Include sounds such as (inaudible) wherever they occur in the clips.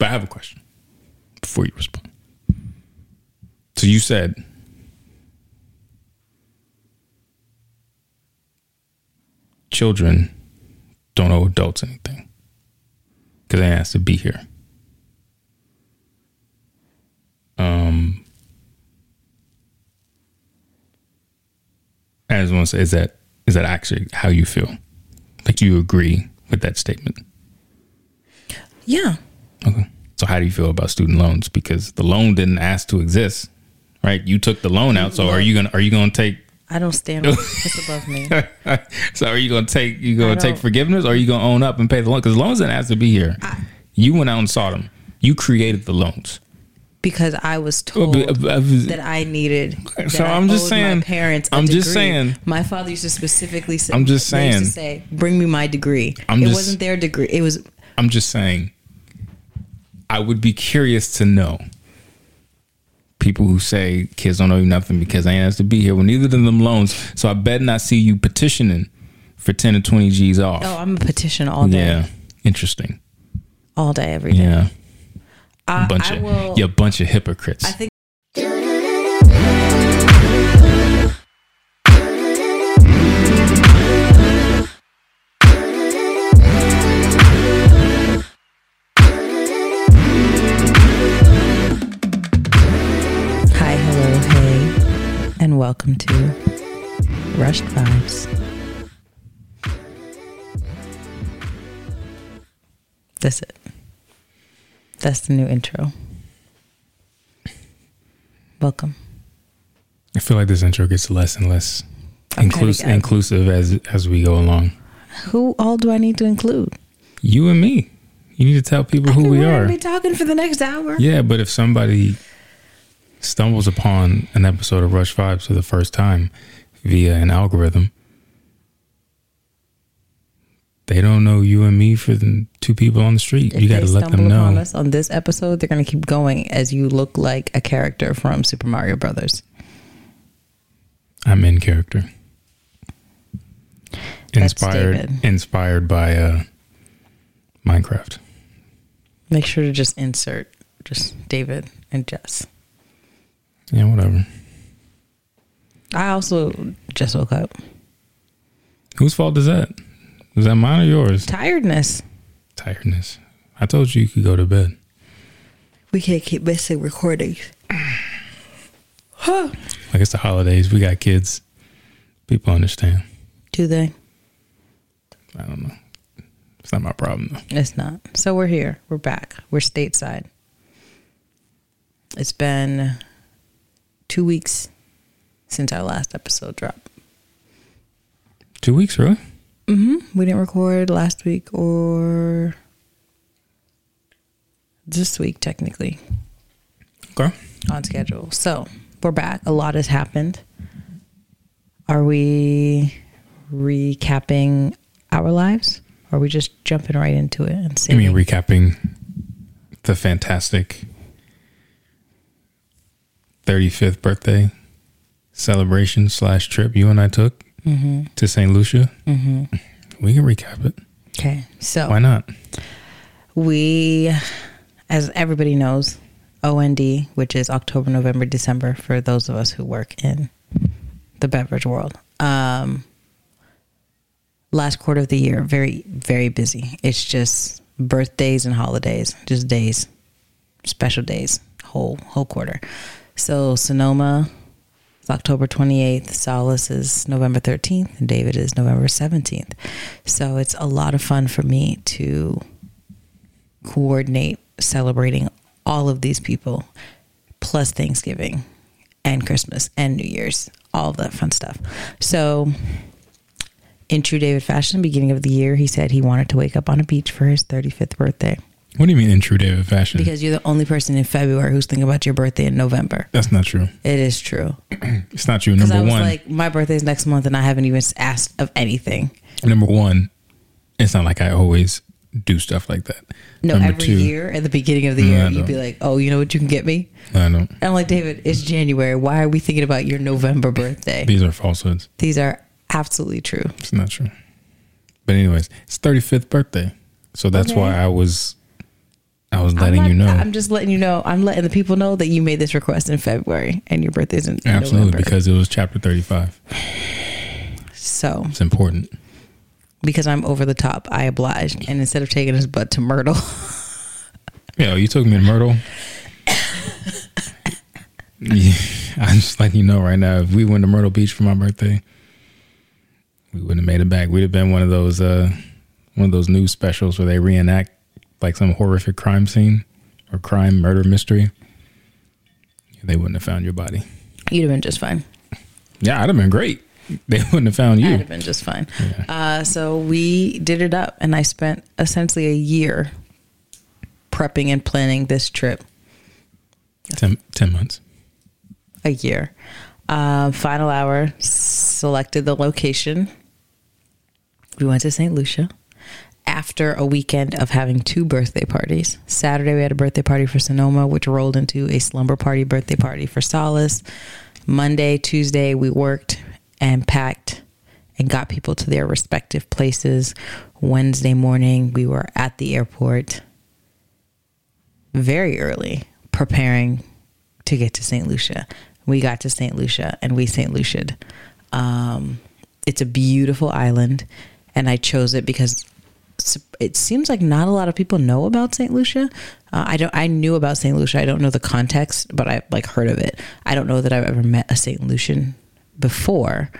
But I have a question before you respond. So you said children don't owe adults anything because they asked to be here. Um, I just want to say, is that is that actually how you feel? Like, you agree with that statement? Yeah. Okay. So, how do you feel about student loans? Because the loan didn't ask to exist, right? You took the loan out. So, are you gonna are you gonna take? I don't stand what's above me. (laughs) so, are you gonna take you gonna take forgiveness, or are you gonna own up and pay the loan? Because loans didn't ask to be here. you went out and saw them. You created the loans. Because I was told Well, but- uh, that I needed. So I I'm just saying- My parents. i I'm just saying- My father used to specifically say. I'm just they to saying. say, "Bring me my degree." I'm it just- wasn't their degree. It was. I'm just saying. I would be curious to know people who say kids don't owe you nothing because they ain't asked to be here. Well, neither of them loans. So I bet not see you petitioning for ten or twenty G's off. Oh, I'm a petition all day, yeah, interesting. all day, every day. Yeah, I, bunch I of will. you're a bunch of hypocrites. I think welcome to Rushed Vibes. That's it. That's the new intro. Welcome. I feel like this intro gets less and less I'm inclusive, as as we go along. Who all do I need to include? You and me. You need to tell people who we We're are. be talking for the next hour. Yeah, but if somebody stumbles upon an episode of Rush Vibes for the first time via an algorithm, they don't know you and me for the two people on the street. If you got to let them know. us on this episode, they're gonna keep going as you look like a character from Super Mario Brothers. I'm in character. Inspired, inspired by uh, Minecraft. Make sure to just insert just David and Jess. Yeah, whatever. I also just woke up. Whose fault is that? Is that mine or yours? Tiredness. Tiredness. I told you you could go to bed. We can't keep missing recordings. Huh. Like it's the holidays. We got kids. People understand. Do they? I don't know. It's not my problem though. It's not. So we're here. We're back. We're stateside. It's been two weeks since our last episode dropped. Two weeks, really? Mm-hmm. We didn't record last week or this week, technically, Okay. on schedule. So we're back. A lot has happened. Are we recapping our lives? Or are we just jumping right into it and I saying? mean, recapping the fantastic 35th birthday celebration slash trip you and I took to St. Lucia. Mm-hmm. We can recap it. okay. So Why not? We, as everybody knows, OND, which is October, November, December, for those of us who work in the beverage world. Um, last quarter of the year, very, very busy. It's just birthdays and holidays, just days, special days, whole whole quarter. So Sonoma is October 28th, Solace is November 13th, and David is November 17th. So it's a lot of fun for me to coordinate celebrating all of these people plus Thanksgiving and Christmas and New Year's, all of that fun stuff. So, in true David fashion, beginning of the year, he said he wanted to wake up on a beach for his 35th birthday What do you mean in true David fashion? because you're the only person in February who's thinking about your birthday in November. That's not true. It is true. (clears throat) It's not true. Number I was one, like, my birthday's next month and I haven't even asked of anything. number one, it's not like I always do stuff like that. No, number every two, year at the beginning of the year, you'd be like, oh, you know what you can get me? I. And I'm like, David, it's January. Why are we thinking about your November birthday? These are falsehoods. These are absolutely true. It's not true. But anyways, it's 35th birthday. So that's Okay. why I was I was letting not- you know. I'm just letting you know. I'm letting the people know that you made this request in February and your birthday's in Absolutely, November. because it was chapter 35. so It's important. because I'm over the top, I obliged. And instead of taking his butt to Myrtle, (laughs) Yeah, you took me to Myrtle. yeah, I'm just letting you know right now. If we went to Myrtle Beach for my birthday, we wouldn't have made it back. We'd have been one of those uh one of those news specials where they reenact like some horrific crime scene or crime murder mystery. They wouldn't have found your body. you'd have been just fine. Yeah, I'd have been great. They wouldn't have found you. I'd have been just fine. Uh, so we did it up, and I spent essentially a year prepping and planning this trip. Ten, 10 months. A year. Uh, final hour selected the location. We went to St. Lucia after a weekend of having two birthday parties. Saturday, we had a birthday party for Sonoma, which rolled into a slumber party birthday party for Solace. Monday, Tuesday, we worked and packed and got people to their respective places. Wednesday morning, we were at the airport very early preparing to get to St. Lucia. We got to St. Lucia and we St. Lucia'd. Um, it's a beautiful island, and I chose it because it seems like not a lot of people know about St. Lucia. Uh, I don't. I knew about St. Lucia. I don't know the context, but I like heard of it. I don't know that I've ever met a St. Lucian before,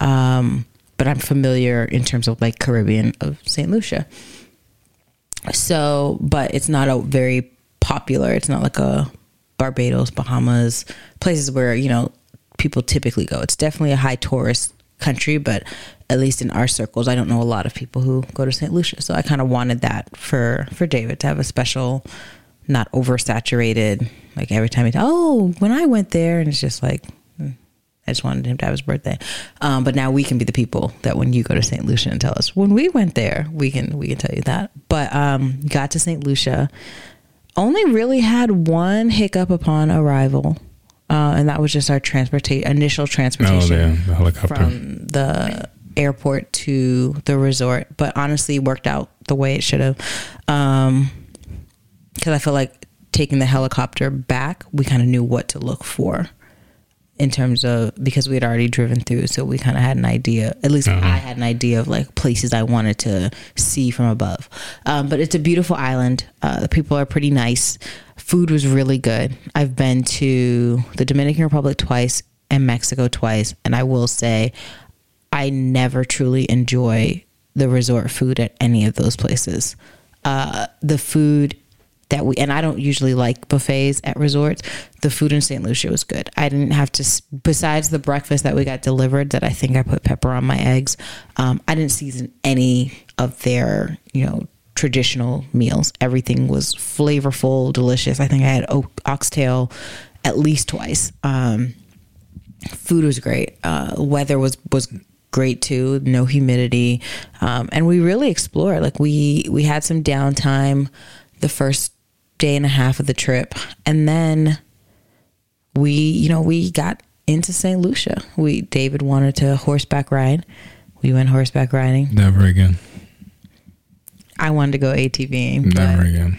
um, but I'm familiar in terms of like Caribbean of St. Lucia. So, but it's not a very popular. It's not like a Barbados, Bahamas, places where you know people typically go. It's definitely a high tourist country, but at least in our circles, I don't know a lot of people who go to St. Lucia. So I kind of wanted that for for David to have a special, not oversaturated. Like every time he, oh, when I went there, and it's just like. hmm, I just wanted him to have his birthday, um, but now we can be the people that when you go to St. Lucia and tell us when we went there, we can we can tell you that. But um, got to St. Lucia, only really had one hiccup upon arrival, uh, and that was just our transportation initial transportation Oh, yeah, the helicopter. from the airport to the resort. But honestly, worked out the way it should have, because I feel like taking the helicopter back, we kind of knew what to look for in terms of because we had already driven through so we kind of had an idea at least i had an idea of like places i wanted to see from above. Um, but it's a beautiful island. Uh, the people are pretty nice. Food was really good. I've been to the dominican republic twice and mexico twice and i will say i never truly enjoy the resort food at any of those places uh, the food that we and I don't usually like buffets at resorts. The food in St. Lucia was good. I didn't have to besides the breakfast that we got delivered that I think I put pepper on my eggs. Um, I didn't season any of their you know traditional meals. Everything was flavorful, delicious. I think I had o- oxtail at least twice. Um, food was great. Uh, weather was was great too. No humidity, um, and we really explored. Like we we had some downtime the first day and a half of the trip, and then we you know we got into St. Lucia. We David wanted to horseback ride. We went horseback riding. Never again. I wanted to go ATVing, Never again.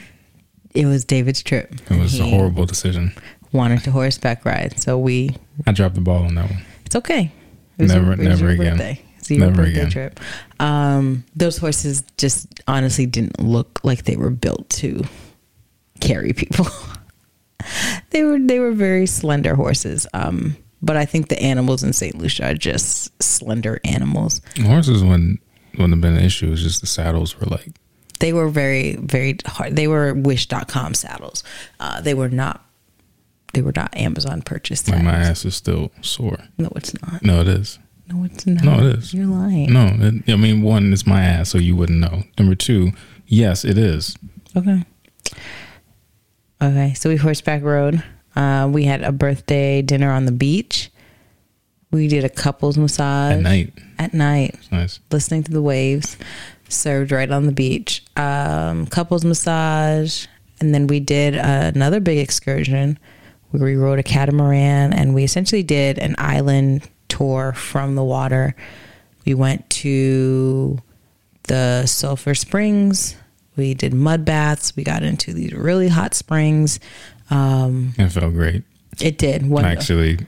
it was David's trip. It was a horrible decision. Wanted to horseback ride, so we I dropped the ball on that one. It's okay. Was Never- your- never again. Birthday. It's your Never birthday again. trip. Um, those horses just honestly didn't look like they were built to carry people. (laughs) they were they were very slender horses. Um, but I think the animals in St. Lucia are just slender animals. Horses wouldn't wouldn't have been an issue. It's just the saddles were like They were very very hard. They were Wish.com saddles. Uh, they were not. They were not Amazon purchased. like my ass is still sore. No, it's not. No, it is. No, it's not. No, it is. You're lying. No, it, I mean one, it's my ass, so you wouldn't know. Number two, yes, it is. Okay. Okay, so we horseback rode. Uh, we had a birthday dinner on the beach. We did a couples massage At night. At night, It's nice. listening to the waves, served right on the beach. Um, couples massage, and then we did another big excursion we rode a catamaran, and we essentially did an island tour from the water. We went to the Sulphur Springs. We did mud baths. We got into these really hot springs. Um, It felt great. it did. One, I actually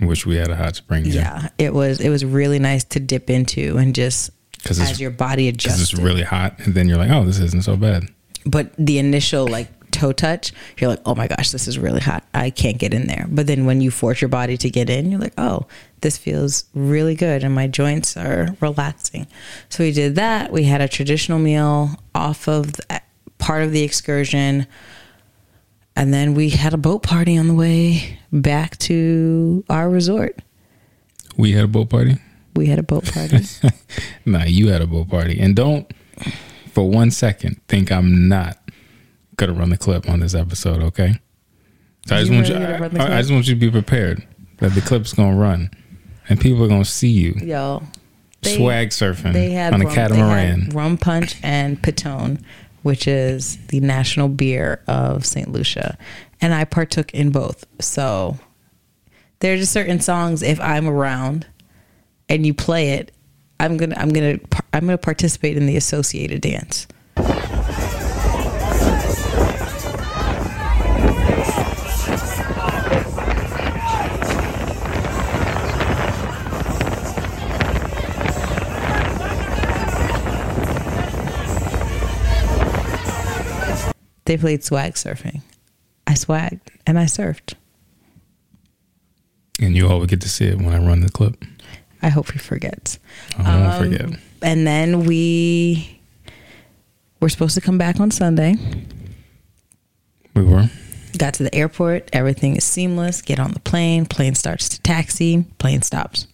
wish we had a hot spring. here. yeah, it was. It was really nice to dip into and just 'Cause it's- as your body adjusts. it's really hot, and then you're like, oh, this isn't so bad. but the initial like toe touch, you're like, oh my gosh, this is really hot. I can't get in there. But then when you force your body to get in, you're like, oh, this feels really good and my joints are relaxing. So we did that. We had a traditional meal off of the, part of the excursion. And then we had a boat party on the way back to our resort. We had a boat party. We had a boat party. (laughs) nah, you had a boat party, and don't for one second think I'm not gonna run the clip on this episode. Okay. So I just want really you. gonna run the I, I just want you to be prepared that the clip's gonna run, and people are gonna see you Yo. they- swag surfing They had on a rum, catamaran. They had rum punch and Piton, which is the national beer of St. Lucia, and I partook in both. So there are just certain songs. If I'm around and you play it, I'm gonna I'm gonna I'm gonna participate in the associated dance. They played swag surfing. I swagged and I surfed. and you all will get to see it when I run the clip. I hope he forgets. I won't Um, forget. And then we were supposed to come back on Sunday. We were. Got to the airport. Everything is seamless. Get on the plane. Plane starts to taxi. Plane stops.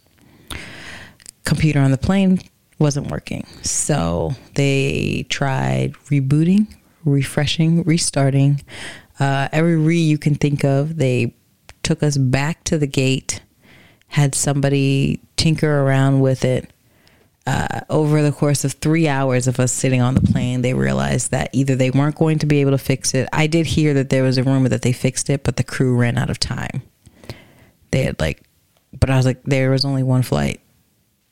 Computer on the plane wasn't working. So they tried rebooting, refreshing, restarting. Uh, every re you can think of. They took us back to the gate, had somebody tinker around with it. Uh, over the course of three hours of us sitting on the plane, they realized that either they weren't going to be able to fix it. I did hear that there was a rumor that they fixed it, but the crew ran out of time. They had like, but I was like, there was only one flight.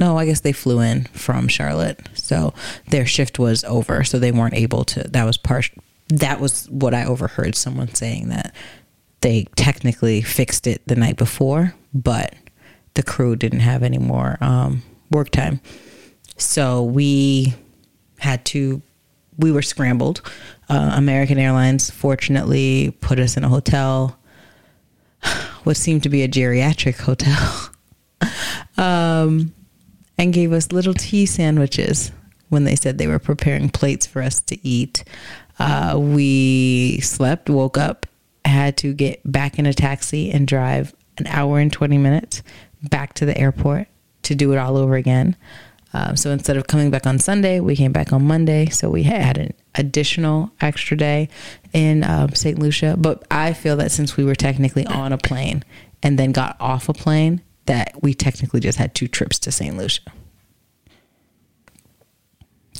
No, I guess they flew in from Charlotte, so their shift was over, so they weren't able to. That was part. That was what I overheard someone saying that they technically fixed it the night before, but the crew didn't have any more um, work time. So we had to, we were scrambled. Uh, American Airlines fortunately put us in a hotel, (sighs) what seemed to be a geriatric hotel, (laughs) um, and gave us little tea sandwiches when they said they were preparing plates for us to eat. Uh, we slept, woke up, had to get back in a taxi and drive an hour and 20 minutes back to the airport to do it all over again. Um, so instead of coming back on Sunday, we came back on Monday. So we had an additional extra day in um, St. Lucia. But I feel that since we were technically on a plane and then got off a plane, that we technically just had two trips to St. Lucia.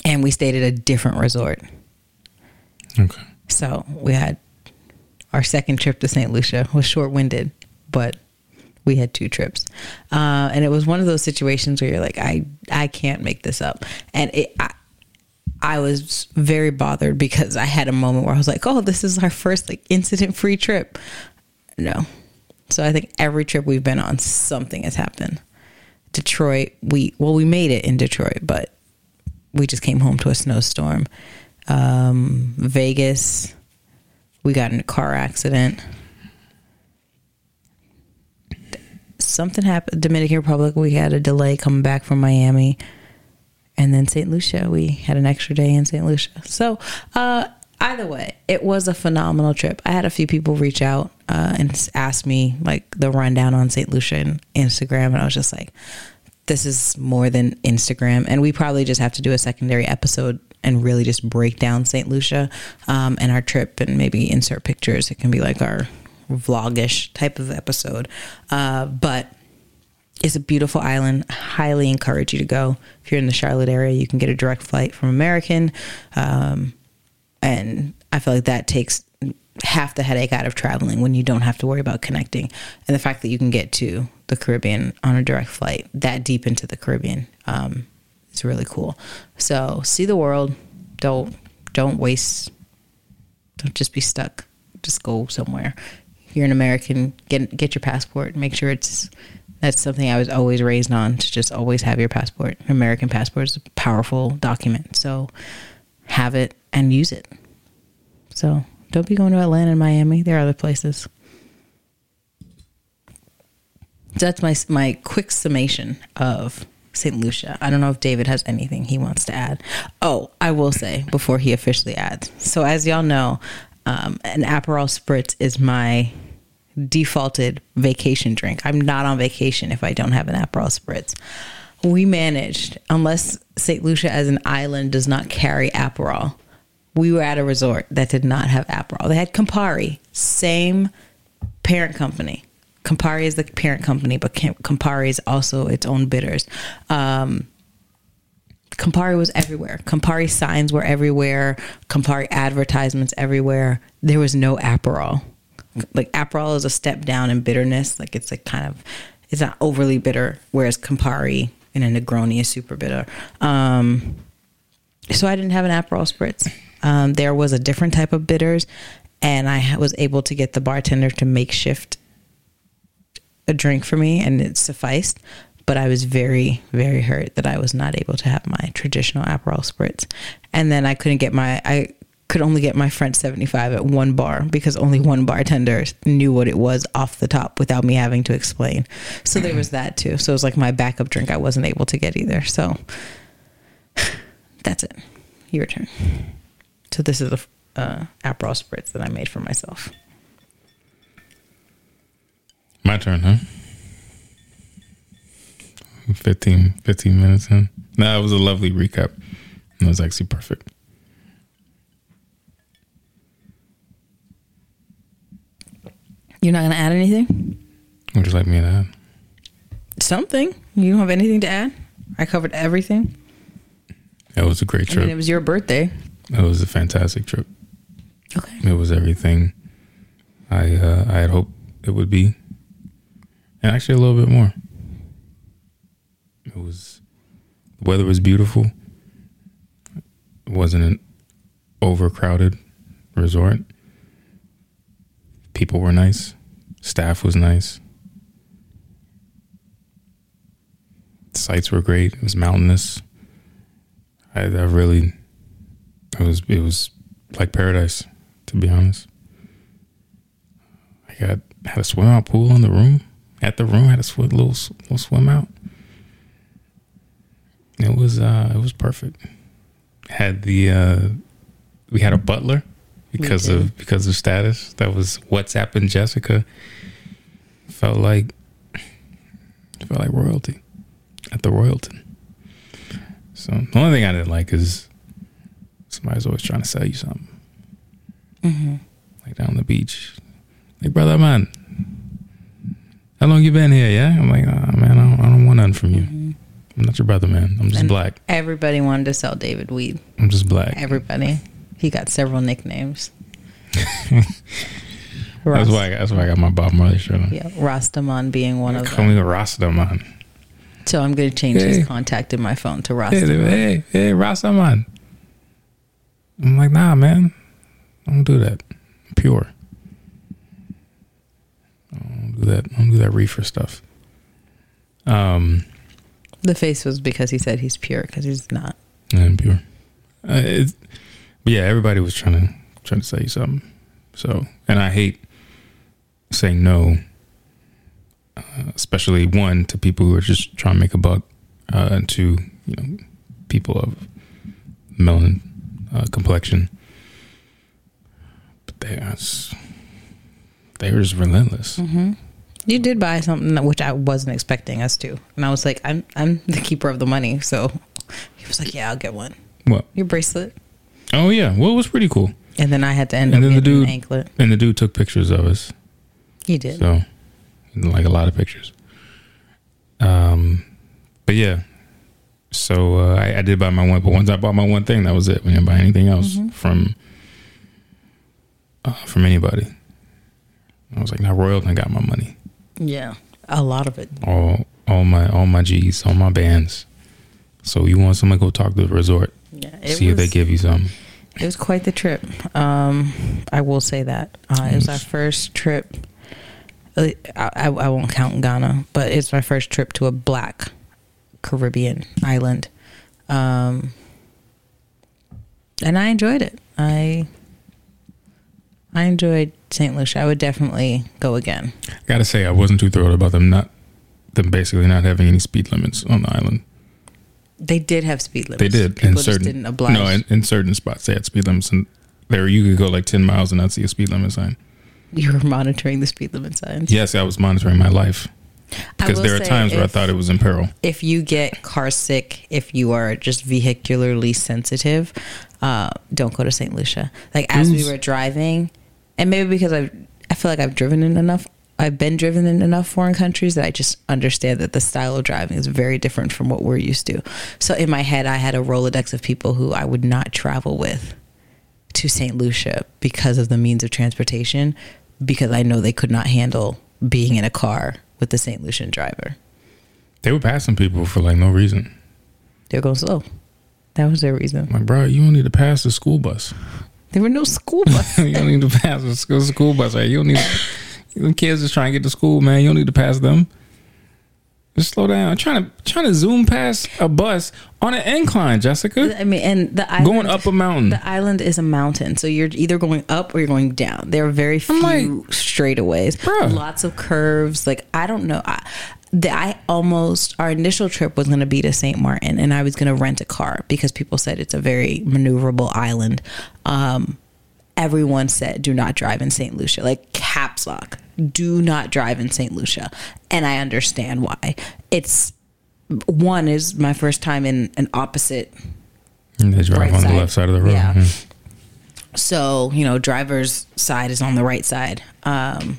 And we stayed at a different resort. Okay. So we had our second trip to St. Lucia was short winded, but we had two trips, uh, and it was one of those situations where you're like, I I can't make this up, and it. I, I was very bothered because I had a moment where I was like, "Oh, this is our first like incident free trip." No, so I think every trip we've been on, something has happened. Detroit, we well, we made it in Detroit, but we just came home to a snowstorm. Um, Vegas, we got in a car accident. Something happened. Dominican Republic, we had a delay coming back from Miami, and then St. Lucia, we had an extra day in St. Lucia. So, uh, either way, it was a phenomenal trip. I had a few people reach out uh, and ask me like the rundown on St. Lucia and Instagram, and I was just like, this is more than Instagram. And we probably just have to do a secondary episode and really just break down St. Lucia um, and our trip and maybe insert pictures. It can be like our vlogish type of episode. Uh, but it's a beautiful island. I highly encourage you to go. If you're in the Charlotte area, you can get a direct flight from American. Um, and I feel like that takes half the headache out of traveling when you don't have to worry about connecting. And the fact that you can get to the Caribbean on a direct flight that deep into the Caribbean um, is really cool. So see the world. Don't don't waste. Don't just be stuck. Just go somewhere. You're an American, get get your passport. Make sure it's. That's something I was always raised on to just always have your passport. American passport is a powerful document, so have it and use it. So don't be going to Atlanta and Miami. There are other places. That's my my quick summation of St. Lucia. I don't know if David has anything he wants to add. Oh, I will say before he officially adds. So as y'all know, um, an Aperol Spritz is my defaulted vacation drink. I'm not on vacation if I don't have an Aperol Spritz. We managed, unless St. Lucia as an island does not carry Aperol, we were at a resort that did not have Aperol. They had Campari, same parent company. Campari is the parent company, but Campari is also its own bitters. Um, Campari was everywhere. Campari signs were everywhere. Campari advertisements everywhere. There was no Aperol. Like Aperol is a step down in bitterness. Like it's like kind of, it's not overly bitter, whereas Campari and a Negroni is super bitter. Um, so I didn't have an Aperol spritz. Um, there was a different type of bitters, and I was able to get the bartender to makeshift a drink for me, and it sufficed. But I was very, very hurt that I was not able to have my traditional Aperol spritz, and then I couldn't get my I could only get my French 75 at one bar because only one bartender knew what it was off the top without me having to explain. So there was that too. So it was like my backup drink I wasn't able to get either. So (sighs) that's it. Your turn. So this is the uh, Aperol spritz that I made for myself. My turn, huh? 15, 15 minutes in. No, it was a lovely recap. It was actually perfect. You're not going to add anything? Would you like me to add? Something. You don't have anything to add? I covered everything. It was a great trip. I mean, it was your birthday. It was a fantastic trip. Okay. It was everything I uh, I had hoped it would be, and actually a little bit more. It was the weather was beautiful. It wasn't an overcrowded resort. People were nice. Staff was nice. sights were great. It was mountainous. I, I really, it was it was like paradise, to be honest. I got had a swim out pool in the room. At the room, had a swim, little little swim out. It was uh, it was perfect. Had the uh, we had a butler because of because of status. That was WhatsApp and Jessica. Felt like felt like royalty at the Royalton. So the only thing I didn't like is somebody's always trying to sell you something. Mm-hmm. Like down the beach, like brother man, how long you been here? Yeah, I'm like, oh, man, I don't, I don't want nothing from you. Mm-hmm. I'm not your brother, man. I'm just and black. Everybody wanted to sell David weed. I'm just black. Everybody. He got several nicknames. (laughs) that's why. I, that's why I got my Bob Marley shirt on. Yeah, Rastaman being one of them. Call me Rastaman. So I'm going to change hey. his contact in my phone to Rastaman. Hey, hey, hey, Rastaman. I'm like, nah, man. Don't do that. I'm pure. I don't do that. Don't do that reefer stuff. Um, the face was because he said he's pure because he's not. I'm pure. Uh, but yeah, everybody was trying to trying to say something. So, and I hate saying no uh, especially one to people who are just trying to make a buck, uh, and two, you know, people of melanin uh, complexion. But they they were just relentless. Mm-hmm. You did buy something which I wasn't expecting us to, and I was like, "I'm I'm the keeper of the money," so he was like, "Yeah, I'll get one." What? Your bracelet. Oh yeah, well, it was pretty cool. And then I had to end and up then the dude, an anklet. And the dude took pictures of us. He did. So like a lot of pictures. Um, but yeah, so uh, I, I, did buy my one, but once I bought my one thing, that was it. We didn't buy anything else mm-hmm. from uh, from anybody. I was like, now Royalton got my money. Yeah, a lot of it. All all my all my G's, all my bands. So you want someone to go talk to the resort, yeah, see was, if they give you something. It was quite the trip. Um, I will say that uh, it was our first trip. uh, I, I, I won't count Ghana, but it's my first trip to a black Caribbean island, um, and I enjoyed it. I I enjoyed Saint Lucia. I would definitely go again. I gotta say, I wasn't too thrilled about them not them basically not having any speed limits on the island. They did have speed limits. They did People in just certain didn't oblige. no in, in certain spots they had speed limits and there you could go like ten miles and not see a speed limit sign. you were monitoring the speed limit signs. Yes, I was monitoring my life because there are times where I thought it was in peril. if you get car sick, if you are just vehicularly sensitive, uh, don't go to St. Lucia. Like as we were driving, and maybe because I, I feel like I've driven in enough. I've been driven in enough foreign countries that I just understand that the style of driving is very different from what we're used to. So in my head, I had a rolodex of people who I would not travel with to St. Lucia because of the means of transportation, because I know they could not handle being in a car with the St. Lucian driver. They were passing people for like no reason. They're going slow. That was their reason. Like, bro, you don't need to pass the school bus. There were no school buses. (laughs) you don't need to pass the school, school bus. Right? You don't need. The kids just trying to get to school, man. You don't need to pass them. Just slow down. trying to trying to zoom past a bus on an incline, Jessica. I mean, and the island, Going up a mountain. The island is a mountain, so you're either going up or you're going down. There are very few like, straightaways. Bruh. Lots of curves. Like I don't know. I, the, I almost our initial trip was going to be to Saint Martin, and I was going to rent a car because people said it's a very maneuverable island. Um, everyone said do not drive in St. Lucia, like caps lock. Do not drive in St. Lucia, and I understand why. It's one is my first time in an opposite And they drive right on side. the left side of the road. Yeah. Yeah. so you know driver's side is on the right side um,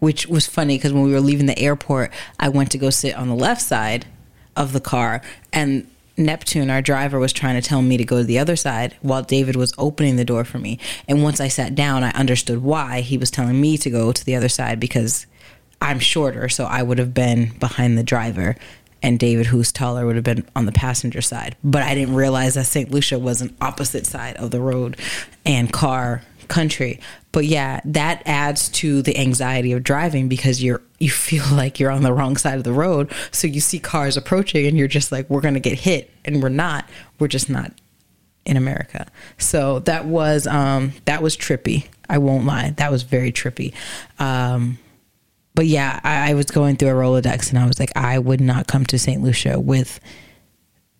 which was funny because when we were leaving the airport i went to go sit on the left side of the car and neptune our driver was trying to tell me to go to the other side while david was opening the door for me and once i sat down i understood why he was telling me to go to the other side because i'm shorter so i would have been behind the driver and David, who's taller, would have been on the passenger side. But I didn't realize that St. Lucia was an opposite side of the road and car country. But yeah, that adds to the anxiety of driving because you're you feel (laughs) like you're on the wrong side of the road. So you see cars approaching and you're just like, we're gonna get hit, and we're not. We're just not in America. So that was um that was trippy. I won't lie. That was very trippy. Um but yeah, I, I was going through a Rolodex and I was like, I would not come to St. Lucia with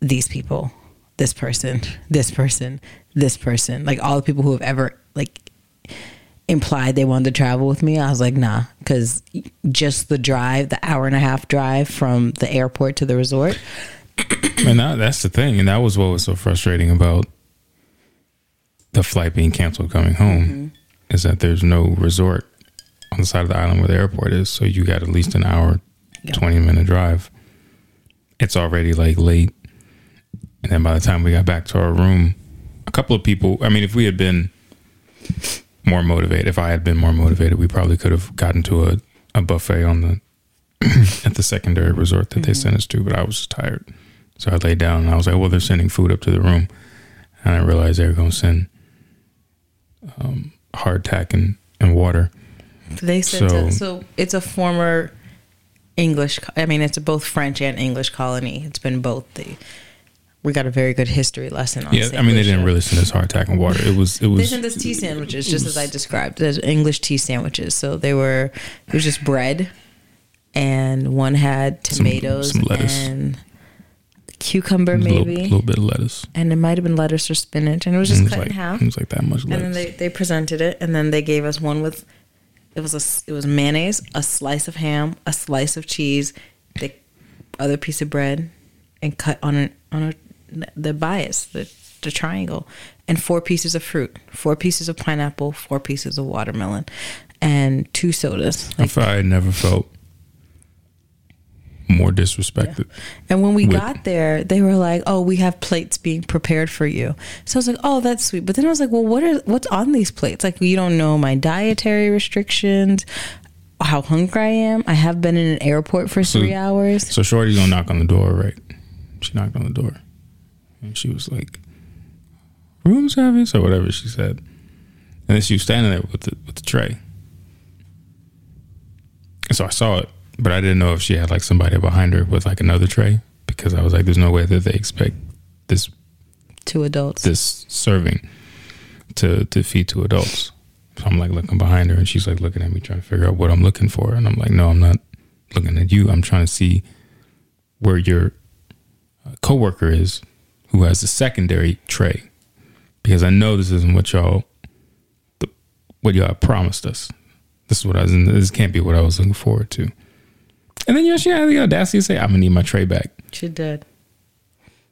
these people, this person, this person, this person, like all the people who have ever like implied they wanted to travel with me. I was like, nah, because just the drive, the hour and a half drive from the airport to the resort. And that, that's the thing. And that was what was so frustrating about the flight being canceled coming home Mm-hmm. is that there's no resort on the side of the island where the airport is. So you got at least an hour, Yeah. 20 minute drive. It's already like late. And then by the time we got back to our room, a couple of people, I mean, if we had been more motivated, if I had been more motivated, we probably could have gotten to a, a buffet on the (clears throat) at the secondary resort that they sent us to, but I was just tired. So I laid down and I was like, well, they're sending food up to the room. And I realized they were going to send um, hardtack and, and water. They said So- so, so it's a former English. I mean, it's both French and English colony. It's been both. The we got a very good history lesson on. Yeah, Saint I mean, they didn't really send us hardtack and water. It was, it They was, sent us tea sandwiches, just as I described. There's English tea sandwiches. So they were. It was just bread, and one had tomatoes some lettuce. and cucumber, maybe a little, maybe, little bit of lettuce. and it might have been lettuce or spinach, and it was just it was cut like, in half. It was like that much and then lettuce. they, they presented it and then they gave us one with it was a it was mayonnaise a slice of ham a slice of cheese the other piece of bread and cut on a, on a, the bias the, the triangle and four pieces of fruit four pieces of pineapple four pieces of watermelon and two sodas I felt I never felt more disrespected. And when we With- got there, they were like, "Oh, we have plates being prepared for you." So I was like, "Oh, that's sweet." But then I was like, "Well, what are what's on these plates? Like, you don't know my dietary restrictions, how hungry I am. I have been in an airport for So- three hours. So Shorty's gonna knock on the door, right? She knocked on the door, and she was like, room service or whatever she said. And then she was standing there with the with the tray. And so I saw it, but I didn't know if she had like somebody behind her with like another tray because I was like, there's no way that they expect this Two adults. this serving to to feed to adults. So I'm like looking behind her, and she's like looking at me, trying to figure out what I'm looking for. And I'm like, no, I'm not looking at you. I'm trying to see where your uh, coworker is, who has the secondary tray, because I know this isn't what y'all the, what y'all promised us. This is what I was. This can't be what I was looking forward to. And then yeah, she had the audacity to say, "I'm gonna need my tray back." She did.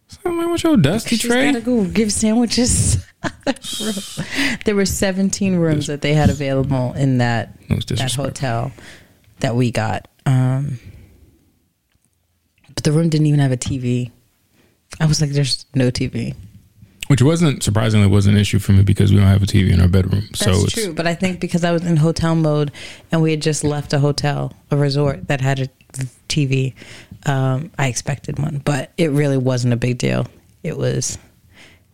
So I'm like, "What's your dusty She's tray?" gotta go give sandwiches. (laughs) there were 17 rooms that they had available in that that hotel that we got. Um, but the room didn't even have a TV. I was like, "There's no TV." Which wasn't surprisingly was an issue for me because we don't have a TV in our bedroom. so That's it's true, but I think because I was in hotel mode and we had just left a hotel, a resort that had a TV, um, I expected one, but it really wasn't a big deal. It was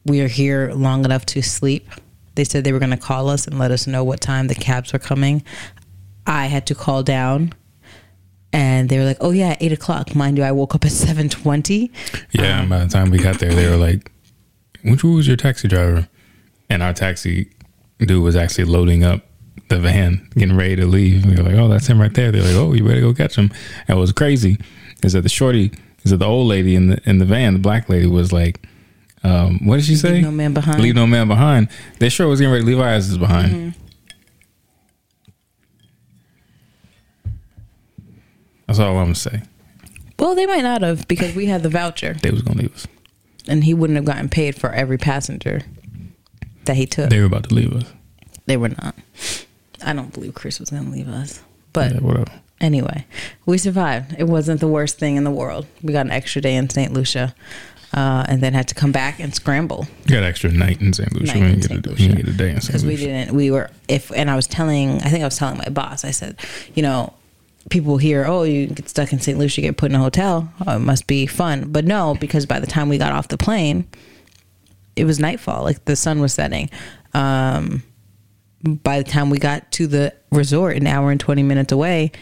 we are here long enough to sleep. They said they were going to call us and let us know what time the cabs were coming. I had to call down, and they were like, "Oh yeah, eight o'clock." Mind you, I woke up at seven twenty. yeah. and by the time we got there, they were like, "Which was your taxi driver?" And our taxi dude was actually loading up the van, getting ready to leave. We were like, "Oh, that's him right there." They're like, "Oh, you better go catch him." And what was crazy is that the shorty is that the old lady in the in the van, the black lady, was like, um, "What did she say? Leave no man behind. Leave no man behind." They sure was getting ready to leave our asses behind. Mm-hmm. That's all I'm gonna say. Well, they might not have because we had the voucher. They was gonna leave us. and he wouldn't have gotten paid for every passenger that he took. They were about to leave us. They were not. I don't believe Chris was going to leave us. But Yeah, whatever. anyway, we survived. It wasn't the worst thing in the world. We got an extra day in St. Lucia uh, and then had to come back and scramble You got extra night in St. Lucia. Night we in didn't get, a, we Lucia. didn't get a day in St. because we didn't. We were, if, and I was telling, I think I was telling my boss, I said, you know, people hear, oh, you get stuck in St. Lucia, get put in a hotel. Oh, it must be fun. But no, because by the time we got off the plane, it was nightfall. Like the sun was setting. Um, by the time we got to the resort, an hour and 20 minutes away,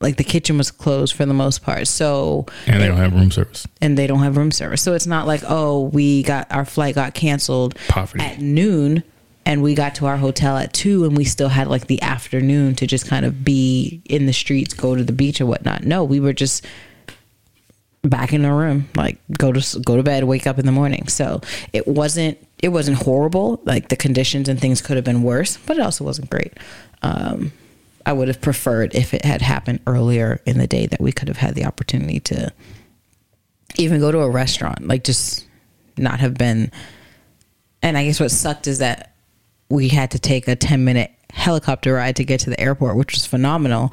like the kitchen was closed for the most part. So, And they don't have room service. and they don't have room service. So it's not like, oh, we got our flight got canceled Poverty. at noon and we got to our hotel at two and we still had like the afternoon to just kind of be in the streets, go to the beach or whatnot. No, we were just back in the room, like go to go to bed, wake up in the morning. So it wasn't it wasn't horrible. Like the conditions and things could have been worse, but it also wasn't great. Um, I would have preferred if it had happened earlier in the day that we could have had the opportunity to even go to a restaurant, like just not have been. And I guess what sucked is that we had to take a 10 minute helicopter ride to get to the airport, which was phenomenal,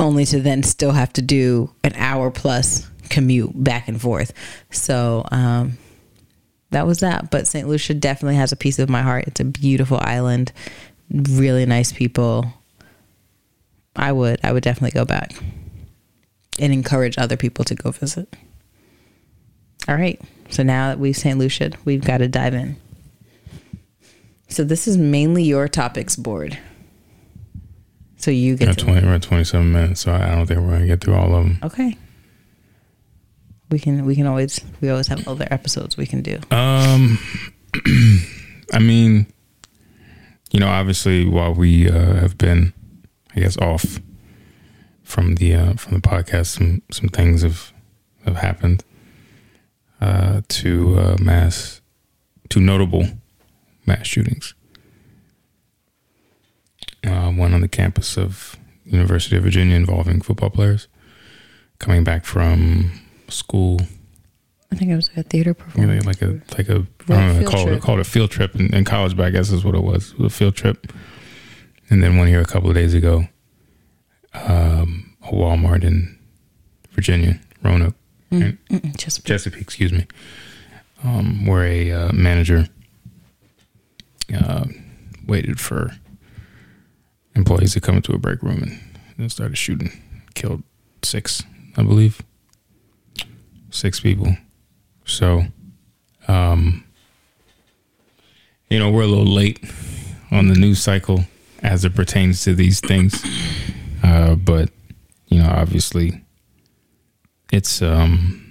only to then still have to do an hour plus commute back and forth. So, um, that was that. But St. Lucia definitely has a piece of my heart. It's a beautiful island, really nice people. I would, I would definitely go back and encourage other people to go visit. All right. So now that we've St. Lucia, we've got to dive in. So this is mainly your topics board. So you We're get at, to 20, we're at 27 minutes, so I don't think we're going to get through all of them. okay. We can we can always we always have other episodes we can do. Um, (clears throat) I mean, you know, obviously, while we uh, have been, I guess, off from the uh, from the podcast, some some things have have happened uh, to uh, mass, to notable mass shootings. Uh, one on the campus of University of Virginia involving football players coming back from school I think it was like a theater performance. like a like a I don't know, they field call it trip. called a field trip in, in college, but I guess is what it was. It was a field trip. And then one here a couple of days ago, um, a Walmart in Virginia, Roanoke, right? Mm-mm, just Chesapeake, excuse me, um, where a uh, manager uh, waited for employees to come into a break room and, and started shooting, killed six, I believe, six people. So, um, you know, we're a little late on the news cycle as it pertains to these things. Uh, but, you know, obviously it's, um,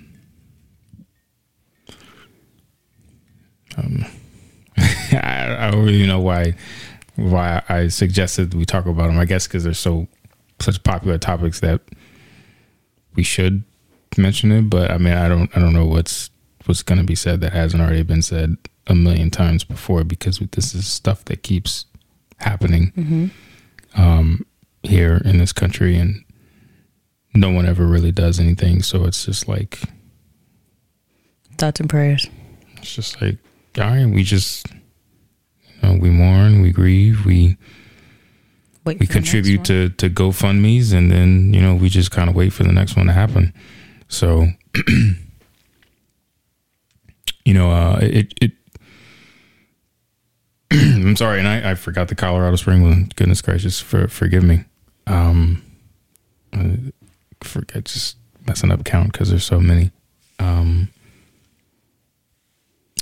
um I, I don't really know why, why I suggested we talk about them. I guess because they're so, such popular topics that we should mention it. But I mean, I don't, I don't know what's, what's going to be said that hasn't already been said a million times before because this is stuff that keeps happening mm-hmm. um, here in this country, and no one ever really does anything. So it's just like thoughts and prayers. It's just like, all right, we just, you know, we mourn, we grieve, we. Wait we contribute to to GoFundmes, and then you know we just kind of wait for the next one to happen. So, (clears throat) you know, uh, it it (clears throat) I'm sorry, and I, I forgot the Colorado Spring one. Goodness gracious, for forgive me. Um, I forget just messing up count because there's so many. Um,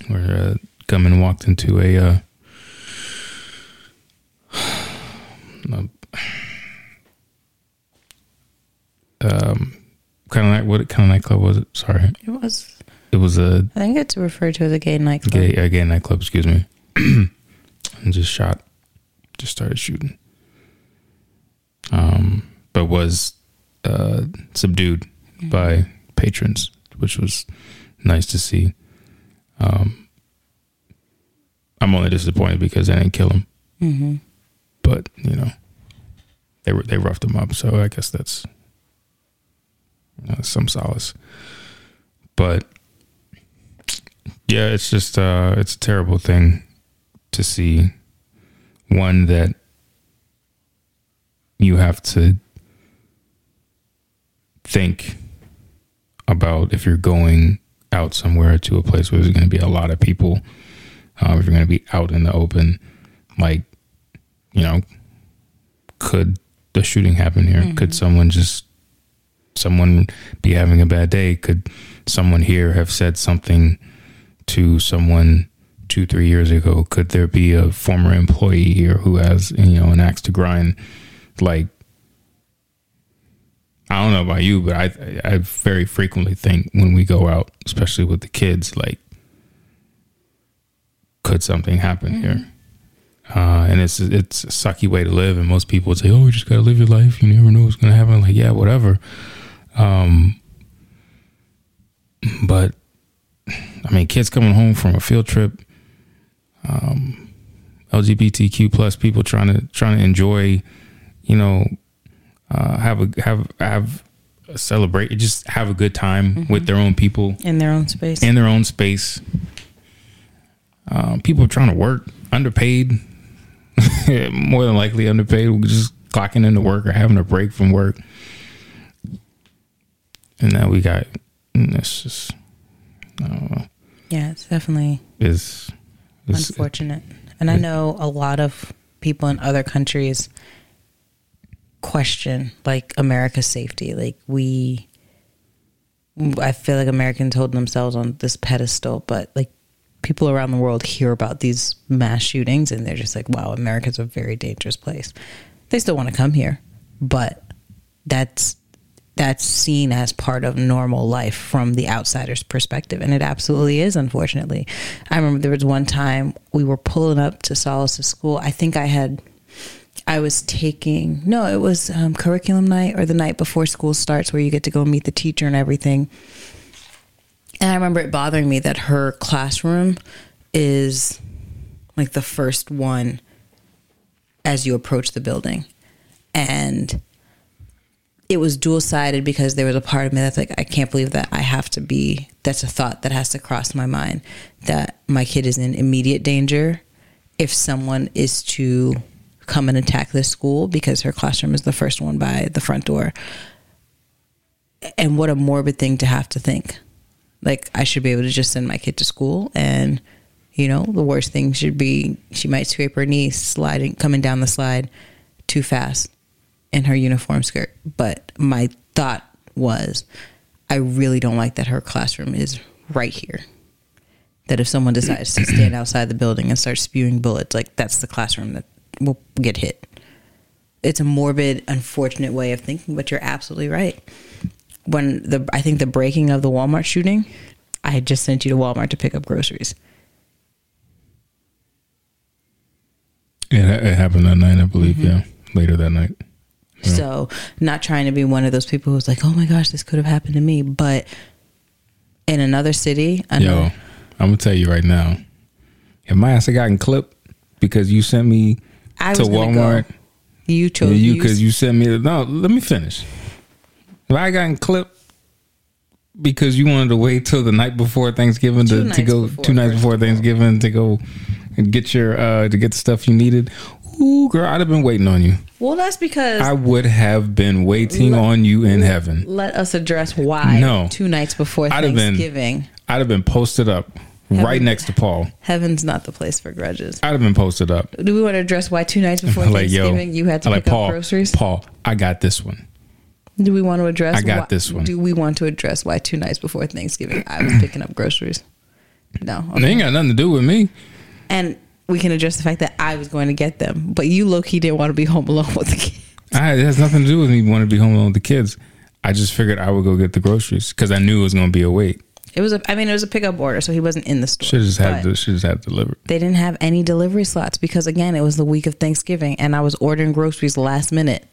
where uh, Gunman walked into a uh, um, kind of night. what kind of nightclub was it? Sorry, it was. It was a. I think it's referred to as a gay nightclub. Gay, a gay nightclub. Excuse me. (clears throat) and just shot, just started shooting. Um, but was uh, subdued mm-hmm. by patrons, which was nice to see. Um, I'm only disappointed because they didn't kill him. Mm-hmm. But you know, they were they roughed him up, so I guess that's you know, some solace. But yeah, it's just uh, it's a terrible thing to see. One that you have to think about if you're going out somewhere to a place where there's going to be a lot of people, um, if you're going to be out in the open, like, you know, could the shooting happen here? Mm-hmm. Could someone just, someone be having a bad day? Could someone here have said something to someone two, three years ago? Could there be a former employee here who has, you know, an axe to grind? Like, I don't know about you, but I I very frequently think when we go out, especially with the kids, like, could something happen mm-hmm. here? Uh, and it's it's a sucky way to live, and most people would say, "Oh, you just gotta live your life. You never know what's gonna happen." Like, yeah, whatever. Um, but I mean, kids coming home from a field trip, um, LGBTQ plus people trying to trying to enjoy, you know, uh, have a have have a celebrate, just have a good time mm-hmm. with their own people in their own space. In their own space. Uh, people trying to work, underpaid, (laughs) more than likely underpaid, just clocking into work or having a break from work. And now we got it's just I don't know. Yeah, it's definitely is unfortunate. And I know a lot of people in other countries question like America's safety. Like we I feel like Americans hold themselves on this pedestal, but like people around the world hear about these mass shootings and they're just like, wow, America's a very dangerous place. They still want to come here, but that's that's seen as part of normal life from the outsider's perspective. And it absolutely is, unfortunately. I remember there was one time we were pulling up to Solace's school. I think I had, I was taking, no, it was um, curriculum night or the night before school starts where you get to go meet the teacher and everything. And I remember it bothering me that her classroom is like the first one as you approach the building. And it was dual sided because there was a part of me that's like, I can't believe that I have to be, that's a thought that has to cross my mind that my kid is in immediate danger if someone is to come and attack this school because her classroom is the first one by the front door. And what a morbid thing to have to think. Like, I should be able to just send my kid to school and, you know, the worst thing should be she might scrape her knee sliding, coming down the slide too fast in her uniform skirt. But my thought was, I really don't like that her classroom is right here. that if someone decides to stand (clears throat) outside the building and start spewing bullets, like that's the classroom that will get hit. It's a morbid, unfortunate way of thinking, but you're absolutely right. When the I think the breaking of the Walmart shooting, I had just sent you to Walmart to pick up groceries. It, it happened that night, I believe. Mm-hmm. Yeah, later that night. So, not trying to be one of those people who's like, "Oh my gosh, this could have happened to me," but in another city, Yo, I'm gonna tell you right now, if my ass had gotten clipped because you sent me I to Walmart, go. You chose yeah, you you because you sent me. No, let me finish. If I gotten clipped because you wanted to wait till the night before Thanksgiving Two to, to go before, two nights before. Thanksgiving to go and get your uh to get the stuff you needed. Ooh, girl, I'd have been waiting on you. Well, that's because I would have been waiting Let- on you in heaven. let us address why. No. two nights before I'd have been- Thanksgiving, I'd have been posted up right next to Paul. heaven's not the place for grudges. I'd have been posted up. Do we want to address why two nights before (laughs) like, yo, Thanksgiving you had to I'm pick like, Paul, up groceries? Paul, I got this one. Do we want to address? I got why- this one. Do we want to address why two nights before Thanksgiving I was picking up groceries? No. And They ain't got nothing to do with me. And we can address the fact that I was going to get them, but you low key didn't want to be home alone with the kids. I, it has nothing to do with me wanting to be home alone with the kids. I just figured I would go get the groceries because I knew it was going to be a wait. It was a, I mean, it was a pickup order, so he wasn't in the store. Should just had to, should just had delivered. They didn't have any delivery slots because again, it was the week of Thanksgiving, and I was ordering groceries last minute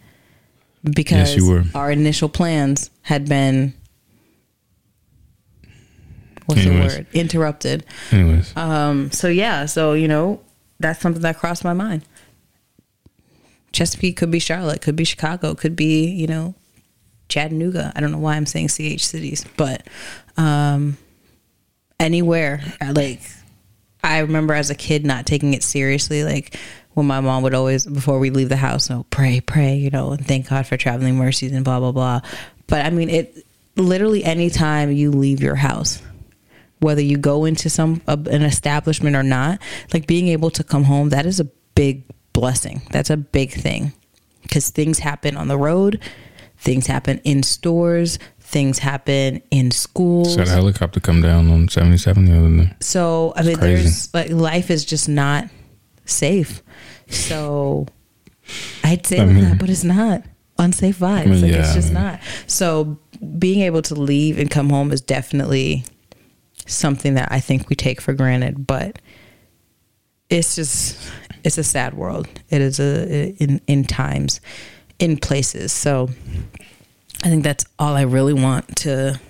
because Yes, you were. our initial plans had been what's Anyways. the word interrupted. Anyways, Um, so yeah, so you know, that's something that crossed my mind. Chesapeake could be Charlotte, could be Chicago, could be, you know, Chattanooga. I don't know why I'm saying CH cities, but um anywhere. Like I remember as a kid not taking it seriously, like when my mom would always before we leave the house, oh pray, pray, you know, and thank God for traveling mercies and blah blah blah. But I mean it literally anytime you leave your house, whether you go into some a, an establishment or not like being able to come home that is a big blessing that's a big thing because things happen on the road things happen in stores things happen in schools saw a helicopter come down on 77 the other day. so I mean, there's like life is just not safe. So I'd say I mean- that, but it's not unsafe vibes. mean, like yeah, it's I just mean- not. So being able to leave and come home is definitely something that I think we take for granted. But it's just it's a sad world. It is a in in times, in places. So I think that's all I really want to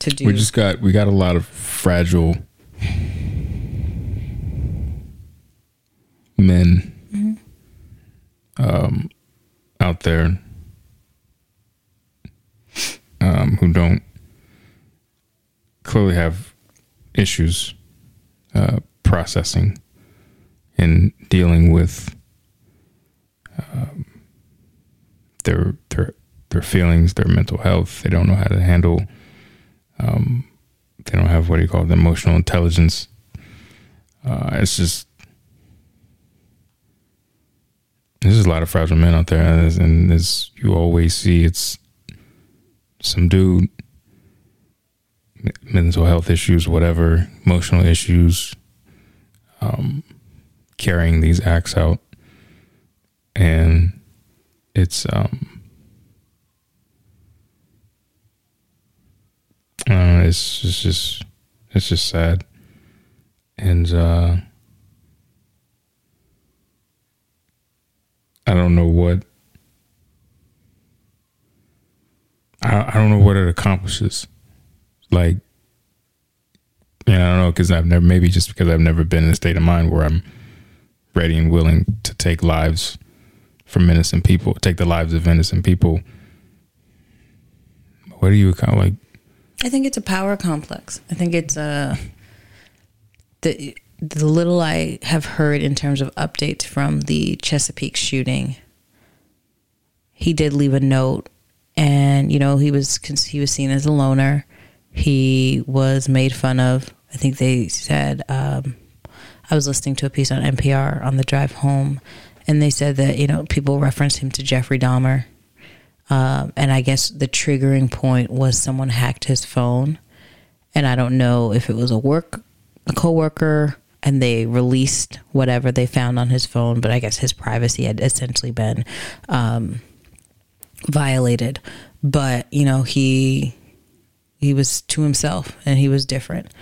to do. We just got we got a lot of fragile men um, out there um, who don't clearly have issues uh, processing and dealing with um, their their their feelings, their mental health. They don't know how to handle um, they don't have what do you call it, emotional intelligence. Uh, it's just there's a lot of fragile men out there, and as, you always see, it's some dude mental health issues, whatever, emotional issues, um, carrying these acts out, and it's um, uh, it's it's just it's just sad, and uh, I don't know what I I don't know what it accomplishes, like. and I don't know because I've never maybe just because I've never been in a state of mind where I'm ready and willing to take lives from innocent people, take the lives of innocent people. What do you kind of like? I think it's a power complex. I think it's a the the little I have heard in terms of updates from the Chesapeake shooting. He did leave a note, and you know he was he was seen as a loner. He was made fun of. I think they said um, I was listening to a piece on NPR on the drive home, and they said that you know people referenced him to Jeffrey Dahmer. Um, and I guess the triggering point was someone hacked his phone, and I don't know if it was a work a coworker and they released whatever they found on his phone, but I guess his privacy had essentially been um, violated. But you know, he he was to himself and he was different.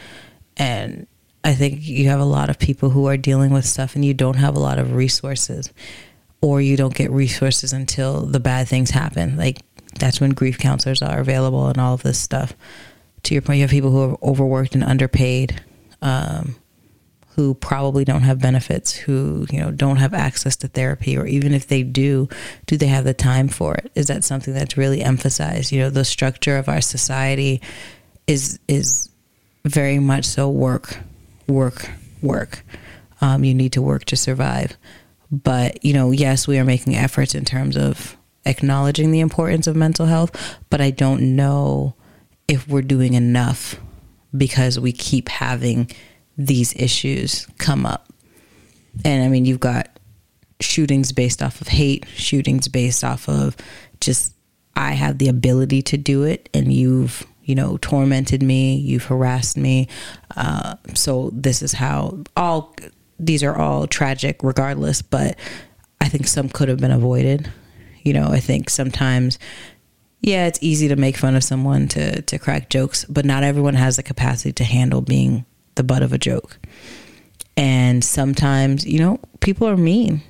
And I think you have a lot of people who are dealing with stuff and you don't have a lot of resources or you don't get resources until the bad things happen. Like that's when grief counselors are available and all of this stuff. To your point, you have people who are overworked and underpaid, um, who probably don't have benefits, who you know don't have access to therapy, or even if they do, do they have the time for it? Is that something that's really emphasized? You know, the structure of our society is is very much so work, work, work. Um, you need to work to survive. But, you know, yes, we are making efforts in terms of acknowledging the importance of mental health, but I don't know if we're doing enough because we keep having these issues come up. And I mean, you've got shootings based off of hate, shootings based off of just, I have the ability to do it, and you've, you know, tormented me, you've harassed me. Uh, so this is how all these are all tragic regardless, but I think some could have been avoided. You know, I think sometimes yeah, it's easy to make fun of someone to to crack jokes, but not everyone has the capacity to handle being the butt of a joke. And sometimes, you know, people are mean.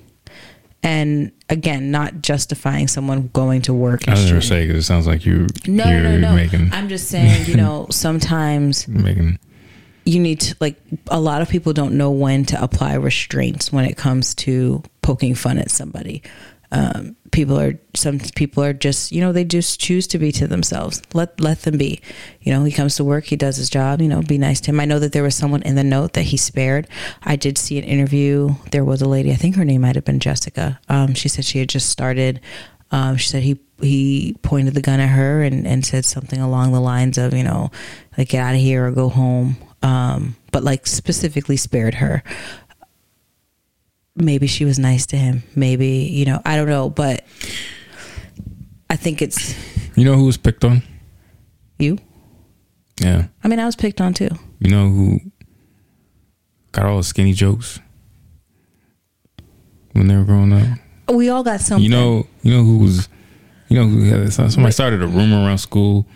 And again, not justifying someone going to work. I was going to say because it sounds like you. No, you're no, no, no. Making, I'm just saying, you know, (laughs) sometimes making you need to like a lot of people don't know when to apply restraints when it comes to poking fun at somebody um, people are some people are just you know they just choose to be to themselves. Let let them be. You know he comes to work he does his job you know be nice to him. I know that there was someone in the note that he spared. I did see an interview. There was a lady i think her name might have been jessica. Um, she said she had just started. Um, she said he he pointed the gun at her and, and said something along the lines of you know like get out of here or go home. Um, but like specifically spared her. Maybe she was nice to him. Maybe, you know, I don't know, but I think it's. You know who was picked on? You? Yeah. I mean, I was picked on too. You know who got all the skinny jokes when they were growing up? We all got something. You know, you know who was, you know, who had, somebody started a rumor around school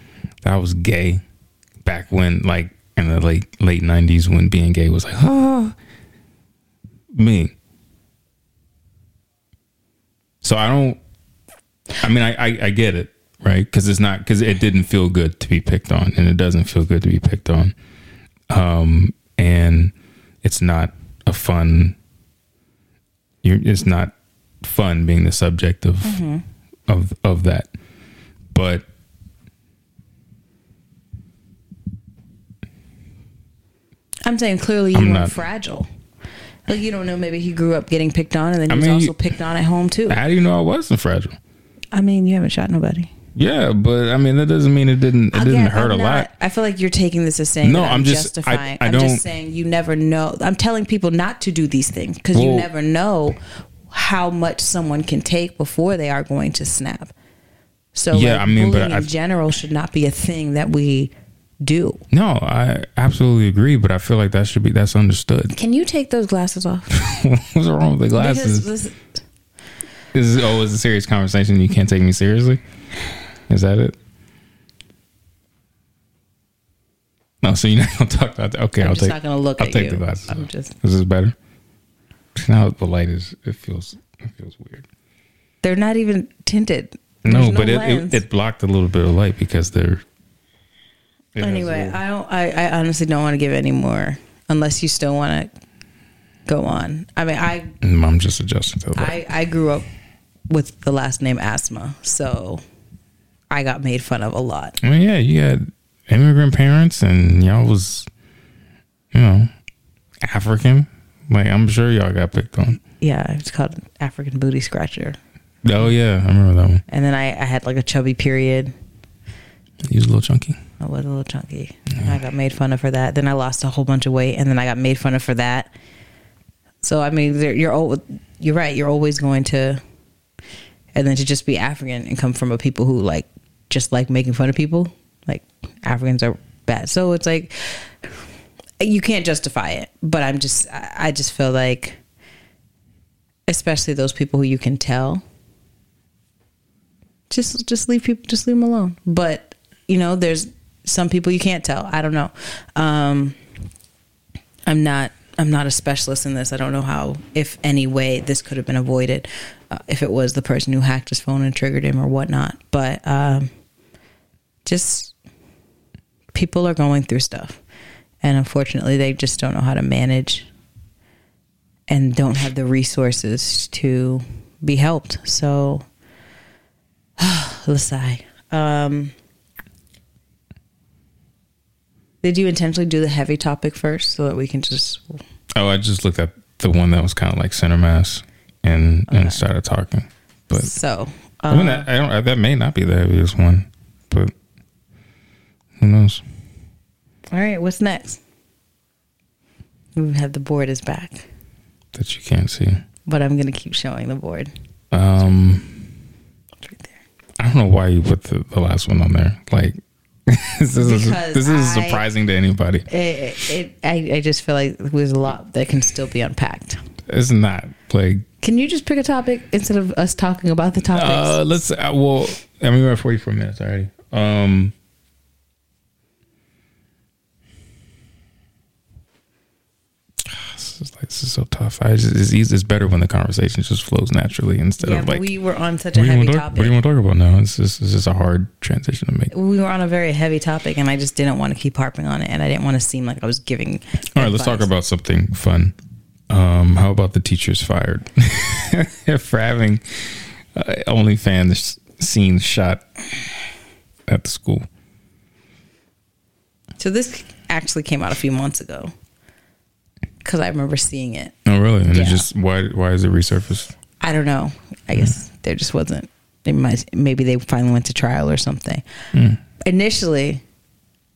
that I was gay back when, like, in the late late nineties when being gay was like, ah, me. So I don't. I mean, I I, I get it, right? Because it's not because it didn't feel good to be picked on, and it doesn't feel good to be picked on. Um, and it's not a fun. You're, it's not fun being the subject of mm-hmm. of of that, but I'm saying clearly you I'm were not, fragile. Like you don't know. Maybe he grew up getting picked on, and then he I was mean, also picked on at home too. How do you know I wasn't fragile? I mean, you haven't shot nobody. Yeah, but I mean that doesn't mean it didn't. It Again, didn't hurt I'm a not, lot. I feel like you're taking this as saying no. I'm, I'm, just justifying. I, I am just saying you never know. I'm telling people not to do these things because well, you never know how much someone can take before they are going to snap. So yeah, like, I mean, bullying but in general should not be a thing that we do. No, I absolutely agree, but I feel like that should be that's understood. Can you take those glasses off? (laughs) What's wrong with the glasses? This, is oh, it's a serious conversation. You can't take me seriously. Is that it? No, so you're not gonna talk about that. Okay, I'm will just take. Not gonna look I'll at take you. the glasses. I'm off. just. Is this better? Now the light is. It feels. It feels weird. They're not even tinted. There's no, but it, it, it blocked a little bit of light because they're it anyway, I don't. I, I honestly don't want to give any more unless you still want to go on. I mean, I. Mm, I'm just adjusting to that. I I grew up with the last name Asthma, so I got made fun of a lot. I mean, yeah, you had immigrant parents, and y'all was, you know, African. Like I'm sure y'all got picked on. Yeah, it's called African booty scratcher. Oh yeah, I remember that one. And then I, I had like a chubby period. He was a little chunky. I was a little chunky. I got made fun of for that. Then I lost a whole bunch of weight, and then I got made fun of for that. So I mean, you're you're right. You're always going to, and then to just be African and come from a people who like just like making fun of people. Like Africans are bad. So it's like you can't justify it, but I'm just I just feel like especially those people who you can tell just just leave people just leave them alone. But, you know, there's some people you can't tell. I don't know. Um I'm not I'm not a specialist in this. I don't know how if any way this could have been avoided uh, if it was the person who hacked his phone and triggered him or whatnot. But um just people are going through stuff and unfortunately they just don't know how to manage and don't have the resources to be helped so (sighs) Lasai. Um did you intentionally do the heavy topic first so that we can just Oh, I just looked at the one that was kind of like center mass and and started talking. But so I mean, um, that, I don't. That may not be the heaviest one, but who knows? all right what's next we have the board is back That you can't see. but i'm gonna keep showing the board Um, it's right there I don't know why you put the, the last one on there. Like (laughs) this is this is I- surprising to anybody. it, it, I, I just feel like there's a lot that can still be unpacked It's not like can you just pick a topic instead of us talking about the topics uh, let's. Uh, well, I mean, we're at forty four minutes already. Um. This is, this is so tough. I just, it's easy. It's better when the conversation just flows naturally instead yeah of like. we were on such a what, do you heavy talk, topic what do you want to talk about now? It's just, it's just a hard transition to make. we were on a very heavy topic and I just didn't want to keep harping on it and I didn't want to seem like I was giving All right, let's talk about something fun. Um, how about the teachers fired (laughs) for having uh, OnlyFans scenes shot at the school? so this actually came out a few months ago because I remember seeing it Oh, really? And Yeah. it just why why is it resurfaced? I don't know I guess hmm. there just wasn't they might, maybe they finally went to trial or something hmm. initially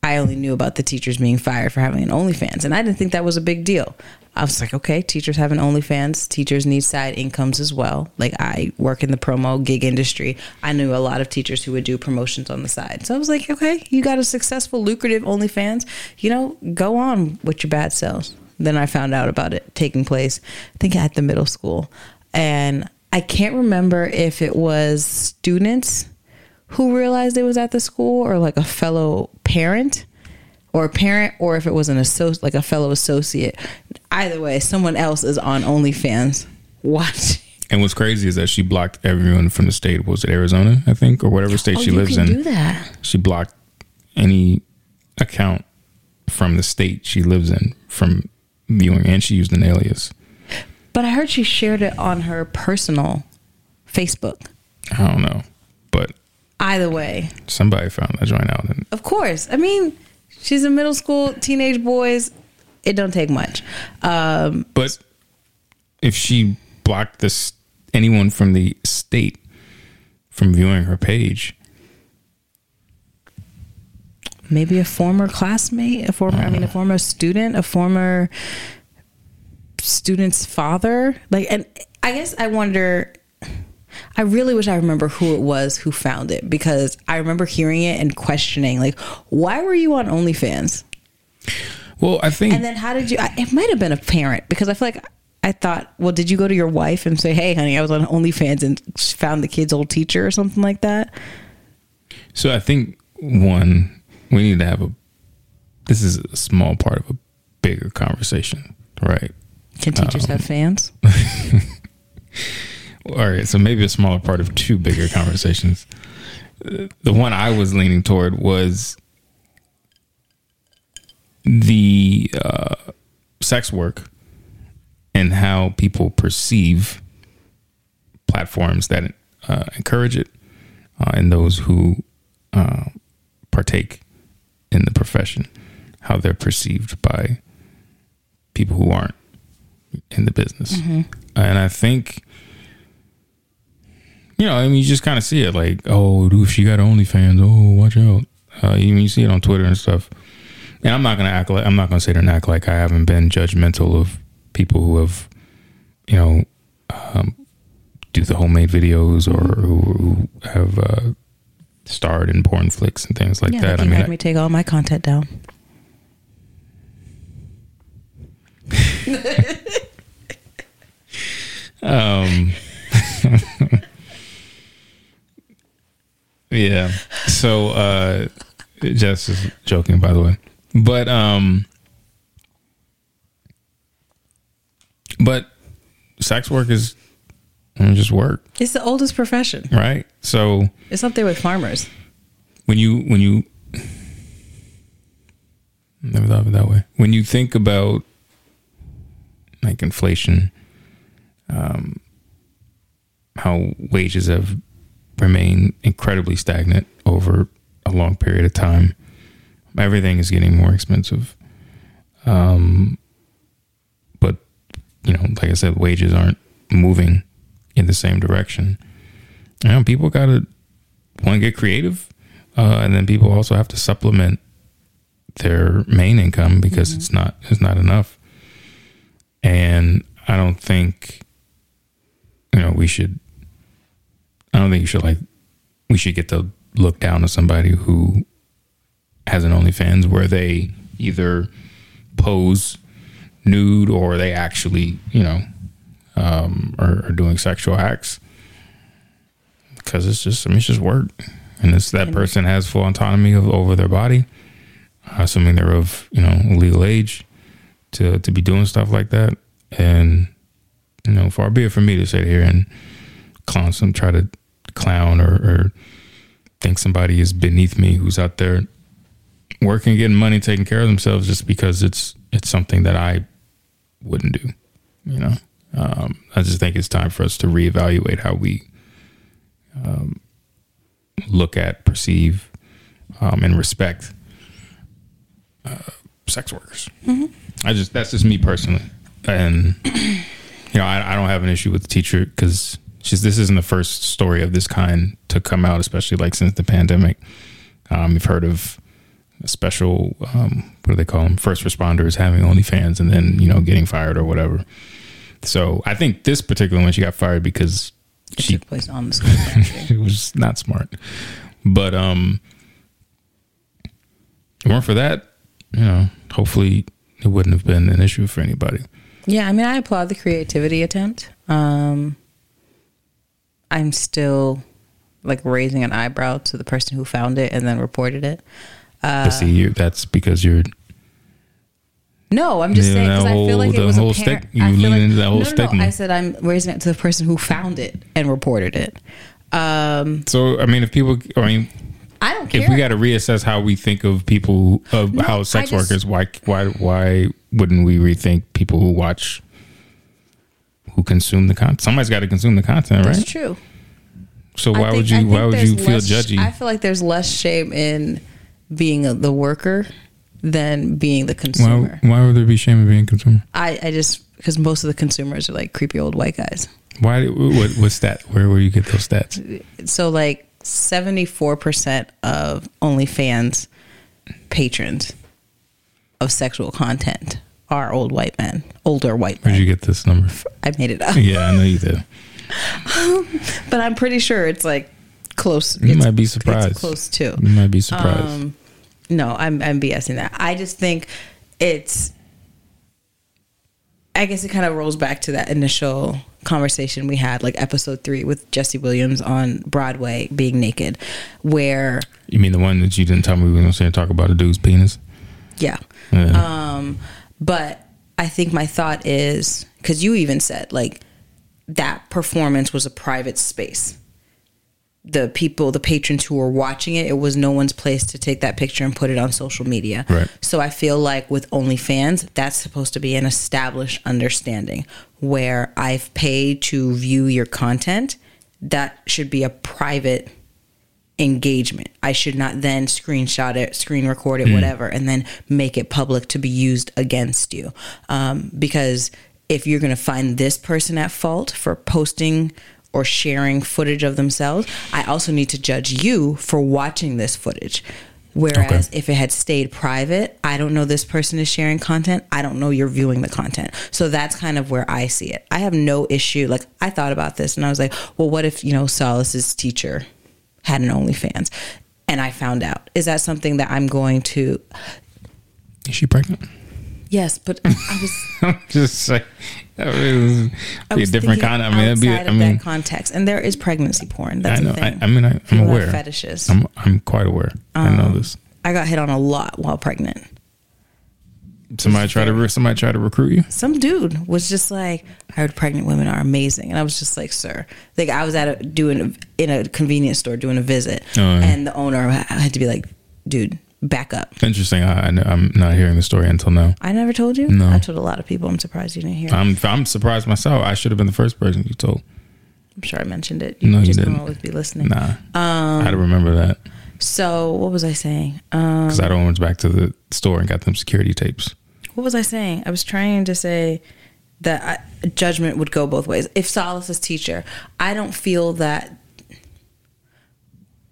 I only knew about the teachers being fired for having an OnlyFans, and I didn't think that was a big deal. I was like, okay, teachers have an OnlyFans. Teachers need side incomes as well. Like I work in the promo gig industry. I knew a lot of teachers who would do promotions on the side. So I was like, okay, you got a successful, lucrative OnlyFans. You know, go on with your bad selves. Then I found out about it taking place, I think at the middle school, and I can't remember if it was students who realized it was at the school or like a fellow parent or a parent or if it was an associate like a fellow associate either way someone else is on onlyfans watch And what's crazy is that she blocked everyone from the state. Was it Arizona? I think, or whatever state oh she you lives can in. do that She blocked any account from the state she lives in from viewing, and she used an alias. but i heard she shared it on her personal facebook. I don't know, but either way. somebody found that joint out, and of course. I mean she's in middle school teenage boys. It don't take much. Um But if she blocked this anyone from the state from viewing her page, maybe a former classmate, a former, I mean, a ah. former student, a former student's father. Like, and I guess I wonder. I really wish I remember who it was who found it because I remember hearing it and questioning, like, why were you on OnlyFans? well, I think And then how did you? I- It might have been a parent because I feel like I thought, well, did you go to your wife and say, hey, honey, I was on OnlyFans and found the kid's old teacher or something like that? so. I think one we need to have a. This is a small part of a bigger conversation, right? Can teachers have fans? (laughs) All right, so maybe a smaller part of two bigger conversations. The one I was leaning toward was the uh, sex work and how people perceive platforms that uh, encourage it uh, and those who uh, partake in the profession, how they're perceived by people who aren't in the business. And I think you know, I mean, you just kind of see it like, oh, dude, if she got OnlyFans, oh, watch out. Uh, you, you see it on Twitter and stuff. And I'm not gonna act like I'm not gonna sit there and act like I haven't been judgmental of people who have, you know, um, do the homemade videos or who, who have uh, starred in porn flicks and things like yeah, that. I mean, had me take all my content down. um. (laughs) yeah. So, uh, Jess is joking, by the way, but um, but sex work is just work, It's the oldest profession. right? So It's up there with farmers. when you when you never thought of it that way. When you think about like inflation, um, how wages have remained incredibly stagnant over a long period of time. Everything is getting more expensive. Um, but you know, like I said, wages aren't moving in the same direction. You know, people got to want to get creative, uh, and then people also have to supplement their main income because it's not it's not enough. And I don't think you know we should. I don't think you should like we should get to look down on somebody who has an OnlyFans where they either pose nude or they actually you know um, are, are doing sexual acts because it's just I mean it's just work, and it's that person has full autonomy of over their body, assuming they're of you know legal age to to be doing stuff like that, and you know far be it for me to sit here and clown some try to clown or, or think somebody is beneath me who's out there working, getting money, taking care of themselves just because it's it's something that I wouldn't do, you know. Um, I just think it's time for us to reevaluate how we um, look at, perceive, um, and respect uh, sex workers. I just that's just me personally, and (clears throat) you know I, I don't have an issue with the teacher because just this isn't the first story of this kind to come out, especially like since the pandemic. Um, you've heard of special um, what do they call them first responders having OnlyFans and then you know getting fired or whatever. So I think this particular one she got fired because It she took place on the school it (laughs) was not smart. But um if it weren't for that, you know, hopefully it wouldn't have been an issue for anybody. Yeah, I mean, I applaud the creativity attempt. Um, I'm still like raising an eyebrow to the person who found it and then reported it. but see, you that's because you're No, I'm just Yeah, saying because I feel like it the was whole apparent. stick- you I feel like, into that whole no, no, no. I said I'm raising it to the person who found it and reported it. Um, so I mean if people I mean I don't care. if we got to reassess how we think of people of No, how sex just- workers why why why wouldn't we rethink people who watch who consume the content somebody's got to consume the content right? That's true. so why think- would you why would you feel less- judgy I feel like there's less shame in being a, the worker than being the consumer. why, why would there be shame in being a consumer I, I just because most of the consumers are like creepy old white guys. Why? What, what stat? Where where you get those stats? So like seventy four percent of OnlyFans patrons of sexual content are old white men, older white men. Where'd you get this number? I made it up, Yeah, I know you did. (laughs) but I'm pretty sure it's like close. You might be it's surprised. close too. You might be surprised. Um, no, I'm I'm BSing that. I just think it's. I guess it kind of rolls back to that initial conversation we had, like episode three with Jesse Williams on Broadway being naked, where you mean the one that you didn't tell me we were going to talk about a dude's penis? yeah. Yeah. Um, but I think my thought is because you even said like that performance was a private space. The people, the patrons who were watching it, it was no one's place to take that picture and put it on social media. Right. So I feel like with OnlyFans, that's supposed to be an established understanding where I've paid to view your content. That should be a private engagement. I should not then screenshot it, screen record it, whatever, and then make it public to be used against you. Um, because if you're going to find this person at fault for posting or sharing footage of themselves, I also need to judge you for watching this footage. Whereas if it had stayed private, I don't know this person is sharing content. I don't know you're viewing the content. So that's kind of where I see it. I have no issue. Like I thought about this and I was like, well, what if, you know, Solace's teacher had an OnlyFans and I found out? Is that something that I'm going to Is she pregnant? Yes, but (laughs) I was I'm just saying, I I be a different kind. Of, I mean, that'd be. I mean, that context, and there is pregnancy porn. That's I know. I, I mean, I, I'm People aware. fetishes. I'm I'm quite aware. I Um, know this. I got hit on a lot while pregnant. Somebody try to somebody try to recruit you. Some dude was just like, "I heard pregnant women are amazing," and I was just like, "Sir," like I was at a doing in a convenience store doing a visit, Oh, yeah. and the owner had to be like, "Dude, back up." Interesting. I, I'm not hearing the story until now. I never told you. No. I told a lot of people. I'm surprised you didn't hear. I'm I'm surprised myself. I should have been the first person you told. I'm sure I mentioned it. No, you just didn't. always be listening. Nah, Um, I had to remember that So what was I saying? Um, because I don't went back to the store and got them security tapes. what was I saying? I was trying to say that I, judgment would go both ways. If Solace is teacher, I don't feel that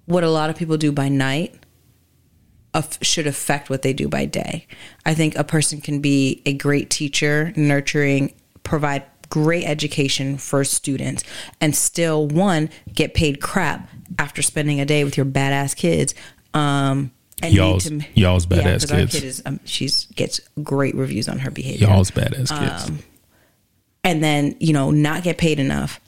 what a lot of people do by night should affect what they do by day. I think a person can be a great teacher, nurturing, provide great education for students, and still one get paid crap after spending a day with your badass kids. Um, and Y'all's- to- y'all's badass our kids. kid is um, she's gets great reviews on her behavior Y'all's badass kids. Um, and then you know not get paid enough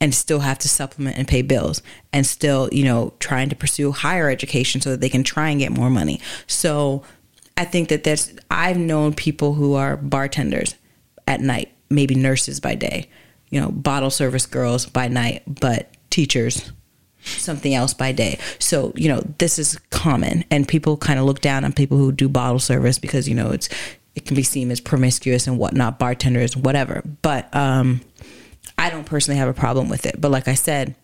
and still have to supplement and pay bills and still you know trying to pursue higher education so that they can try and get more money so i think that there's i've known people who are bartenders at night maybe nurses by day you know bottle service girls by night but teachers something else by day. So, you know, this is common and people kind of look down on people who do bottle service because, you know, it's it can be seen as promiscuous and whatnot, bartenders, whatever. But um I don't personally have a problem with it. But like I said,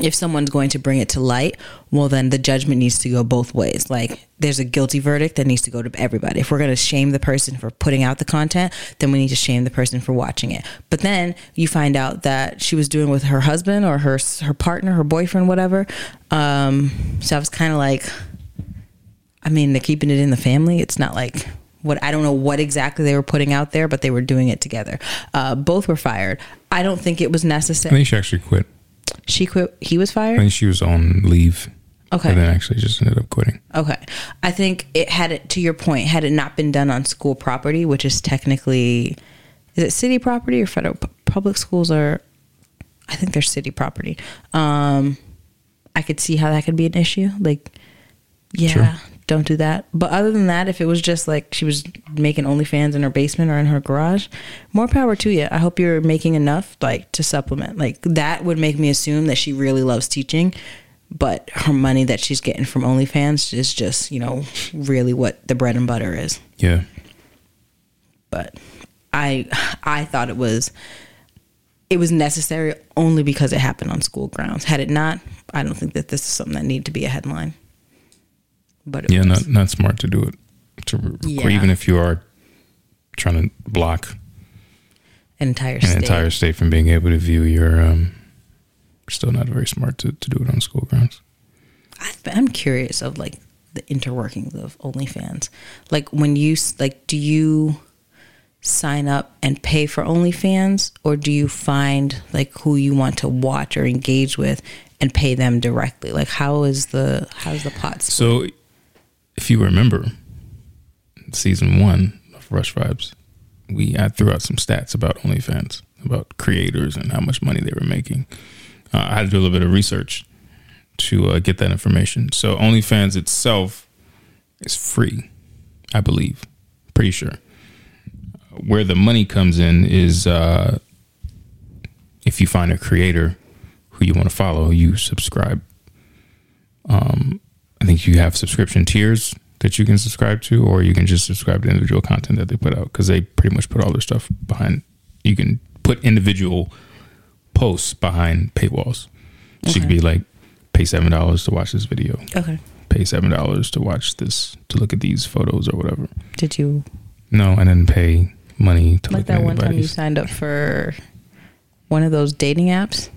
if someone's going to bring it to light, well, then the judgment needs to go both ways. Like, there's a guilty verdict that needs to go to everybody. If we're going to shame the person for putting out the content, then we need to shame the person for watching it. But then you find out that she was doing with her husband or her her partner, her boyfriend, whatever. Um, so I was kind of like, I mean, they're keeping it in the family. It's not like what I don't know what exactly they were putting out there, but they were doing it together. Uh, both were fired. I don't think it was necessary. I think she actually quit. She quit. He was fired. I think she was on leave. Okay. And then actually just ended up quitting. Okay. I think it had it to your point, had it not been done on school property, which is technically is it city property or federal public schools are I think they're city property. Um I could see how that could be an issue. Like yeah, Sure. Don't do that. But other than that, if it was just like she was making OnlyFans in her basement or in her garage, more power to you. I hope you're making enough like to supplement. Like that would make me assume that she really loves teaching, but her money that she's getting from OnlyFans is just, you know, really what the bread and butter is. Yeah. But I I thought it was it was necessary only because it happened on school grounds. Had it not, I don't think that this is something that needed to be a headline. But it Yeah, was. not not smart to do it. To Yeah. or even if you are trying to block an entire an state. entire state from being able to view your um still not very smart to, to do it on school grounds. I- I'm curious of like the interworkings of OnlyFans. Like when you like, do you sign up and pay for OnlyFans, or do you find like who you want to watch or engage with and pay them directly? Like how is the how's the pot? split? So if you remember season one of Rush Vibes, we I threw out some stats about OnlyFans, about creators and how much money they were making. Uh, I had to do a little bit of research to uh, get that information. So OnlyFans itself is free, I believe. Pretty sure. Where the money comes in is uh, if you find a creator who you want to follow, you subscribe. Um, I think you have subscription tiers that you can subscribe to, or you can just subscribe to individual content that they put out because they pretty much put all their stuff behind. You can put individual posts behind paywalls. So you could be like, pay seven dollars to watch this video, okay. pay seven dollars to watch this, to look at these photos or whatever. Did you No, I didn't pay money to like that one time you signed up for one of those dating apps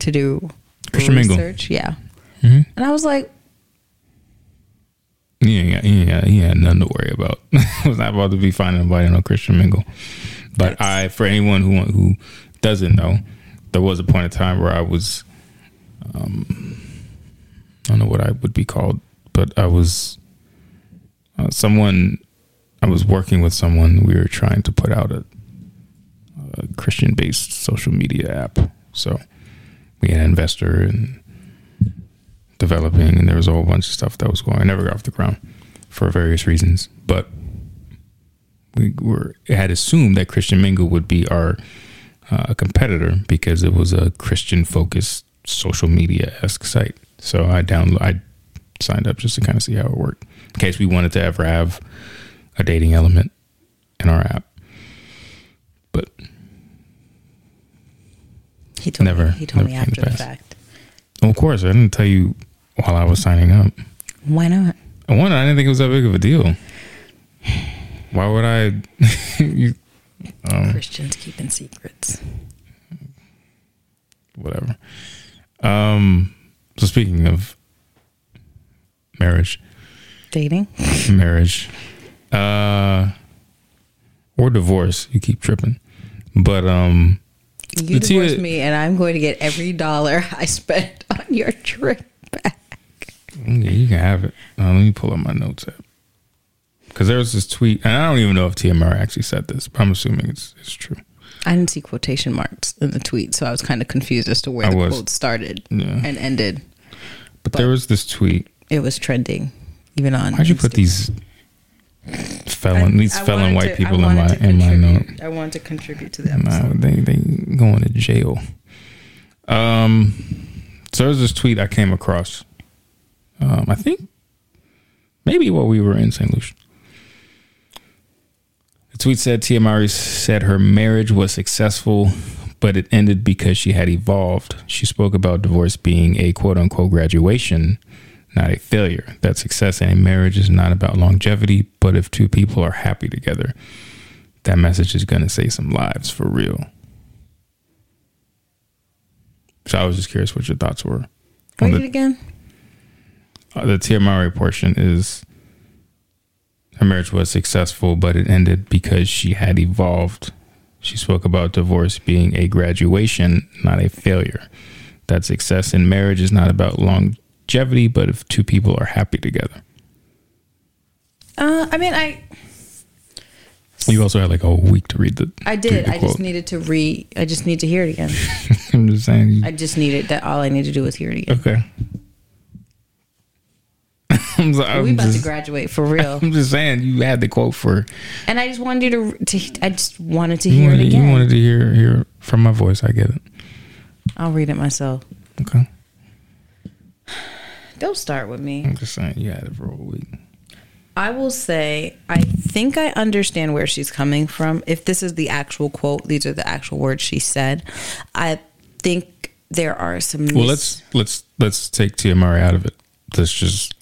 to do Christian Mingle. research? Yeah, hmm and I was like, He ain't got, he ain't got, he had nothing to worry about. (laughs) I was not about to be finding nobody on Christian Mingle. But I, for anyone who who doesn't know, there was a point in time where I was, um, I don't know what I would be called, but I was uh, someone I was working with someone. We were trying to put out a, a Christian based social media app. So we had an investor and developing, and there was a whole bunch of stuff that was going. I never got off the ground for various reasons, but we were had assumed that Christian Mingle would be our uh, competitor because it was a Christian focused social media esque site. So I download, I signed up just to kind of see how it worked in case we wanted to ever have a dating element in our app. But He told Never- me, he told me after the fact. of course, I didn't tell you while I was signing up. Why not? One, I didn't think it was that big of a deal. Why would I? (laughs) you, um, Christians keeping secrets. whatever. Um. So speaking of marriage, Dating? (laughs) marriage, uh, or divorce, you keep tripping. But um, You The two- divorce me, and I'm going to get every dollar (laughs) I spent on your trip. Yeah, you can have it. Uh, let me pull up my notes app because there was this tweet, and I don't even know if TMR actually said this, but I'm assuming it's it's true. I didn't see quotation marks in the tweet, so I was kind of confused as to where I the was. quote started Yeah. and ended. But, there was this tweet. It was trending, even on. Why'd you put these felon these I felon white to- people in my in my note? I wanted to contribute to the Nah, they they going to jail. Um, so there's this tweet I came across. Um, I think maybe while we were in St. Lucia. The tweet said Tia Mowry said her marriage was successful, but it ended because she had evolved. She spoke about divorce being a quote unquote graduation, not a failure. That success in a marriage is not about longevity, but if two people are happy together that message is going to save some lives for real. So I was just curious what your thoughts were. Read it again. Uh, the Tia Mowry portion is her marriage was successful, but it ended because she had evolved. She spoke about divorce being a graduation, not a failure. That success in marriage is not about longevity, but if two people are happy together. Uh, I mean, I You also had like a week to read the. I did. the I just needed to re. I just need to hear it again. (laughs) I'm just saying. I just needed that. All I need to do is hear it again. Okay. (laughs) I'm, so- I'm we about to graduate for real, (laughs) I'm just saying you had the quote for and I just wanted you to. to I just wanted to hear wanted, it again. you wanted to hear hear from my voice. I get it. I'll read it myself. Okay. (sighs) Don't start with me. I'm just saying you had it for a week. I will say, I think I understand where she's coming from. If this is the actual quote, these are the actual words she said. I think there are some. Well, mis- let's let's let's take Tia Mowry out of it. Let's just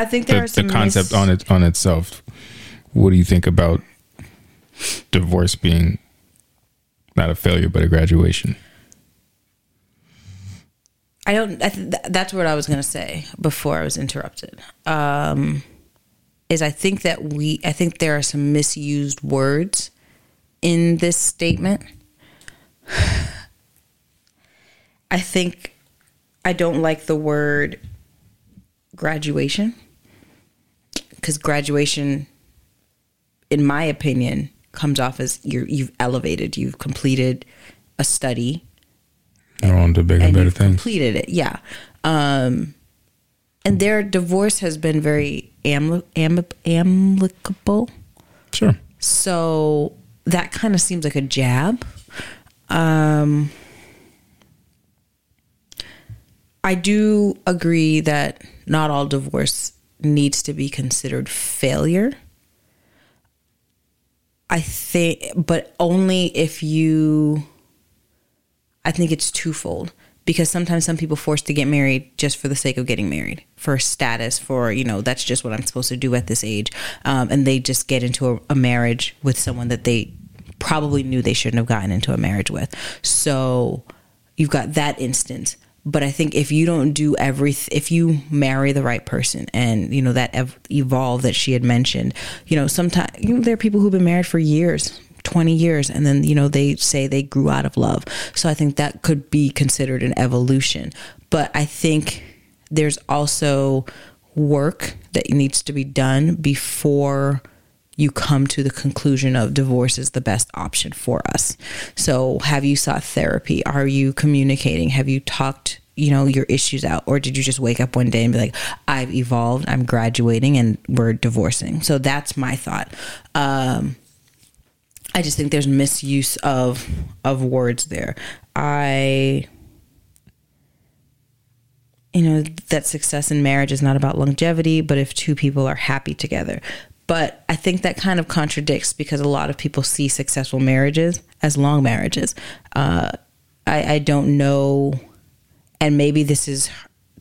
I think there the, are some the concept mis- on it on itself. What do you think about divorce being not a failure but a graduation? I don't. I th- th- that's what I was going to say before I was interrupted. Um, is I think that we. I think there are some misused words in this statement. (sighs) I think I don't like the word graduation because graduation, in my opinion, comes off as you're, you've elevated, you've completed a study You're on to bigger, and better you've things. completed it. Yeah. Um, and their divorce has been very amli- am- amicable. Sure. So that kind of seems like a jab. Um, I do agree that not all divorce needs to be considered failure. I think, but only if you I think it's twofold because sometimes some people forced to get married just for the sake of getting married, for status, for you know that's just what I'm supposed to do at this age, um, and they just get into a, a marriage with someone that they probably knew they shouldn't have gotten into a marriage with. So you've got that instance. But I think if you don't do every, if you marry the right person, and you know that ev- evolve that she had mentioned, you know, sometimes you know there are people who've been married for years, 20 years and then you know they say they grew out of love. So i think that could be considered an evolution. But i think there's also work that needs to be done before you come to the conclusion of divorce is the best option for us. So, have you sought therapy? Are you communicating? Have you talked, you know, your issues out? Or did you just wake up one day and be like, I've evolved, I'm graduating, and we're divorcing? So, that's my thought. Um, I just think there's misuse of of words there. I you know that success in marriage is not about longevity, but if two people are happy together. But I think that kind of contradicts because a lot of people see successful marriages as long marriages. Uh, I, I don't know, and maybe this is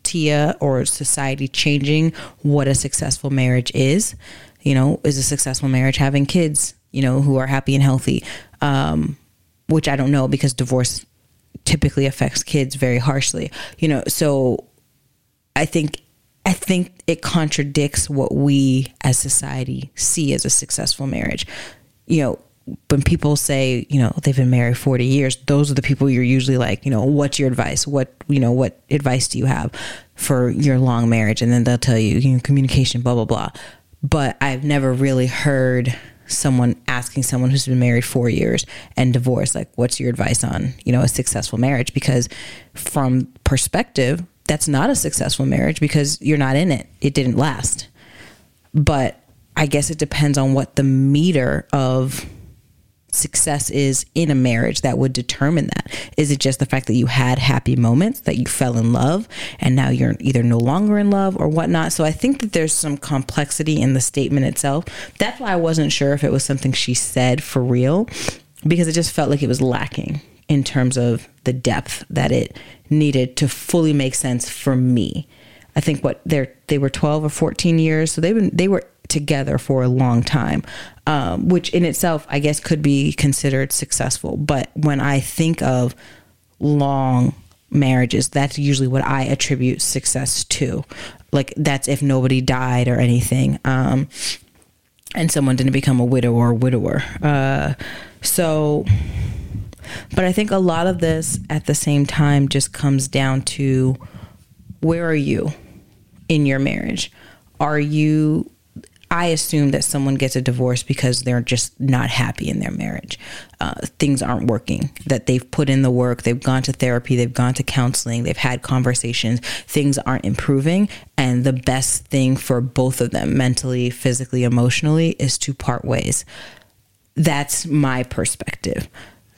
Tia or society changing what a successful marriage is. You know, is a successful marriage having kids? You know, who are happy and healthy? Um, which I don't know because divorce typically affects kids very harshly. You know, so I think I think it contradicts what we as society see as a successful marriage. You know, when people say, you know, they've been married 40 years, those are the people you're usually like, you know, what's your advice? What, you know, what advice do you have for your long marriage? And then they'll tell you, you know, communication, blah, blah, blah. But I've never really heard someone asking someone who's been married four years and divorced, like, what's your advice on, you know, a successful marriage? Because from perspective, that's not a successful marriage because you're not in it. It didn't last. But I guess it depends on what the meter of success is in a marriage that would determine that. Is it just the fact that you had happy moments, that you fell in love, and now you're either no longer in love or whatnot? So I think that there's some complexity in the statement itself. That's why I wasn't sure if it was something she said for real, because it just felt like it was lacking in terms of the depth that it needed to fully make sense for me. I think what they they were 12 or 14 years, so they've been they were together for a long time, um, which in itself I guess could be considered successful. But when I think of long marriages, that's usually what I attribute success to. Like that's if nobody died or anything, um, and someone didn't become a widow or a widower. Uh, so but I think a lot of this at the same time just comes down to where are you in your marriage? Are you I assume that someone gets a divorce because they're just not happy in their marriage. Uh, things aren't working, that they've put in the work, they've gone to therapy, they've gone to counseling, they've had conversations, things aren't improving. And the best thing for both of them, mentally, physically, emotionally, is to part ways. That's my perspective.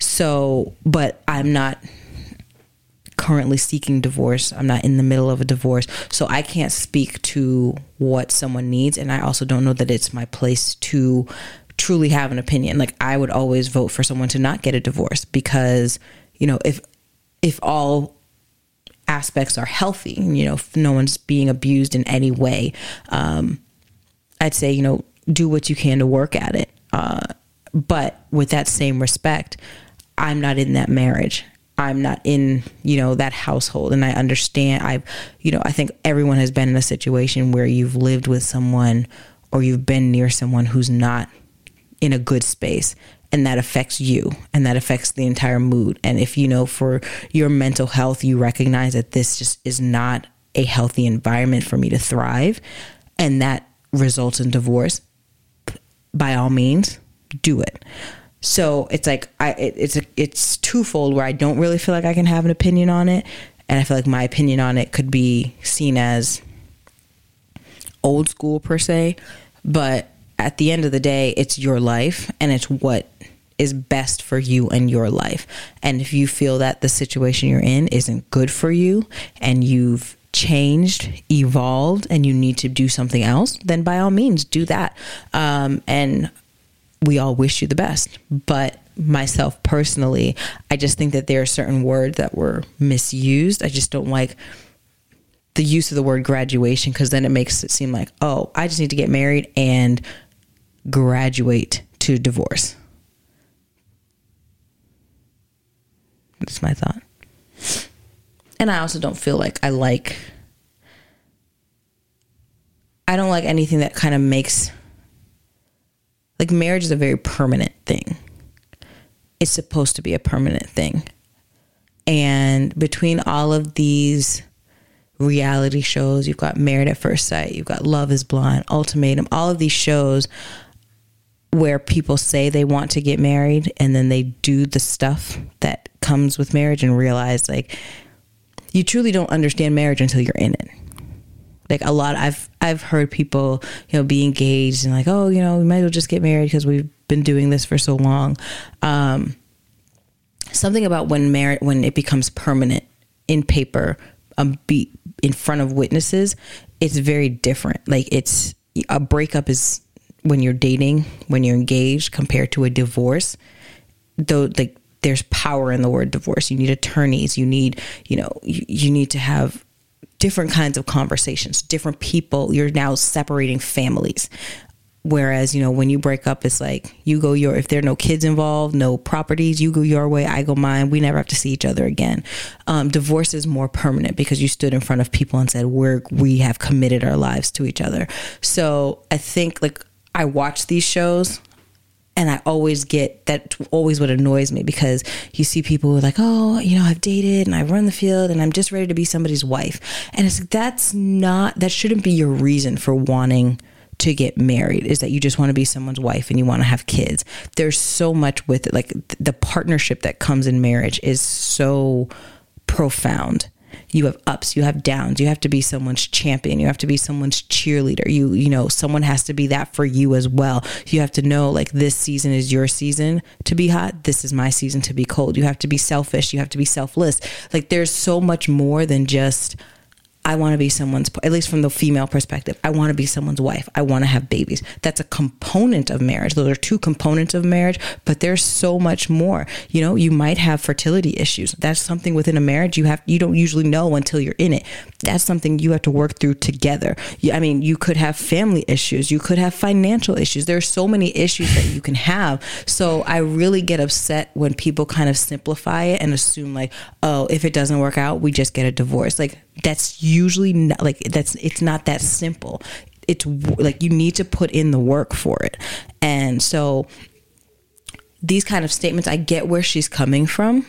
So, but I'm not currently seeking divorce. I'm not in the middle of a divorce. So I can't speak to what someone needs. And I also don't know that it's my place to truly have an opinion. Like I would always vote for someone to not get a divorce because, you know, if, if all aspects are healthy, you know, if no one's being abused in any way, um, I'd say, you know, do what you can to work at it. Uh, but with that same respect, I'm not in that marriage. I'm not in, you know, that household. And I understand I've, you know, I think everyone has been in a situation where you've lived with someone or you've been near someone who's not in a good space and that affects you and that affects the entire mood. And if you know for your mental health, you recognize that this just is not a healthy environment for me to thrive and that results in divorce, by all means, do it. So it's like I it, it's a, it's twofold where I don't really feel like I can have an opinion on it, and I feel like my opinion on it could be seen as old school per se, but at the end of the day, it's your life and it's what is best for you and your life. And if you feel that the situation you're in isn't good for you and you've changed, evolved, and you need to do something else, then by all means do that. Um, and we all wish you the best. But myself personally, I just think that there are certain words that were misused. I just don't like the use of the word graduation because then it makes it seem like, oh, I just need to get married and graduate to divorce. That's my thought. And I also don't feel like I like I don't like anything that kind of makes like marriage is a very permanent thing. It's supposed to be a permanent thing. And between all of these reality shows, you've got Married at First Sight, you've got Love is Blind, Ultimatum, all of these shows, where people say they want to get married and then they do the stuff that comes with marriage and realize like you truly don't understand marriage until you're in it like a lot i've i've heard people you know be engaged and like oh you know we might as well just get married because we've been doing this for so long um something about when marriage when it becomes permanent in paper um be in front of witnesses it's very different like it's a breakup is when you're dating, when you're engaged, compared to a divorce, though like there's power in the word divorce. You need attorneys. You need, you know, you, you need to have different kinds of conversations, different people. You're now separating families. Whereas, you know, when you break up, it's like you go your, if there are no kids involved, no properties, you go your way, I go mine. We never have to see each other again. Um, divorce is more permanent because you stood in front of people and said, we're, we have committed our lives to each other. So I think like I watch these shows and I always get that always what annoys me because you see people like, oh, you know, I've dated and I've run the field and I'm just ready to be somebody's wife. And it's that's not that shouldn't be your reason for wanting to get married is that you just want to be someone's wife and you want to have kids. There's so much with it. Like the partnership that comes in marriage is so profound you have ups you have downs. You have to be someone's champion. You have to be someone's cheerleader. You you know someone has to be that for you as well. You have to know like this season is your season to be hot. This is my season to be cold. You have to be selfish. You have to be selfless. Like there's so much more than just I want to be someone's, at least from the female perspective, I want to be someone's wife. I want to have babies. That's a component of marriage. Those are two components of marriage, but there's so much more. You know, you might have fertility issues. That's something within a marriage you have, you don't usually know until you're in it. That's something you have to work through together. I mean, you could have family issues. You could have financial issues. There's so many issues that you can have. So I really get upset when people kind of simplify it and assume like, oh, if it doesn't work out, we just get a divorce. Like that's usually not like that's it's not that simple it's like you need to put in the work for it and so these kind of statements i get where she's coming from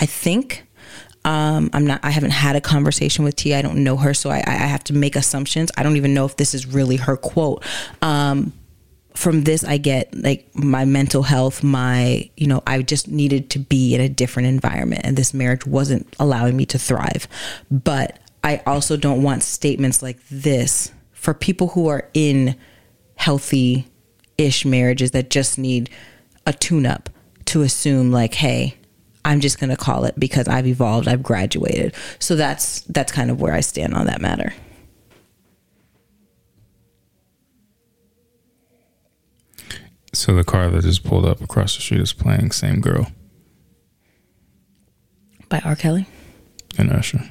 i think um, I'm not. I haven't had a conversation with T. I don't know her, so I, I have to make assumptions. I don't even know if this is really her quote. Um, from this I get like my mental health, my, you know, I just needed to be in a different environment and this marriage wasn't allowing me to thrive. But I also don't want statements like this for people who are in healthy ish marriages that just need a tune up to assume like, hey, I'm just going to call it because I've evolved, I've graduated. So that's that's kind of where I stand on that matter. So the car that just pulled up across the street is playing "Same Girl" by R. Kelly and Usher.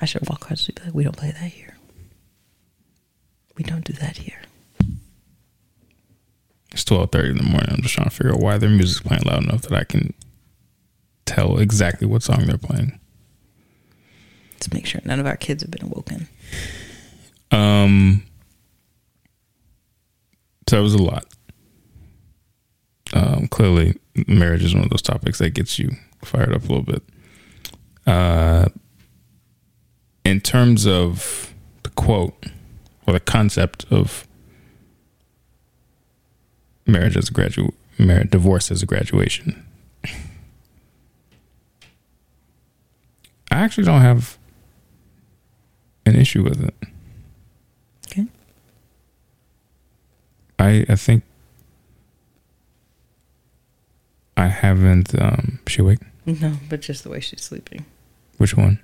I should walk across the street. Like, we don't play that here. We don't do that here. It's twelve thirty in the morning. I'm just trying to figure out why their music's playing loud enough that I can tell exactly what song they're playing. Let's make sure none of our kids have been awoken. Um. So it was a lot um, clearly marriage is one of those topics that gets you fired up a little bit. Uh, in terms of the quote or the concept of marriage as a graduate, marriage, divorce as a graduation, I actually don't have an issue with it. Okay. I I think I haven't. Um, she awake? No, but just the way she's sleeping. Which one?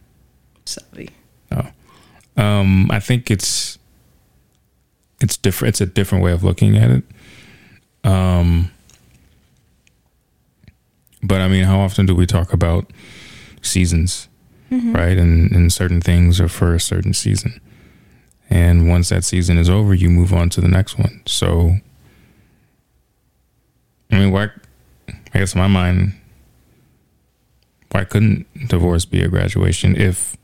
Savi. Oh, um, I think it's it's different. It's a different way of looking at it. Um, but I mean, how often do we talk about seasons, mm-hmm. right? And and certain things are for a certain season, and once that season is over, you move on to the next one. So, I mean, why I guess in my mind, why couldn't divorce be a graduation if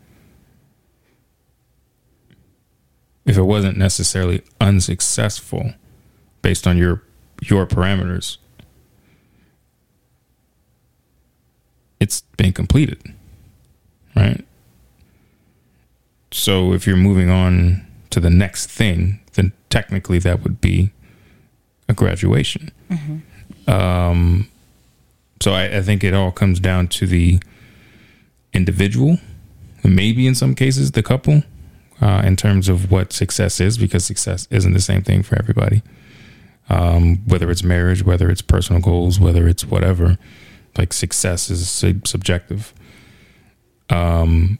if it wasn't necessarily unsuccessful based on your your parameters? It's been completed. Right? So if you're moving on to the next thing, then technically that would be a graduation. Um, so I, I think it all comes down to the individual, maybe in some cases the couple, uh, in terms of what success is, because success isn't the same thing for everybody. Um, whether it's marriage, whether it's personal goals, whether it's whatever, like success is sub- subjective. Um,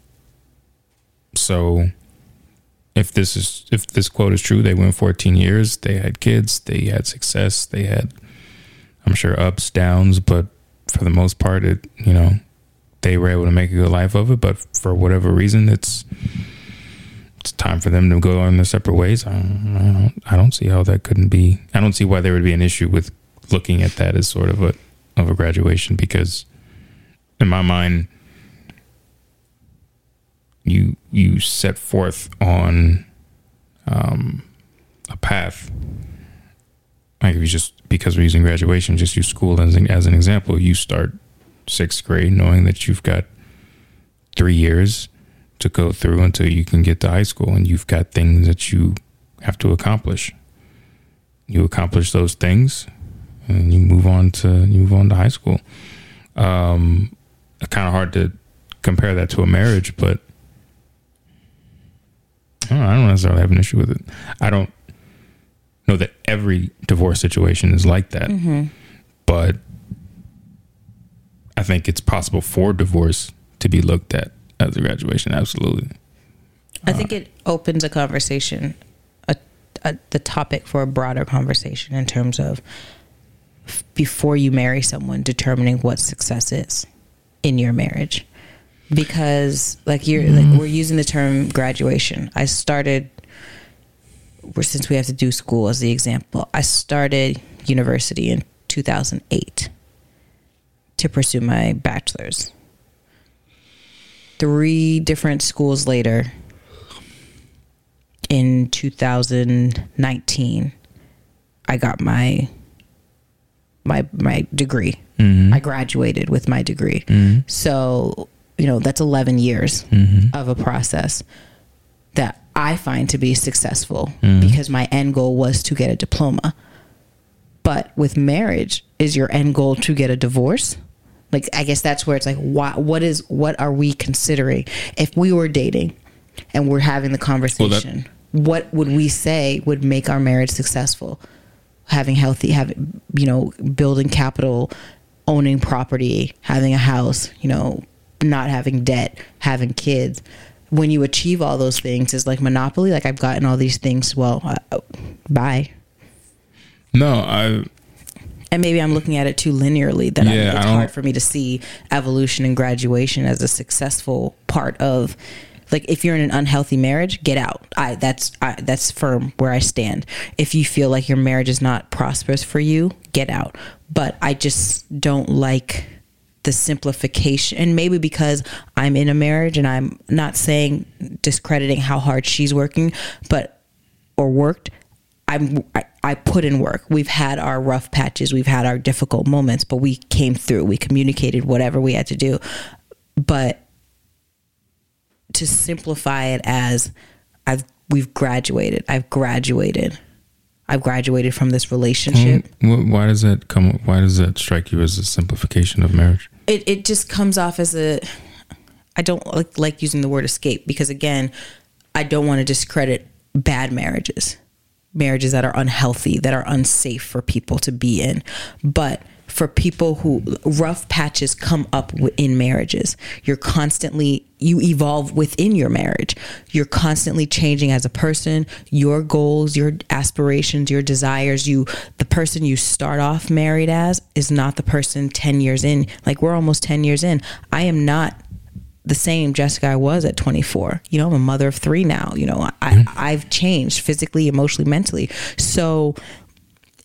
so if this is if this quote is true, they went 14 years, they had kids, they had success, they had I'm sure ups, downs, but for the most part it, you know, they were able to make a good life of it, but for whatever reason it's it's time for them to go on their separate ways. I don't, I don't I don't see how that couldn't be I don't see why there would be an issue with looking at that as sort of a of a graduation because in my mind you you set forth on um, a path. Like if you just because we're using graduation, just use school as an, as an example. You start sixth grade knowing that you've got three years to go through until you can get to high school, and you've got things that you have to accomplish. You accomplish those things, and you move on to you move on to high school. Um, kind of hard to compare that to a marriage, but I don't, I don't necessarily have an issue with it. I don't know every divorce situation is like that, mm-hmm. but I think it's possible for divorce to be looked at as a graduation. Absolutely. I think it opens a conversation, a, a the topic for a broader conversation in terms of f- before you marry someone, determining what success is in your marriage. Because like you're like mm-hmm. we're using the term graduation. I started we're since we have to do school as the example. I started university in 2008 to pursue my bachelor's. Three different schools later, in 2019 i got my my my degree mm-hmm. i graduated with my degree mm-hmm. so you know that's 11 years mm-hmm. of a process that i find to be successful mm-hmm. because my end goal was to get a diploma. But with marriage is your end goal to get a divorce? Like i guess that's where it's like why, what is what are we considering? If we were dating and we're having the conversation what would we say would make our marriage successful? Having healthy having you know building capital owning property having a house you know not having debt having kids when you achieve all those things is like monopoly. Like i've gotten all these things well uh, bye. No, I and maybe I'm looking at it too linearly that I, Yeah, it's I hard for me to see evolution and graduation as a successful part of like if you're in an unhealthy marriage get out. I that's I, that's firm where I stand. If you feel like your marriage is not prosperous for you get out. But I just don't like the simplification and maybe because I'm in a marriage and I'm not saying discrediting how hard she's working but or worked I'm I, I put in work. We've had our rough patches, we've had our difficult moments, but we came through. We communicated whatever we had to do. But to simplify it as I've we've graduated. I've graduated. I've graduated from this relationship. why does that come? Why does that strike you as a simplification of marriage? It it just comes off as a I don't like like using the word escape because again, I don't want to discredit bad marriages. Marriages that are unhealthy, that are unsafe for people to be in. But for people who rough patches come up in marriages, you're constantly you evolve within your marriage. You're constantly changing as a person, your goals, your aspirations, your desires, you the person you start off married as is not the person 10 years in. Like we're almost 10 years in. I am not the same Jessica I was at 24. You know, I'm a mother of three now. You know, I, mm-hmm. I've changed physically, emotionally, mentally. So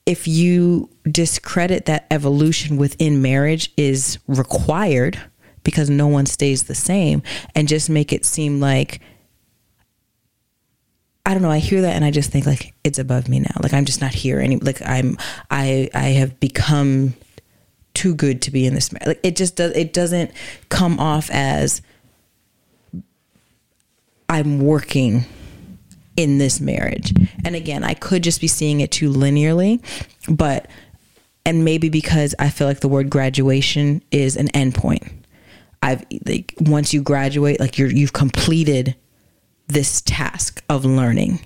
if you discredit that evolution within marriage is required because no one stays the same and just make it seem like I don't know. I hear that and I just think like it's above me now. Like I'm just not here any. Like I'm I I have become too good to be in this. marriage. Like it just does. It doesn't come off as I'm working in this marriage. And again, I could just be seeing it too linearly. but and maybe because I feel like the word graduation is an endpoint. I've like once you graduate, like you're you've completed this task of learning.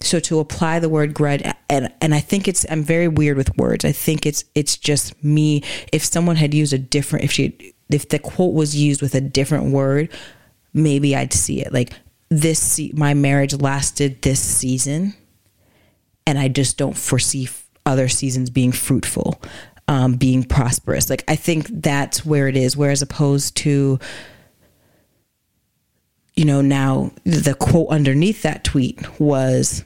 So to apply the word grad and and I think it's I'm very weird with words. I think it's it's just me. If someone had used a different if she if the quote was used with a different word, maybe I'd see it. Like this my marriage lasted this season and I just don't foresee other seasons being fruitful, um, being prosperous. Like I think that's where it is. Whereas opposed to, you know, now the quote underneath that tweet was,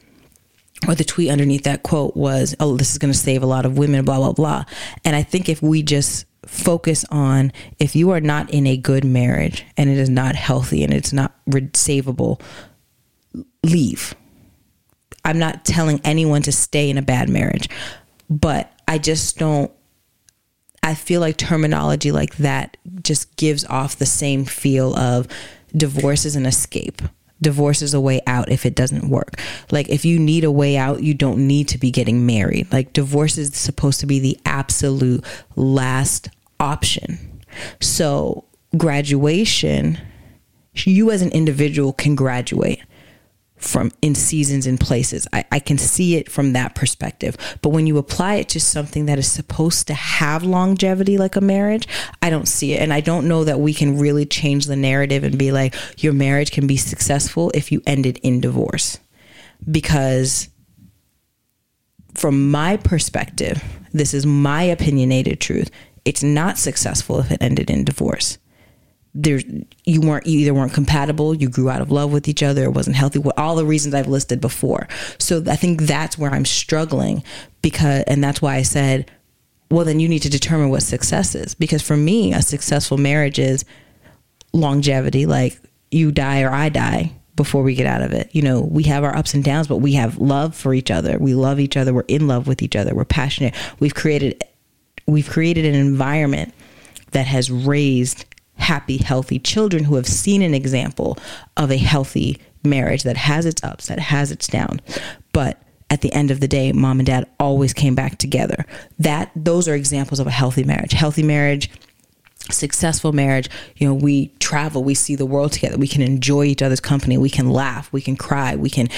or the tweet underneath that quote was, "Oh, this is going to save a lot of women." Blah blah blah. And I think if we just focus on if you are not in a good marriage and it is not healthy and it's not savable, leave I'm not telling anyone to stay in a bad marriage, but I just don't. I feel like terminology like that just gives off the same feel of divorce is an escape. Divorce is a way out if it doesn't work. Like, if you need a way out, you don't need to be getting married. Like, divorce is supposed to be the absolute last option. So, graduation, you as an individual can graduate from in seasons and places. I, I can see it from that perspective. But when you apply it to something that is supposed to have longevity, like a marriage, I don't see it. And I don't know that we can really change the narrative and be like, your marriage can be successful if you ended in divorce. Because from my perspective, this is my opinionated truth. It's not successful if it ended in divorce. There's you weren't you either weren't compatible you grew out of love with each other it wasn't healthy all the reasons i've listed before. So i think that's where i'm struggling because and that's why i said well then you need to determine what success is. Because for me a successful marriage is longevity like you die or i die before we get out of it. You know we have our ups and downs but we have love for each other. We love each other. We're in love with each other. We're passionate. We've created we've created an environment that has raised happy, healthy children who have seen an example of a healthy marriage that has its ups, that has its downs. But at the end of the day, mom and dad always came back together. That those are examples of a healthy marriage. Healthy marriage, successful marriage, you know, we travel, we see the world together, we can enjoy each other's company, we can laugh, we can cry, we can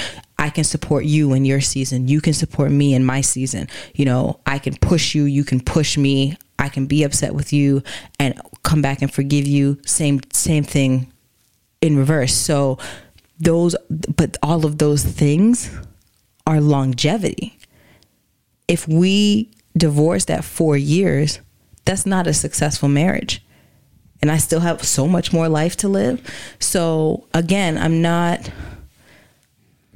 I can support you in your season, you can support me in my season. You know, I can push you, you can push me. I can be upset with you and come back and forgive you. Same same thing in reverse. So those but all of those things are longevity. If we divorced at 4 years, that's not a successful marriage. And I still have so much more life to live. So again, I'm not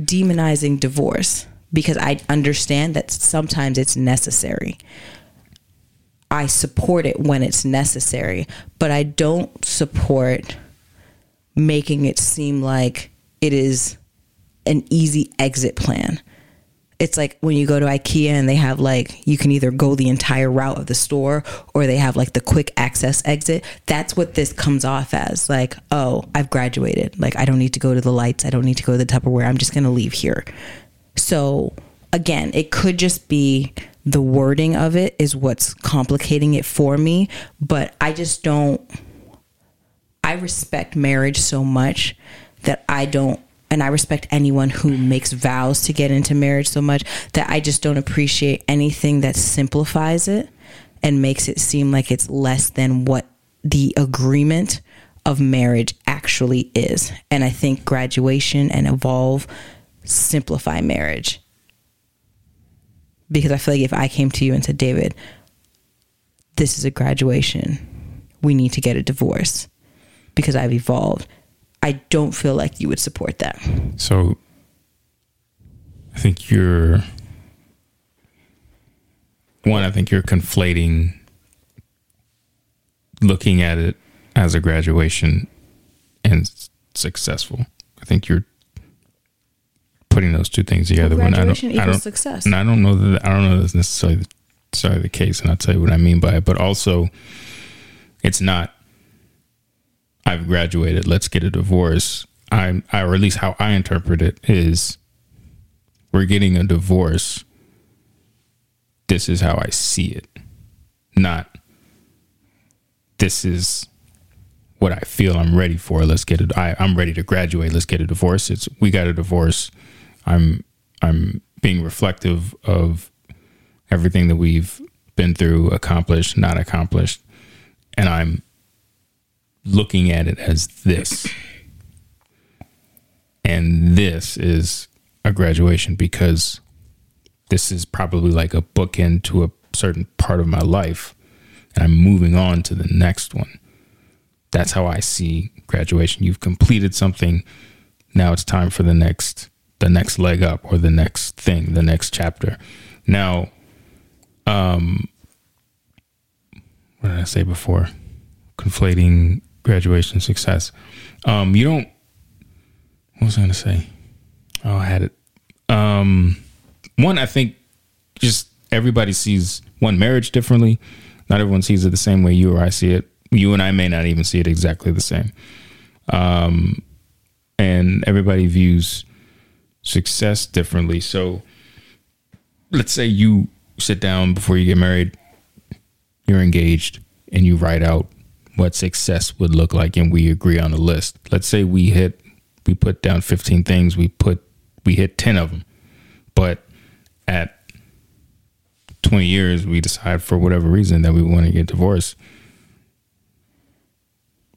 demonizing divorce because I understand that sometimes it's necessary. I support it when it's necessary, but I don't support making it seem like it is an easy exit plan. It's like when you go to IKEA and they have like you can either go the entire route of the store or they have like the quick access exit. That's what this comes off as. Like, oh, I've graduated. Like I don't need to go to the lights. I don't need to go to the Tupperware. I'm just going to leave here. So, again, it could just be the wording of it is what's complicating it for me. But I just don't, I respect marriage so much that I don't, and I respect anyone who makes vows to get into marriage so much that I just don't appreciate anything that simplifies it and makes it seem like it's less than what the agreement of marriage actually is. And I think graduation and evolve simplify marriage. Because I feel like if I came to you and said, David, this is a graduation, we need to get a divorce because I've evolved, I don't feel like you would support that. So I think you're one, I think you're conflating looking at it as a graduation and successful. I think you're putting those two things together. When I don't, I don't, success. And I don't know that I don't know that's necessarily necessarily the case, and I'll tell you what I mean by it. But also, it's not. I've graduated. Let's get a divorce. I, I, or at least how I interpret it is, we're getting a divorce this is how I see it, not this is what I feel I'm ready for. Let's get it. I'm ready to graduate. Let's get a divorce. It's we got a divorce. I'm I'm being reflective of everything that we've been through, accomplished, not accomplished, and I'm looking at it as this. And this is a graduation because this is probably like a bookend to a certain part of my life. And I'm moving on to the next one. That's how I see graduation. You've completed something. Now it's time for the next the next leg up or the next thing, the next chapter. Now, um what did I say before? Conflating graduation success. Um, you don't. What was I going to say? Oh, I had it. Um, one, I think just everybody sees one marriage differently. Not everyone sees it the same way you or I see it. You and I may not even see it exactly the same. Um, and everybody views success differently. So let's say you sit down before you get married, you're engaged, and you write out what success would look like and we agree on a list. Let's say we hit we put down 15 things, we put we hit 10 of them. But at 20 years we decide for whatever reason that we want to get divorced.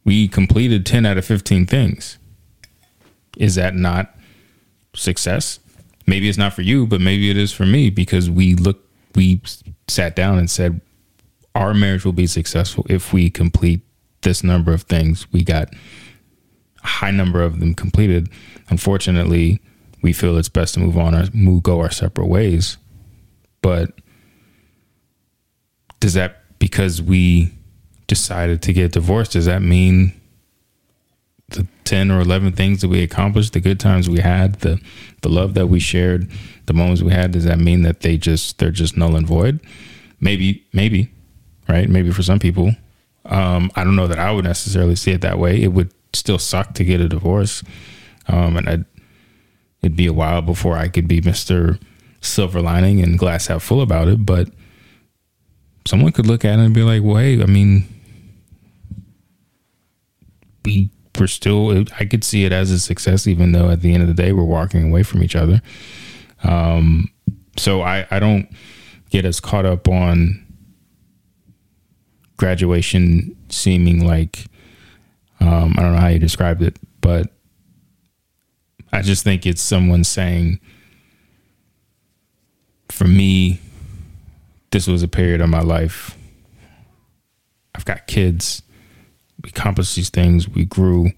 We completed 10 out of 15 things. Is that not success? Maybe it's not for you, but maybe it is for me because we look we sat down and said our marriage will be successful if we complete this number of things. We got a high number of them completed. Unfortunately, we feel it's best to move on or move go our separate ways. But does that because we decided to get divorced, does that mean the 10 or 11 things that we accomplished, the good times we had, the the love that we shared, the moments we had, does that mean that they just they're just null and void? Maybe maybe, right? Maybe for some people, um, I don't know that I would necessarily see it that way. It would still suck to get a divorce, um, and I'd, it'd be a while before I could be Mister Silver Lining and glass half full about it. But someone could look at it and be like, "Well, hey, I mean, we we're still. I could see it as a success, even though at the end of the day we're walking away from each other." Um, so I I don't get as caught up on graduation seeming like um, I don't know how you described it, but I just think it's someone saying, for me, this was a period of my life. I've got kids. We accomplished these things. We grew.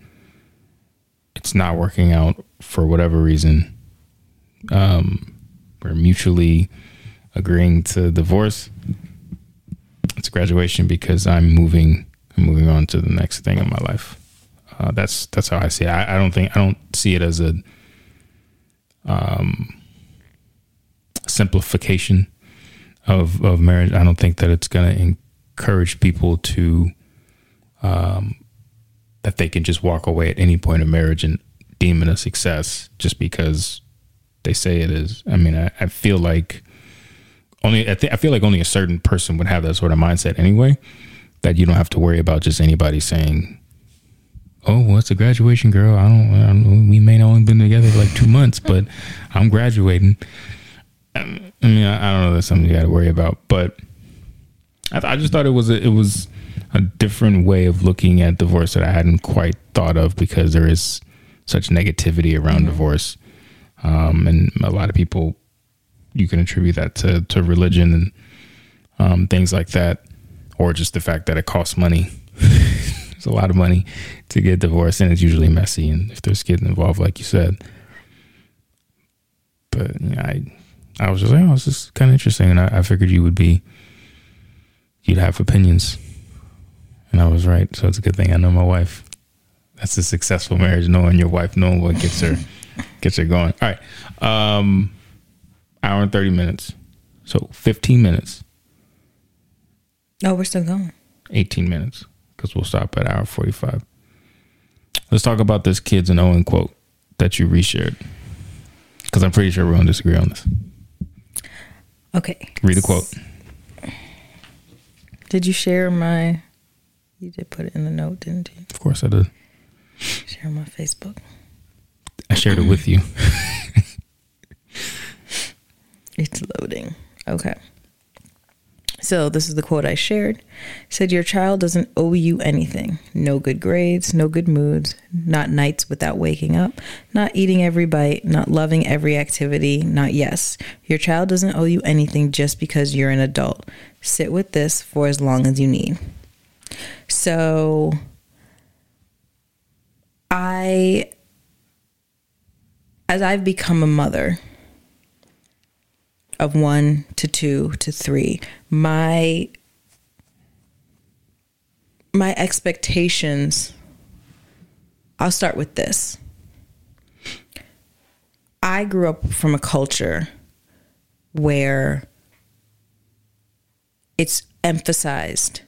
It's not working out for whatever reason. Um, we're mutually agreeing to divorce it's graduation because I'm moving I'm moving on to the next thing in my life. Uh, that's that's how I see it. I, I, don't think I don't see it as a um, simplification of of marriage. I don't think that it's going to encourage people to um, that they can just walk away at any point of marriage and deem it a success just because they say it is. I mean, I, I feel like only I, th- I feel like only a certain person would have that sort of mindset anyway. That you don't have to worry about just anybody saying, "Oh, well, it's a graduation, girl. I don't, I don't we may not only been together for like two months, but I'm graduating." I mean, I, don't know. That's something you got to worry about, but I, I just thought it was a, it was a different way of looking at divorce that I hadn't quite thought of because there is such negativity around mm-hmm. divorce, um, and a lot of people you can attribute that to to religion and um, things like that, or just the fact that it costs money. (laughs) it's a lot of money to get divorced, and it's usually messy. And if there's kids involved, like you said, but you know, I I was just like, oh, this is kind of interesting, and I, I figured you would be you'd have opinions, and I was right. So it's a good thing I know my wife. That's a successful marriage, knowing your wife, knowing what gets her (laughs) gets her going. All right. Um, hour and 30 minutes. So 15 minutes. Oh, we're still going. 18 minutes because we'll stop at hour 45. Let's talk about this kids and Owen quote that you reshared because I'm pretty sure we're going to disagree on this. Okay. Read the quote. Did you share my? You did put it in the note, didn't you? Of course I did. Share my Facebook. I shared it with you. (laughs) It's loading. Okay. So this is the quote I shared. It said your child doesn't owe you anything. No good grades, no good moods, not nights without waking up, not eating every bite, not loving every activity, not yes. Your child doesn't owe you anything just because you're an adult. Sit with this for as long as you need. So I as I've become a mother, of one to two to three. My my expectations i'll start with this. I grew up from a culture where it's emphasized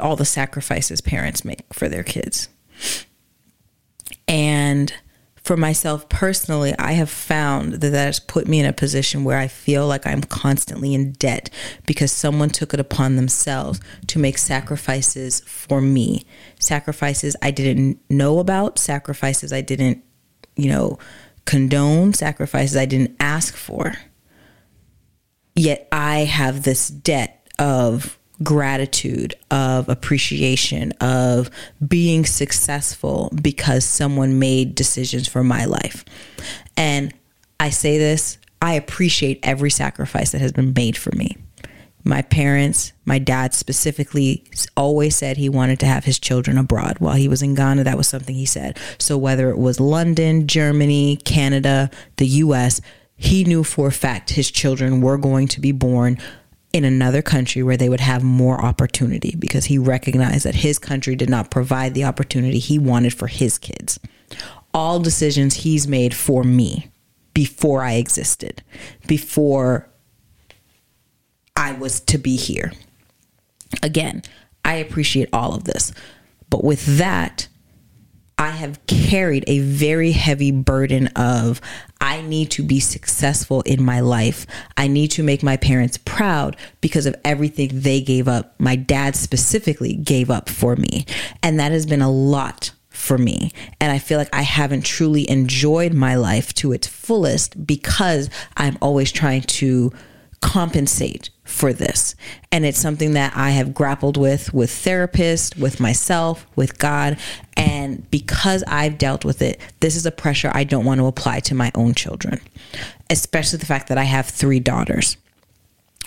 all the sacrifices parents make for their kids. And for myself personally, I have found that that has put me in a position where I feel like I'm constantly in debt because someone took it upon themselves to make sacrifices for me. Sacrifices I didn't know about, sacrifices I didn't, you know, condone, sacrifices I didn't ask for. Yet I have this debt of gratitude, of appreciation, of being successful because someone made decisions for my life. And I say this, I appreciate every sacrifice that has been made for me. My parents, my dad specifically, always said he wanted to have his children abroad. While he was in Ghana, that was something he said. So whether it was London, Germany, Canada, the US, he knew for a fact his children were going to be born in another country where they would have more opportunity because he recognized that his country did not provide the opportunity he wanted for his kids. All decisions he's made for me before I existed, before I was to be here. Again, I appreciate all of this. But with that, I have carried a very heavy burden of I need to be successful in my life. I need to make my parents proud because of everything they gave up. My dad specifically gave up for me. And that has been a lot for me. And I feel like I haven't truly enjoyed my life to its fullest because I'm always trying to compensate for this. And it's something that I have grappled with with therapists, with myself, with God. And because I've dealt with it, this is a pressure I don't want to apply to my own children, especially the fact that I have three daughters.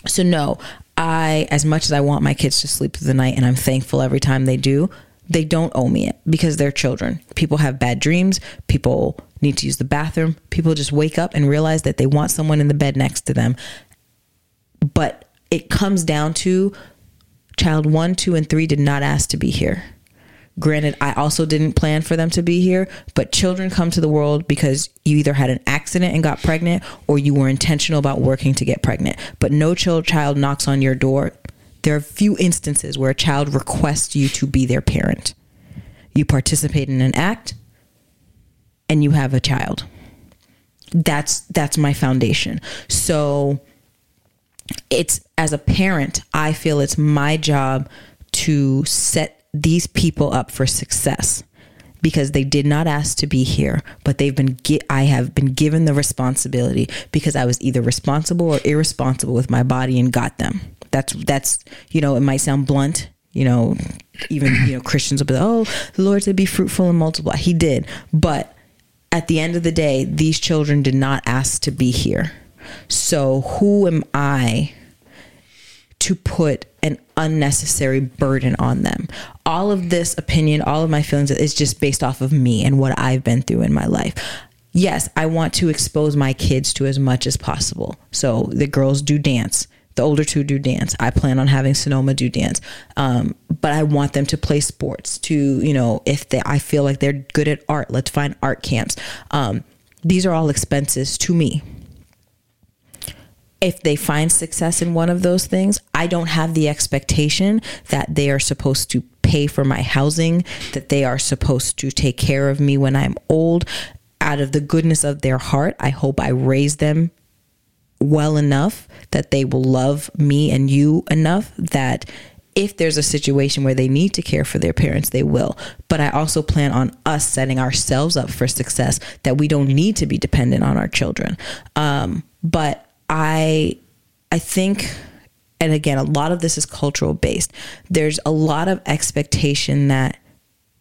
So, no, I, as much as I want my kids to sleep through the night, and I'm thankful every time they do, they don't owe me it because they're children. People have bad dreams. People need to use the bathroom. People just wake up and realize that they want someone in the bed next to them. But it comes down to child one, two, and three did not ask to be here. Granted, I also didn't plan for them to be here, but children come to the world because you either had an accident and got pregnant or you were intentional about working to get pregnant. But no child knocks on your door. There are few instances where a child requests you to be their parent. You participate in an act and you have a child. That's that's my foundation. So it's as a parent, I feel it's my job to set these people up for success because they did not ask to be here, but they've been I have been given the responsibility because I was either responsible or irresponsible with my body and got them. That's that's you know, it might sound blunt, you know, even you know Christians will be like, "Oh, the Lord said be fruitful and multiply." He did, but at the end of the day, these children did not ask to be here. So, who am I to put an unnecessary burden on them? All of this opinion, all of my feelings is just based off of me and what I've been through in my life. Yes, I want to expose my kids to as much as possible. So, the girls do dance. The older two do dance. I plan on having Sonoma do dance, um, but I want them to play sports. To you know, if they, I feel like they're good at art, let's find art camps. Um, these are all expenses to me if they find success in one of those things, I don't have the expectation that they are supposed to pay for my housing, that they are supposed to take care of me when I'm old. Out of the goodness of their heart, I hope I raise them well enough that they will love me and you enough that if there's a situation where they need to care for their parents, they will. But I also plan on us setting ourselves up for success that we don't need to be dependent on our children. Um, but I, I think, and again, a lot of this is cultural based. There's a lot of expectation that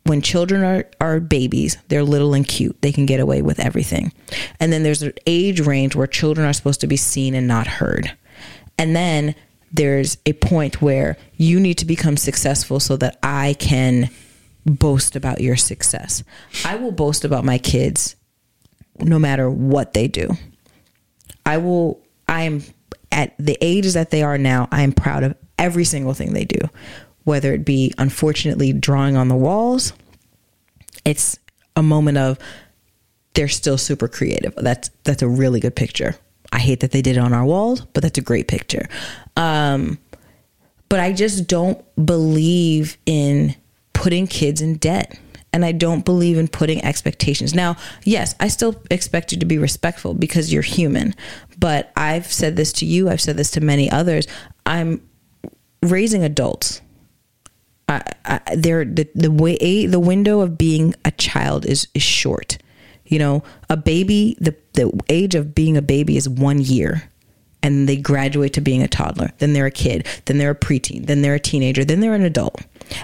when children are, are babies, they're little and cute. They can get away with everything. And then there's an age range where children are supposed to be seen and not heard. And then there's a point where you need to become successful so that I can boast about your success. I will boast about my kids no matter what they do. I will, I am at the ages that they are now, I am proud of every single thing they do, whether it be unfortunately drawing on the walls. It's a moment of they're still super creative. That's that's a really good picture. I hate that they did it on our walls, but that's a great picture. Um, but I just don't believe in putting kids in debt. And I don't believe in putting expectations. Now, yes, I still expect you to be respectful because you're human. But I've said this to you, I've said this to many others. I'm raising adults. I, I, they're the the way the window of being a child is is short. You know, a baby, the, the age of being a baby is one year. And they graduate to being a toddler. Then they're a kid. Then they're a preteen. Then they're a teenager. Then they're an adult.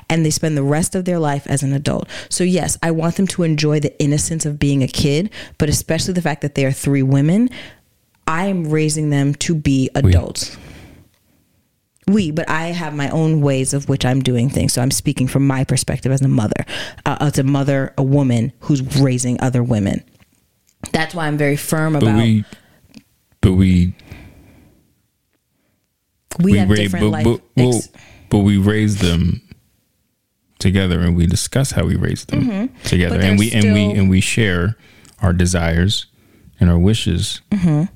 And they spend the rest of their life as an adult. So, yes, I want them to enjoy the innocence of being a kid, but especially the fact that they are three women. I am raising them to be adults. We we, but I have my own ways of which I'm doing things. So I'm speaking from my perspective as a mother, uh, as a mother, a woman who's raising other women. That's why I'm very firm But about. we, but we, we, have ra- different but, life. but, well, ex- but we raise them together and we discuss how we raise them together Mm-hmm. But and we there's and we and we share our desires and our wishes Mm-hmm.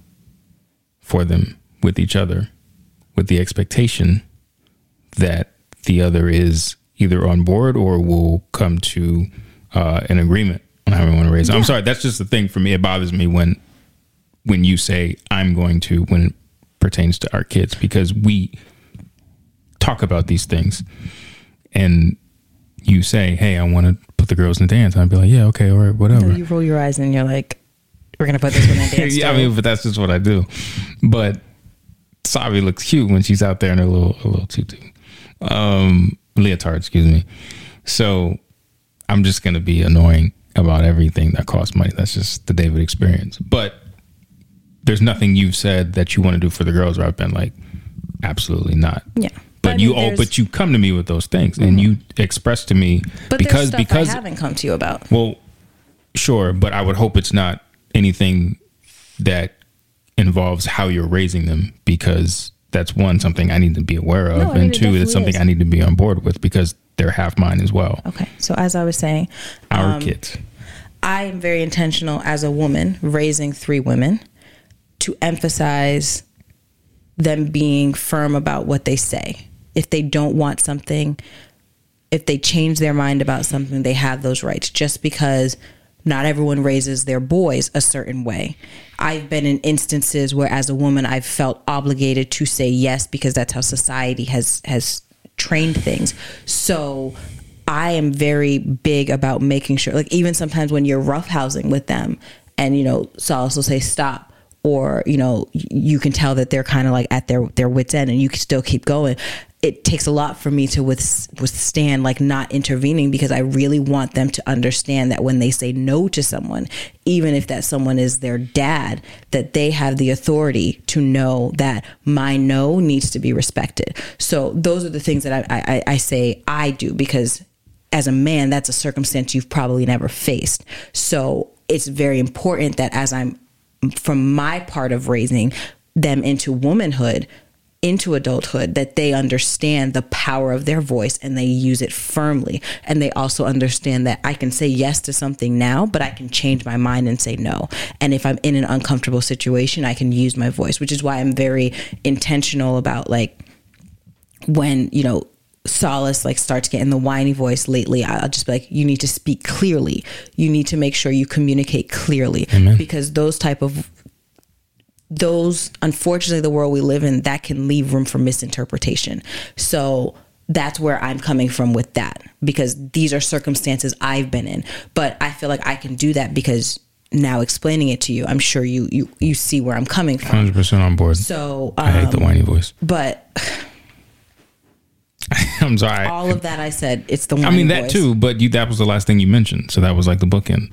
for them with each other with the expectation that the other is either on board or will come to uh, an agreement on how we want to raise them. I'm sorry, that's just the thing for me. It bothers me when when you say I'm going to when it pertains to our kids because we talk about these things and you say, "Hey, I want to put the girls in the dance." I'd be like, "Yeah, okay, all right, whatever." you roll your eyes and you're like, we're going to put this one in (laughs) dance. yeah, I mean, but that's just what I do. But Savi looks cute when she's out there in her little a little tutu, um, leotard, excuse me. So I'm just gonna be annoying about everything that costs money. That's just the David experience. But there's nothing you've said that you want to do for the girls where I've been like, absolutely not. Yeah. But I you mean, Mm-hmm. but you come to me with those things and you express to me But because stuff because I haven't come to you about. well, sure, but I would hope it's not anything that involves how you're raising them because that's one something I need to be aware of, No, mean, and it two, definitely it's something is. I need to be on board with because they're half mine as well. Okay. So as I was saying, Our um, kids. I am very intentional as a woman raising three women to emphasize them being firm about what they say. If they don't want something, if they change their mind about something, they have those rights just because not everyone raises their boys a certain way. I've been in instances where as a woman I've felt obligated to say yes because that's how society has has trained things. So I am very big about making sure like even sometimes when you're roughhousing with them and you know Solace will say stop or you know you can tell that they're kind of like at their their wits end and you can still keep going it takes a lot for me to withstand like not intervening because i really want them to understand that when they say no to someone even if that someone is their dad that they have the authority to know that my no needs to be respected so those are the things that i i, I say i do because as a man, that's a circumstance you've probably never faced. So it's very important that as I'm from my part of raising them into womanhood, into adulthood, that they understand the power of their voice and they use it firmly. And they also understand that I can say yes to something now, but I can change my mind and say no. And if I'm in an uncomfortable situation, I can use my voice, which is why I'm very intentional about like, when you know solace like starts getting the whiny voice lately i'll just be like you need to speak clearly you need to make sure you communicate clearly Amen. because those type of those unfortunately the world we live in that can leave room for misinterpretation so that's where i'm coming from with that because these are circumstances i've been in but i feel like i can do that because now explaining it to you i'm sure you you, you see where i'm coming from 100% on board. so I hate the um, whiny voice. but (laughs) I'm sorry. all of that i said it's the one I mean that voice. too, but you that was the last thing you mentioned, so that was like the bookend.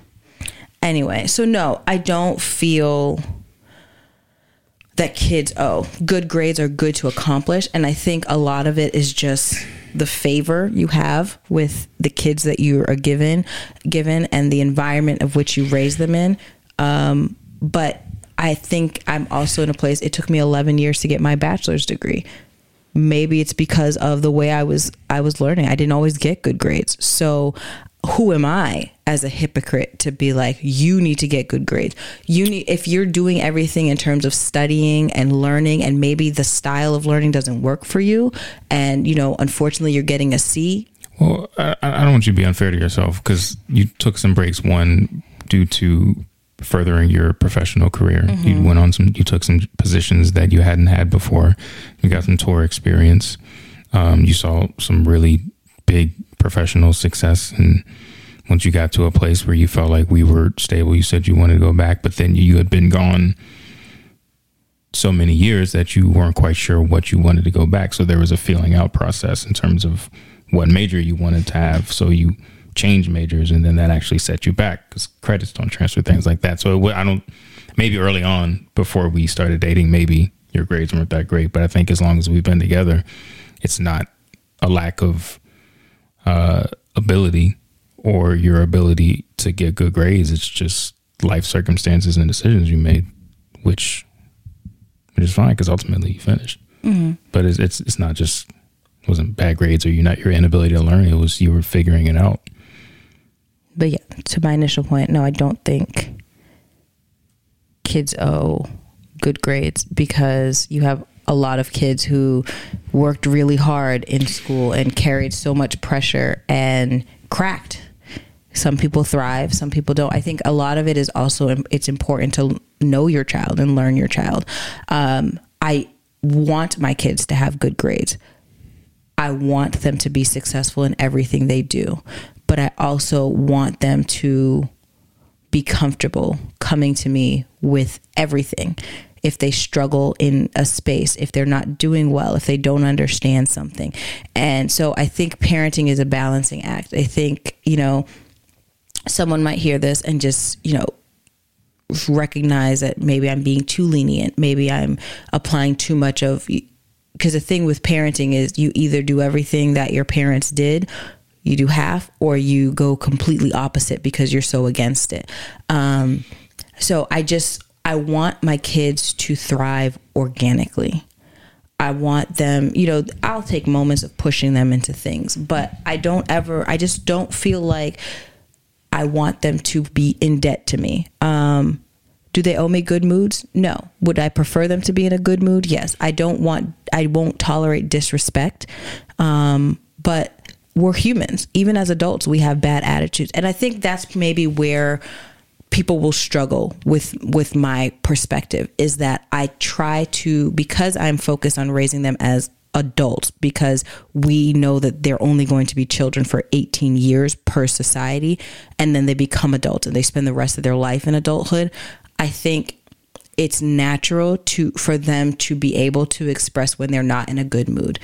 anyway so no i don't feel that kids owe. good grades are good to accomplish and i think a lot of it is just the favor you have with the kids that you are given given and the environment of which you raise them in um, but i think i'm also in a place it took me 11 years to get my bachelor's degree maybe it's because of the way I was I was learning. I didn't always get good grades. So who am I as a hypocrite to be like you need to get good grades. You need if you're doing everything in terms of studying and learning and maybe the style of learning doesn't work for you and you know unfortunately you're getting a C. Well, I, I don't want you to be unfair to yourself because you took some breaks. One due to furthering your professional career, you went on some. You took some positions that you hadn't had before. You got some tour experience. Um, you saw some really big professional success, and once you got to a place where you felt like we were stable, you said you wanted to go back, but then you had been gone so many years that you weren't quite sure what you wanted to go back. So there was a feeling out process in terms of what major you wanted to have. So you changed majors, and then that actually set you back because credits don't transfer things like that. So it, I don't. Maybe early on, before we started dating, maybe your grades weren't that great. But I think as long as we've been together, it's not a lack of uh, ability or your ability to get good grades. It's just life circumstances and decisions you made, which which is fine because ultimately you finished. But it's, it's it's not just it wasn't bad grades or you not your inability to learn. It was you were figuring it out. But yeah, to my initial point, no, I don't think kids owe good grades because you have a lot of kids who worked really hard in school and carried so much pressure and cracked. Some people thrive, some people don't. I think a lot of it is also it's important to know your child and learn your child. Um, I want my kids to have good grades. I want them to be successful in everything they do, but I also want them to be comfortable coming to me with everything. If they struggle in a space, if they're not doing well, if they don't understand something. And so I think parenting is a balancing act. I think, you know, someone might hear this and just, you know, recognize that maybe I'm being too lenient, maybe I'm applying too much of because the thing with parenting is you either do everything that your parents did you do half or you go completely opposite because you're so against it um, so i just i want my kids to thrive organically i want them you know i'll take moments of pushing them into things but i don't ever i just don't feel like i want them to be in debt to me um, do they owe me good moods? No. Would I prefer them to be in a good mood? Yes. I don't want, I won't tolerate disrespect. Um, but we're humans. Even as adults, we have bad attitudes. And I think that's maybe where people will struggle with with my perspective is that I try to because I'm focused on raising them as adults because we know that they're only going to be children for 18 years per society and then they become adults and they spend the rest of their life in adulthood I think it's natural to for them to be able to express when they're not in a good mood.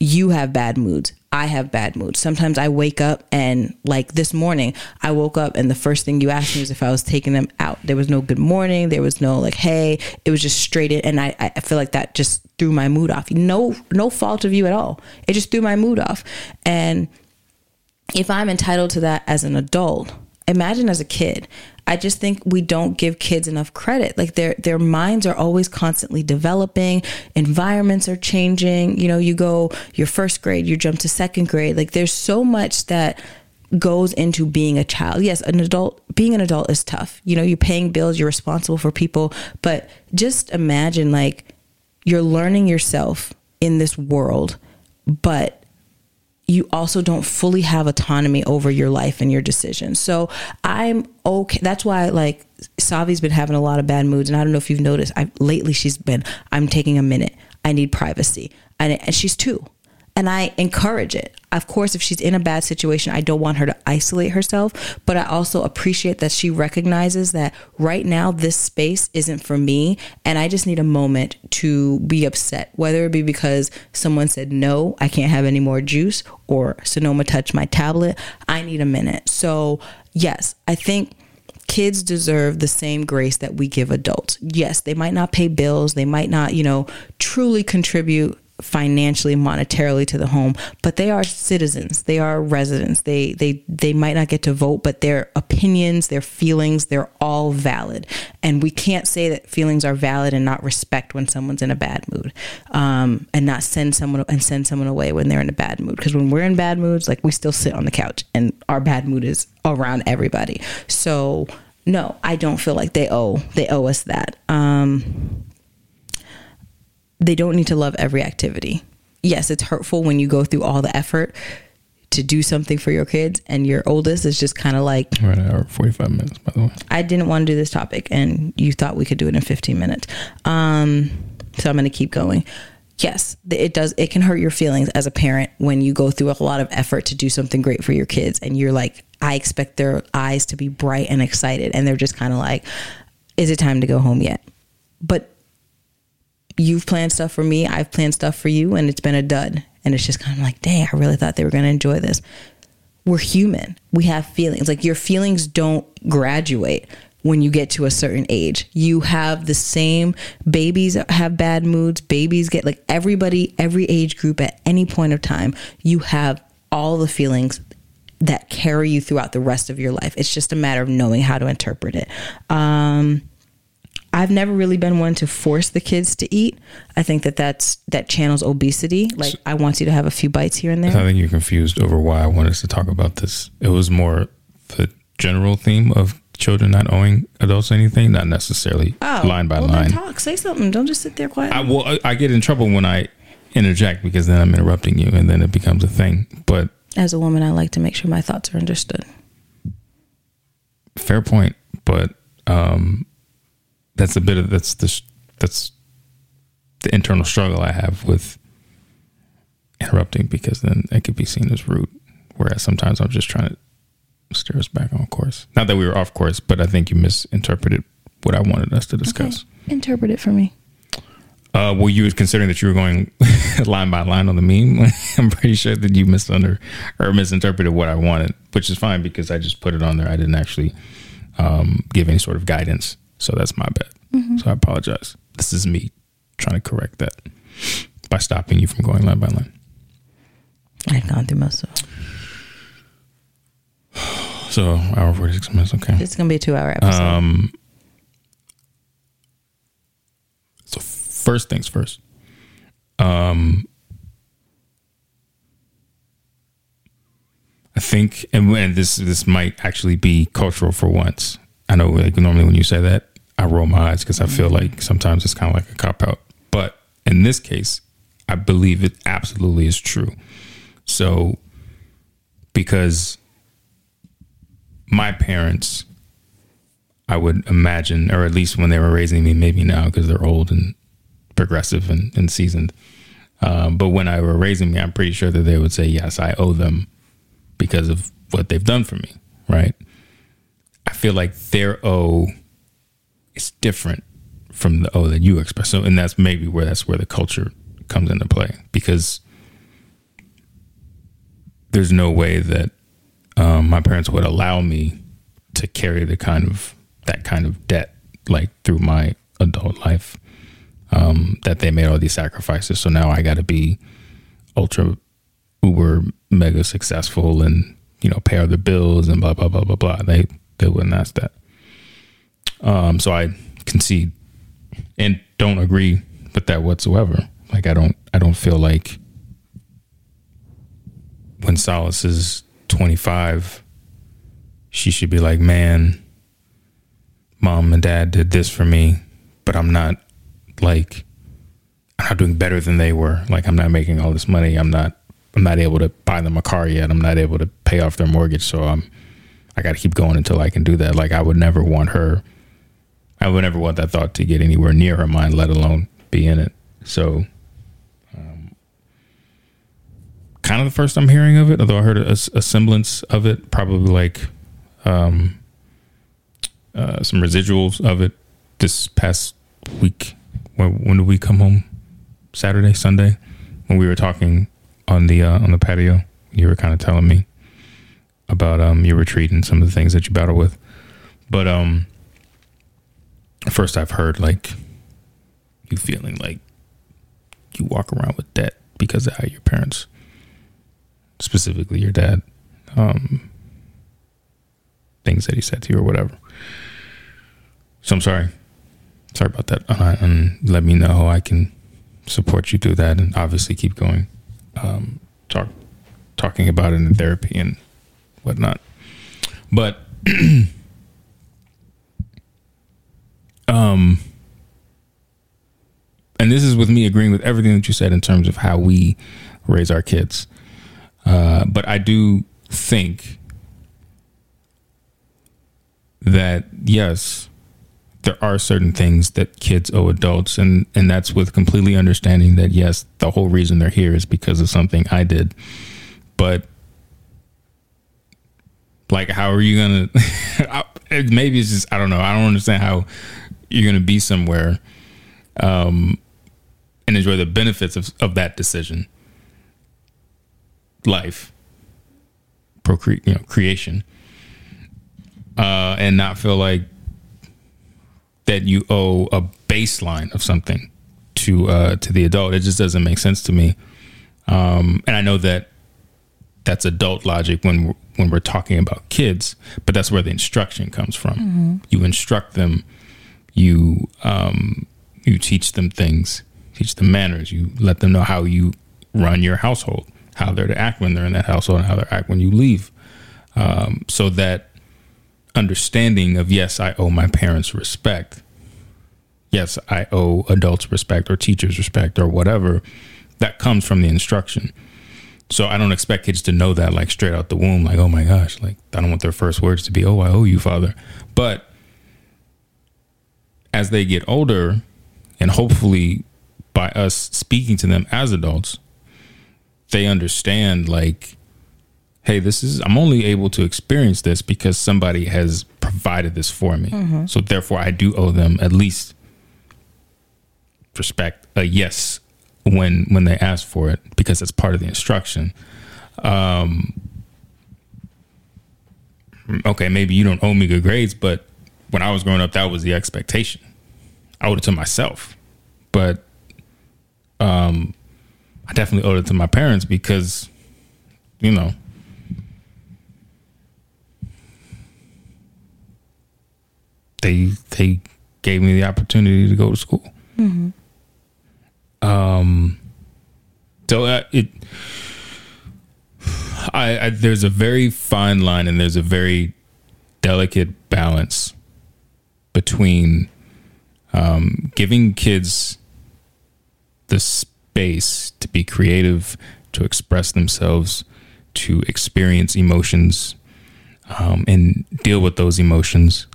You have bad moods. I have bad moods. Sometimes I wake up and like this morning, I woke up and the first thing you asked me was if I was taking them out. There was no good morning. There was no like, hey, it was just straight in. And I, I feel like that just threw my mood off. No, no fault of you at all. It just threw my mood off. And if I'm entitled to that as an adult, imagine as a kid. I just think we don't give kids enough credit. Like their their minds are always constantly developing, environments are changing. You know, you go your first grade, you jump to second grade. Like there's so much that goes into being a child. Yes, an adult being an adult is tough. You know, you're paying bills, you're responsible for people, but just imagine like you're learning yourself in this world, but you also don't fully have autonomy over your life and your decisions. So I'm okay. That's why like Savi's been having a lot of bad moods, and I don't know if you've noticed. I lately she's been. I'm taking a minute. I need privacy, and, and she's two and I encourage it. Of course, if she's in a bad situation, I don't want her to isolate herself, but I also appreciate that she recognizes that right now this space isn't for me and I just need a moment to be upset, whether it be because someone said no, I can't have any more juice or Sonoma touched my tablet. I need a minute. So, yes, I think kids deserve the same grace that we give adults. Yes, they might not pay bills, they might not, you know, truly contribute financially monetarily to the home but they are citizens. They are residents. They they they might not get to vote but their opinions their feelings they're all valid. And we can't say that feelings are valid and not respect when someone's in a bad mood um, and not send someone and send someone away when they're in a bad mood. Because when we're in bad moods like we still sit on the couch and our bad mood is around everybody. So no i don't feel like they owe they owe us that. Um they don't need to love every activity. Yes, it's hurtful when you go through all the effort to do something for your kids and your oldest is just kind of like right an hour 45 minutes by the way. I didn't want to do this topic and you thought we could do it in 15 minutes. Um, so i'm going to keep going. Yes it does it can hurt your feelings as a parent when you go through a lot of effort to do something great for your kids and you're like i expect their eyes to be bright and excited and they're just kind of like is it time to go home yet? But you've planned stuff for me, I've planned stuff for you, and it's been a dud. And it's just kind of like, dang, I really thought they were going to enjoy this. We're human. We have feelings. Like your feelings don't graduate when you get to a certain age. You have the same babies have bad moods, babies get like everybody, every age group at any point of time, you have all the feelings that carry you throughout the rest of your life. It's just a matter of knowing how to interpret it. Um, I've never really been one to force the kids to eat. I think that that's that channels obesity. Like I want you to have a few bites here and there. I think you're confused over why I wanted to talk about this. It was more the general theme of children not owing adults anything, not necessarily oh, line by well line. talk, say something. Don't just sit there quiet. I well, I get in trouble when I interject because then I'm interrupting you, and then it becomes a thing. But as a woman, I like to make sure my thoughts are understood. Fair point, but um, that's a bit of that's the that's the internal struggle I have with interrupting because then it could be seen as rude. Whereas sometimes I'm just trying to steer us back on course. Not that we were off course, but I think you misinterpreted what I wanted us to discuss. Okay. Interpret it for me. Uh, were you were considering that you were going (laughs) line by line on the meme? (laughs) I'm pretty sure that you misunder or misinterpreted what I wanted, which is fine because I just put it on there. I didn't actually um, give any sort of guidance so that's my bad. Mm-hmm. So I apologize. This is me trying to correct that by stopping you from going line by line. I've gone through most of it. (sighs) So hour forty six minutes. Okay, it's gonna be a two hour episode. Um. So first things first. Um. I think, and, and this this might actually be cultural for once. I know like normally when you say that, I roll my eyes because I feel like sometimes it's kind of like a cop out. But in this case, I believe it absolutely is true. So, because my parents, I would imagine, or at least when they were raising me, maybe now because they're old and progressive and, and seasoned. Um, but when I were raising me, I'm pretty sure that they would say, yes, I owe them because of what they've done for me. Right. Feel like their O is different from the O that you express. So, and that's maybe where that's where the culture comes into play because there's no way that um, my parents would allow me to carry the kind of that kind of debt like through my adult life. Um, that they made all these sacrifices, so now I got to be ultra uber mega successful and you know pay all the bills and blah blah blah blah blah. They they wouldn't ask that. Um, so I concede and don't agree with that whatsoever. Like I don't I don't feel like when Solace is 25, she should be like, man, mom and dad did this for me, but I'm not like I'm not doing better than they were. Like I'm not making all this money. I'm not I'm not able to buy them a car yet. I'm not able to pay off their mortgage, so I'm I got to keep going until I can do that. Like I would never want her. I would never want that thought to get anywhere near her mind, let alone be in it. So, um, kind of the first I'm hearing of it, although I heard a, a semblance of it, probably like um, uh, some residuals of it this past week. When, when did we come home? Saturday, Sunday, when we were talking on the uh, on the patio. You were kind of telling me about um, your retreat and some of the things that you battle with. But um, first, I've heard like you feeling like you walk around with debt because of how your parents, specifically your dad, um, things that he said to you or whatever. So I'm sorry. Sorry about that. Uh, and let me know how I can support you through that and obviously keep going. Um, talk, talking about it in therapy and whatnot. But, (clears throat) um, and this is with me agreeing with everything that you said in terms of how we raise our kids. Uh, but I do think that yes, there are certain things that kids owe adults, and and that's with completely understanding that yes, the whole reason they're here is because of something I did, but like how are you gonna (laughs) maybe it's just i don't know. I don't understand how you're gonna be somewhere um and enjoy the benefits of, of that decision. Life. Procreate you know creation. Uh and not feel like that you owe a baseline of something to uh to the adult. It just doesn't make sense to me. Um and i know that that's adult logic when when we're talking about kids, but that's where the instruction comes from. Mm-hmm. You instruct them, you um, you teach them things, teach them manners. You let them know how you run your household, how they're to act when they're in that household, and how they act when you leave. Um, so that understanding of yes, I owe my parents respect. Yes, I owe adults respect or teachers respect or whatever. That comes from the instruction. So I don't expect kids to know that like straight out the womb, like, oh my gosh, like I don't want their first words to be, oh, I owe you, Father. But as they get older, and hopefully by us speaking to them as adults, they understand like, hey, this is I'm only able to experience this because somebody has provided this for me. Mm-hmm. So therefore I do owe them at least respect, a yes when when they ask for it because it's part of the instruction. Um, okay, maybe you don't owe me good grades, but when I was growing up, that was the expectation. I owed it to myself, but um, I definitely owed it to my parents because, you know, they they gave me the opportunity to go to school. Mm-hmm. Um, so uh, it, I, I there's a very fine line and there's a very delicate balance between um, giving kids the space to be creative, to express themselves, to experience emotions, um, and deal with those emotions.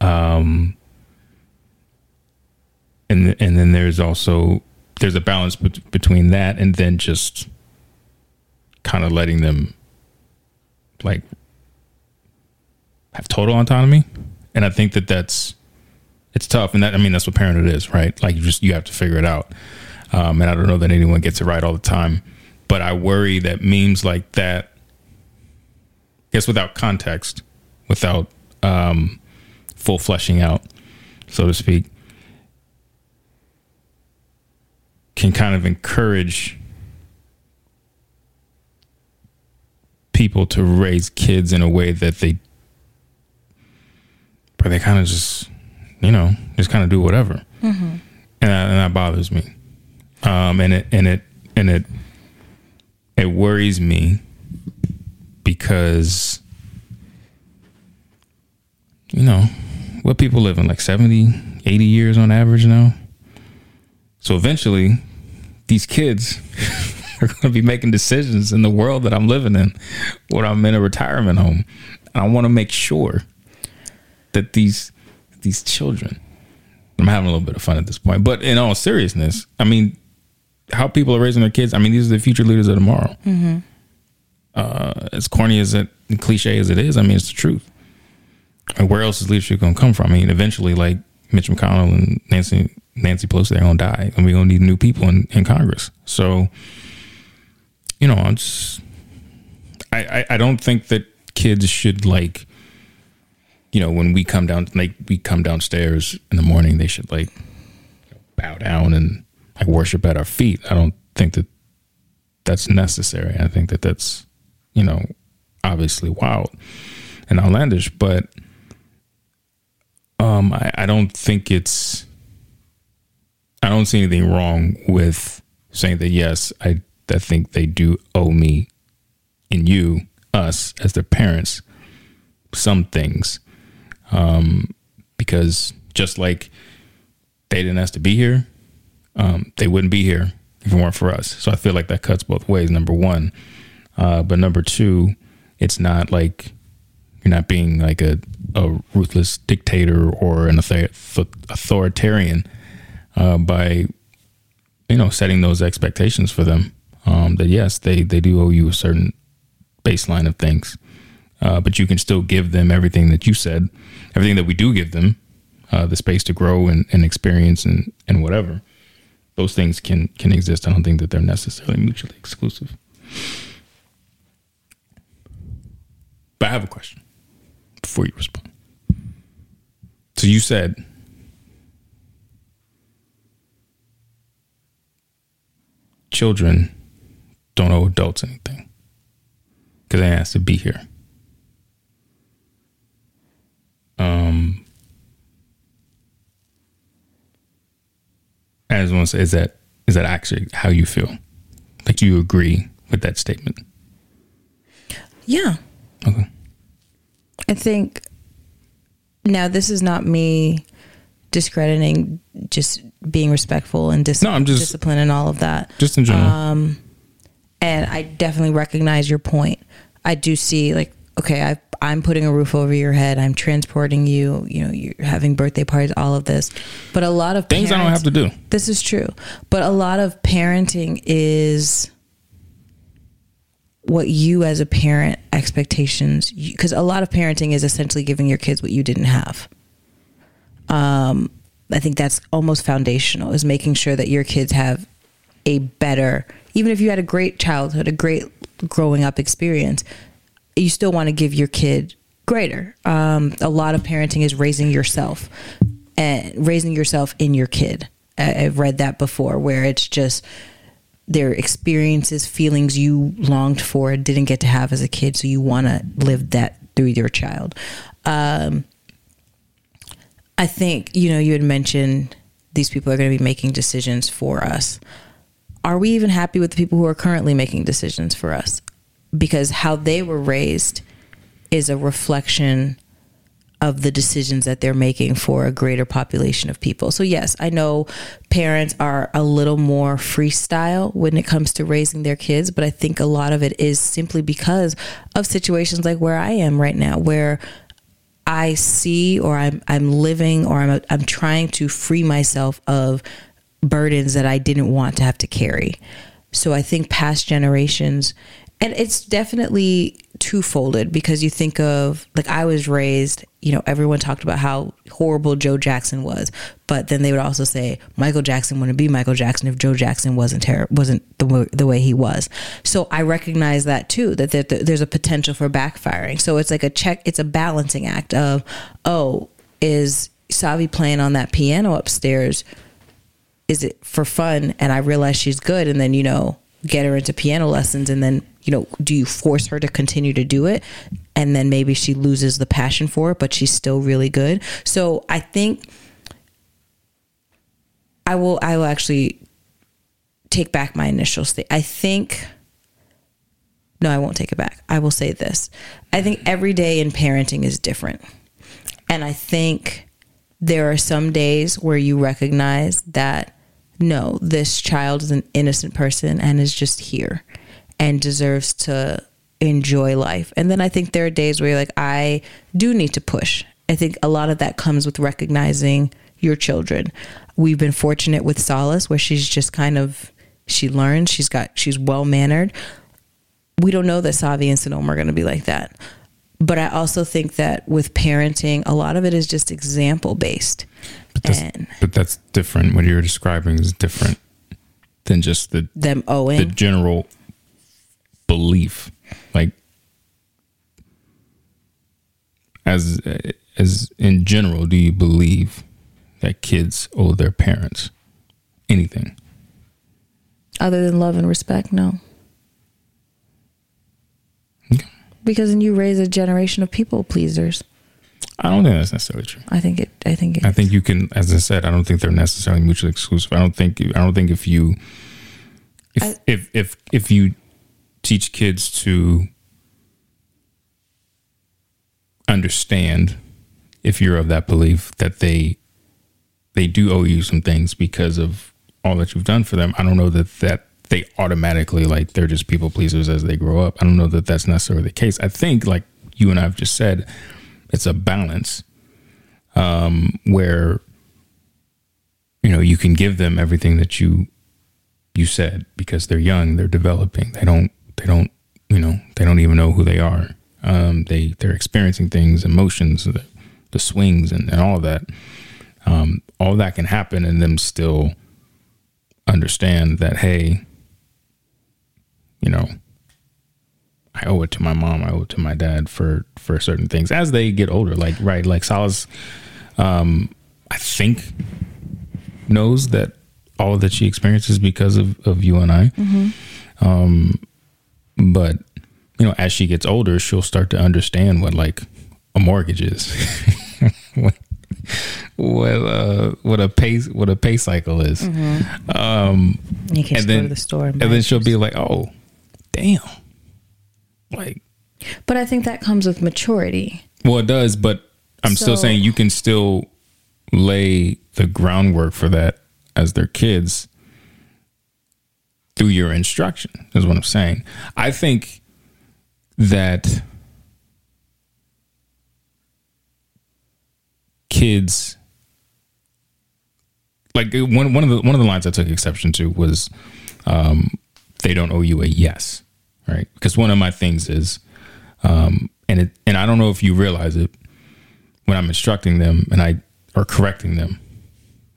Um, and and then there's also there's a balance be- between that and then just kind of letting them like have total autonomy. And i think that that's it's tough. And that i mean that's what parenthood is right? Like you just you have to figure it out. Um, and i don't know that anyone gets it right all the time. But i worry that memes like that I guess without context without um, full fleshing out so to speak can kind of encourage people to raise kids in a way that they where they kind of just you know just kind of do whatever. Mm-hmm. and, that, and that bothers me. Um and it and it and it it worries me because you know what people live in like 70 80 years on average now so eventually, these kids (laughs) are going to be making decisions in the world that I'm living in when I'm in a retirement home. And I want to make sure that these these children I'm having a little bit of fun at this point, but in all seriousness, I mean, how people are raising their kids. I mean, these are the future leaders of tomorrow. Mm-hmm. Uh, as corny as it, cliche as it is, I mean, it's the truth. And where else is leadership going to come from? I mean, eventually, like Mitch McConnell and Nancy Nancy Pelosi, they're to die, and we're to need new people in, in Congress. So, you know, I'm just, I, I, I don't think that kids should like, you know, when we come down, like we come downstairs in the morning, they should like bow down and like worship at our feet. I don't think that that's necessary. I think that that's, you know, obviously wild and outlandish, but um, I, I don't think it's. I don't see anything wrong with saying that. Yes, I I think they do owe me, and you, us as their parents, some things, um, because just like they didn't ask to be here, um, they wouldn't be here if it weren't for us. So I feel like that cuts both ways. Number one, uh, but number two, it's not like you're not being like a a ruthless dictator or an authoritarian uh, by you know setting those expectations for them. Um, that yes, they they do owe you a certain baseline of things, uh, but you can still give them everything that you said, everything that we do give them, uh, the space to grow and, and experience and and whatever. Those things can can exist. I don't think that they're necessarily mutually exclusive. But I have a question before you respond. So you said children don't owe adults anything because they asked to be here. Um, I just want to say, is that is that actually how you feel? Like you agree with that statement? Yeah. Okay. I think now this is not me discrediting just being respectful and dis- no, I'm just, discipline and all of that. Just in general. Um, and I definitely recognize your point. I do see like, okay, I, I'm putting a roof over your head. I'm transporting you. You know, you're having birthday parties, all of this. But a lot of things parents, I don't have to do. This is true. But a lot of parenting is what you as a parent expectations because a lot of parenting is essentially giving your kids what you didn't have um, i think that's almost foundational is making sure that your kids have a better even if you had a great childhood a great growing up experience you still want to give your kid greater um, a lot of parenting is raising yourself and raising yourself in your kid i've read that before where it's just their experiences, feelings you longed for, didn't get to have as a kid. So you want to live that through your child. Um, I think, you know, you had mentioned these people are going to be making decisions for us. Are we even happy with the people who are currently making decisions for us? Because how they were raised is a reflection of the decisions that they're making for a greater population of people. So, yes, I know parents are a little more freestyle when it comes to raising their kids, but I think a lot of it is simply because of situations like where I am right now, where I see or I'm I'm living or I'm I'm trying to free myself of burdens that I didn't want to have to carry. So I think past generations and it's definitely twofolded because you think of like I was raised, you know, everyone talked about how horrible Joe Jackson was, but then they would also say Michael Jackson wouldn't be Michael Jackson if Joe Jackson wasn't ter- wasn't the the way he was. So I recognize that too that there, there's a potential for backfiring. So it's like a check, it's a balancing act of oh, is Savi playing on that piano upstairs? Is it for fun? And I realize she's good, and then you know get her into piano lessons and then you know do you force her to continue to do it? And then maybe she loses the passion for it but she's still really good. So i think i will i will actually take back my initial state. I think no i won't take it back. I will say this. I think every day in parenting is different. And i think there are some days where you recognize that no, this child is an innocent person and is just here and deserves to enjoy life. And then I think there are days where you're like, I do need to push. I think a lot of that comes with recognizing your children. We've been fortunate with Solace where she's just kind of she learns, she's got she's well mannered. We don't know that Savi and Sonoma are gonna be like that. But I also think that with parenting, a lot of it is just example based. But that's, And but that's different. What you're describing is different than just the them owing. the general belief like as as in general do you believe that kids owe their parents anything Other than love and respect, no. Okay. Because then you raise a generation of people pleasers. i don't think that's necessarily true I think it. I think it. i think you can as i said i don't think they're necessarily mutually exclusive i don't think i don't think if you if I- if if if you teach kids to understand if you're of that belief that they they do owe you some things because of all that you've done for them. I don't know that that they automatically like they're just people pleasers as they grow up. I don't know that that's necessarily the case. I think like you and i've just said it's a balance um where you know you can give them everything that you you said because they're young they're developing. They don't they don't you know they don't even know who they are. Um they they're experiencing things emotions the, the swings and, and all of that. Um all that can happen and them still understand that hey you know i owe it to my mom i owe it to my dad for for certain things. As they get older like right like Salah's um i think knows that all that she experiences because of, of you and I. Um, but you know, as she gets older, she'll start to understand what like a mortgage is, (laughs) what what uh, what a pay what a pay cycle is. Um, you can't and then go to the store. And, and then she'll be like, "Oh, damn!" Like, But I think that comes with maturity. well, it does, but I'm still saying you can still lay the groundwork for that as their kids through your instruction is what I'm saying. I think that kids like one one of the one of the lines I took exception to was um, they don't owe you a yes, right? Because one of my things is um, and it and I don't know if you realize it when I'm instructing them and I or correcting them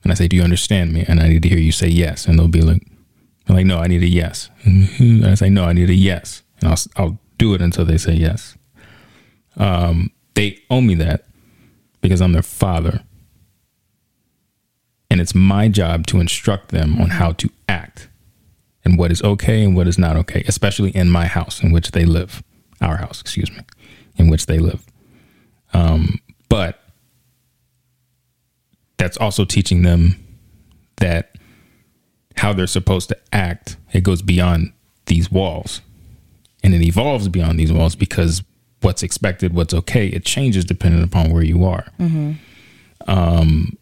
and I say, "Do you understand me?" and I need to hear you say yes, and they'll be like, they're like, "No, I need a yes," and I say, "No, I need a yes," and I'll I'll do it until they say yes. Um, they owe me that because I'm their father, and it's my job to instruct them on how to act and what is okay and what is not okay, especially in my house in which they live, our house, excuse me, in which they live. Um, but that's also teaching them that how they're supposed to act it goes beyond these walls. And it evolves beyond these walls because what's expected what's okay it changes depending upon where you are. Um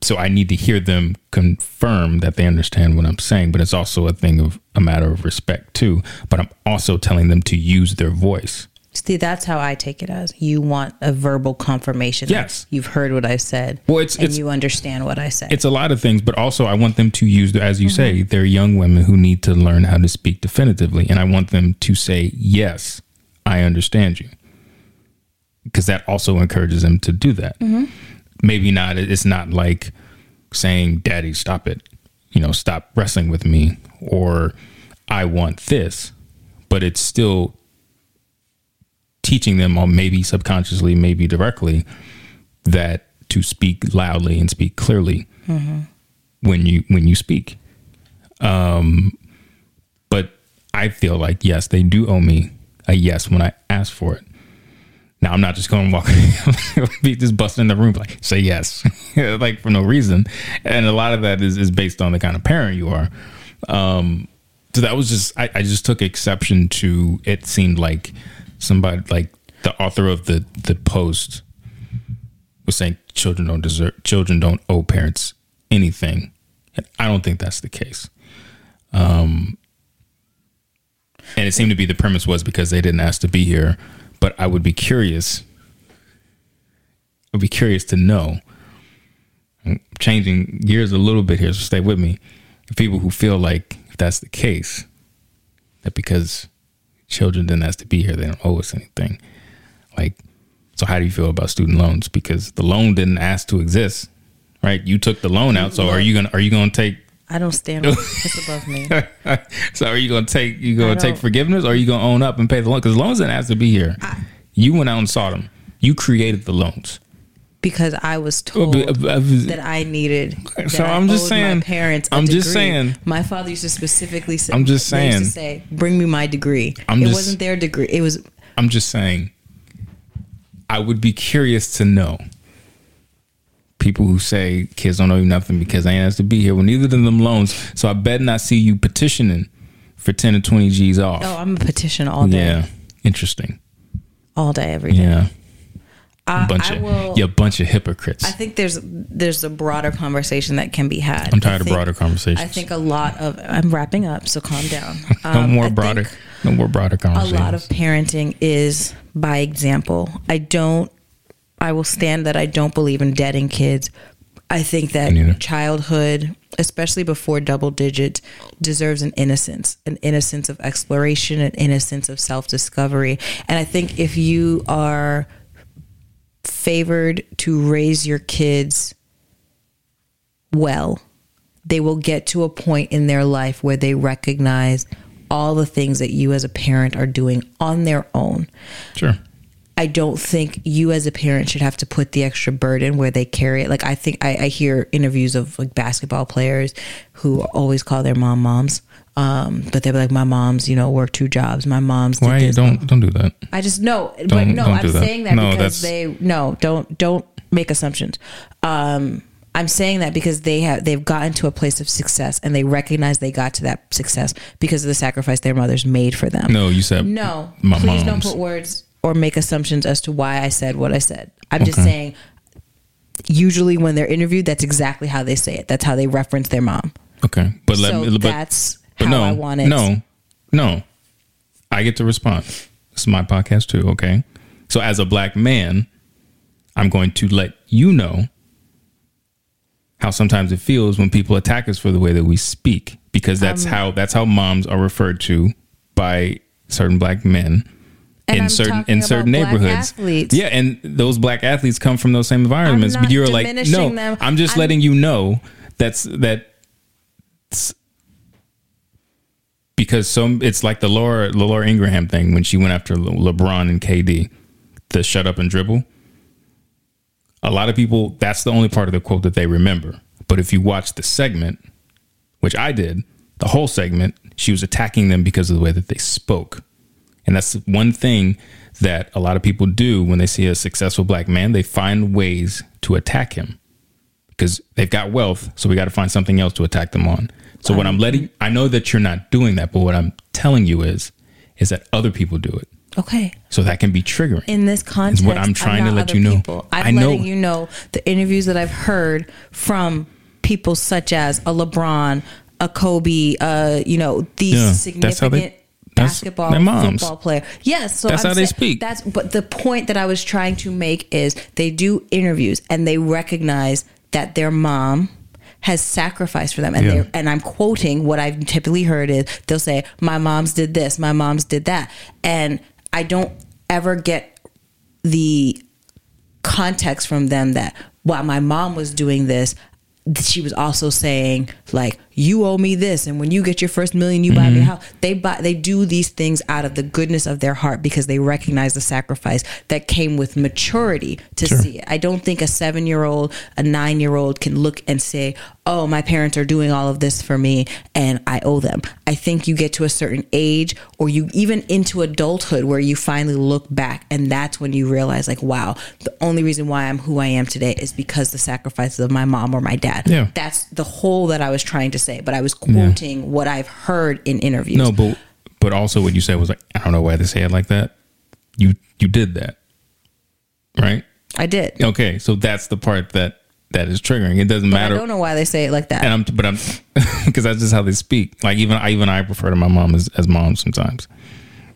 so i need to hear them confirm that they understand what i'm saying but it's also a thing of a matter of respect too. But i'm also telling them to use their voice See, that's how I take it as you want a verbal confirmation. that Yes. you've heard what I said. Well, it's- and it's- you understand what I said. it's a lot of things, but also I want them to use, as you say, mm-hmm. they're young women who need to learn how to speak definitively. And I want them to say, Yes, I understand you. Because that also encourages them to do that. Mm-hmm. Maybe not, it's not like saying, Daddy, stop it. You know, stop wrestling with me, or I want this. But it's still teaching them, or maybe subconsciously, maybe directly, that to speak loudly and speak clearly when you when you speak. Um, but I feel like yes, they do owe me a yes when I ask for it. Now I'm not just going to walk, (laughs) be just busting in the room like say yes, (laughs) like for no reason. And a lot of that is is based on the kind of parent you are. Um, so that was just I, I just took exception to it. Seemed like somebody like the author of the the post was saying children don't deserve children don't owe parents anything And I don't think that's the case. Um, and it seemed to be the premise was because they didn't ask to be here. But I would be curious. I'd be curious to know. I'm changing gears a little bit here, so stay with me. People who feel like if that's the case, that because children didn't ask to be here, they don't owe us anything. Like, so how do you feel about student loans? Because the loan didn't ask to exist, right? You took the loan out, so are you gonna are you gonna take I don't stand it's above me. (laughs) so are you gonna take you gonna take forgiveness or are you gonna own up and pay the loan? Because loans didn't ask to be here. you went out and saw them. You created the loans. Because I was uh, told uh, but- but- that I needed. So I'm just saying- My parents. I'm just saying- My father used to specifically say. I'm just they used to saying- say, "Bring me my degree." I'm it just- wasn't their degree. It was. I'm just saying. I would be curious to know people who say kids don't owe you nothing because they ain't asked to be here. Well, neither of them loans. So I bet not see you petitioning for ten or twenty G's off. Oh, I'm a petition all day, yeah, interesting. all day, every day. Yeah, I, bunch I of will. you a bunch of hypocrites. I think there's there's a broader conversation that can be had. I'm tired of broader conversations. I think a lot of I'm wrapping up, so calm down. (laughs) no Um, more I broader, no more broader conversations. A lot of parenting is by example. I don't. I will stand that I don't believe in deading kids. I think that neither. childhood, especially before double digits, deserves an innocence, an innocence of exploration, an innocence of self discovery. And I think if you are favored to raise your kids well, they will get to a point in their life where they recognize all the things that you as a parent are doing on their own. sure. I don't think you as a parent should have to put the extra burden where they carry it. Like I think I, I hear interviews of like basketball players who always call their mom moms. Um, but they're like, my mom's, you know, work two jobs. My mom's Why this. don't don't do that? I just no, but Don't- no, I'm that. saying that No, because they no, don't don't make assumptions. Um, I'm saying that because they have they've gotten to a place of success and they recognize they got to that success because of the sacrifice their mothers made for them. No, you said No, My please don't put words or make assumptions as to why I said what I said. I'm just saying. Usually, when they're interviewed, that's exactly how they say it. That's how they reference their mom. Okay, but let so me. But, that's but how no, I want it. no, no. I get to respond. This is my podcast too. Okay, so as a black man, I'm going to let you know how sometimes it feels when people attack us for the way that we speak, because that's Um, how that's how moms are referred to by certain black men. In I'm certain in certain neighborhoods, athletes. yeah, and those black athletes come from those same environments. But you're like, no, them. I'm just I'm- letting you know that's that because some it's like the Laura the Laura Ingraham thing when she went after Le- LeBron and KD, the shut up and dribble. A lot of people that's the only part of the quote that they remember. But if you watch the segment, which I did, the whole segment, she was attacking them because of the way that they spoke. And that's one thing that a lot of people do when they see a successful black man, they find ways to attack him because they've got wealth. So we got to find something else to attack them on. So what I'm letting, I know that you're not doing that, but what I'm telling you is, is that other people do it. Okay. So that can be triggering. in this context, is what I'm trying to let you know. People. I'm I know. letting you know the interviews that I've heard from people such as a LeBron, a Kobe, uh, you know, these Yeah, significant how they- that's basketball, their moms. football player. Yes, so That's I'm how they speak. That's but the point that I was trying to make is they do interviews and they recognize that their mom has sacrificed for them. And Yeah. and I'm quoting what I've typically heard is they'll say my mom's did this my mom's did that. And I don't ever get the context from them that while my mom was doing this. She was also saying like you owe me this. And when you get your first million you Mm-hmm. buy me a house. They buy they do these things out of the goodness of their heart because they recognize the sacrifice that came with maturity to see it. I don't think a seven year old a nine year old can look and say oh my parents are doing all of this for me and i owe them. I think you get to a certain age or you even into adulthood where you finally look back and that's when you realize like wow the only reason why i'm who i am today is because the sacrifices of my mom or my dad. Yeah. that's the whole that I was trying to say, but I was quoting what I've heard in interviews. no, but but also what you said was like, I don't know why they say it like that. You you did that, right? I did. Okay, so that's the part that that is triggering. It doesn't I matter. I don't know why they say it like that. and I'm, but I'm, (laughs) because that's just how they speak. Like even, I even I refer to my mom as, as mom sometimes.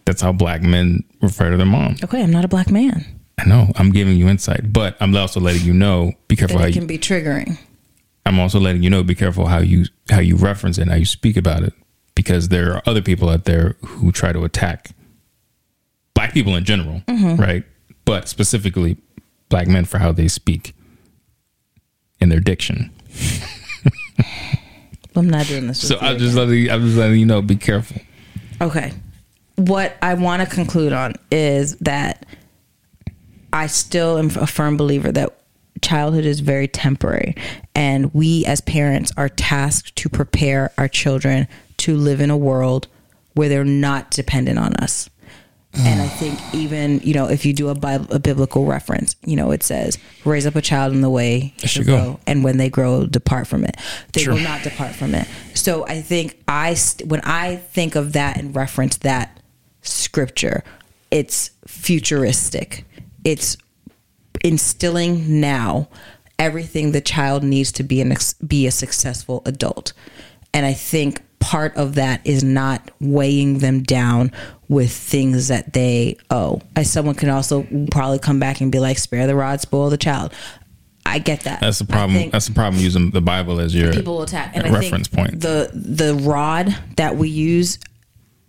That's how black men refer to their mom. okay, I'm not a black man. I know. I'm giving you insight, but I'm also letting you know. Be careful That how it you. can be triggering. I'm also letting you know. Be careful how you how you reference it, and how you speak about it, because there are other people out there who try to attack black people in general, Mm-hmm. right? But specifically, black men for how they speak in their diction. (laughs) I'm not doing this. So I'm just letting I'm just letting you know. Be careful. Okay. What I want to conclude on is that I still am a firm believer that childhood is very temporary and we as parents are tasked to prepare our children to live in a world where they're not dependent on us. And I think even, you know, if you do a, Bible, a biblical reference, you know, it says, raise up a child in the way to go. go, and when they grow, depart from it. They Sure. will not depart from it. So I think I, st- when I think of that and reference that scripture, it's futuristic. It's instilling now everything the child needs to be an ex- be a successful adult. And I think part of that is not weighing them down with things that they owe. As someone can also probably come back and be like, spare the rod, spoil the child. I get that. That's the problem. That's the problem using the Bible as your people will attack and I reference think point. the the rod that we use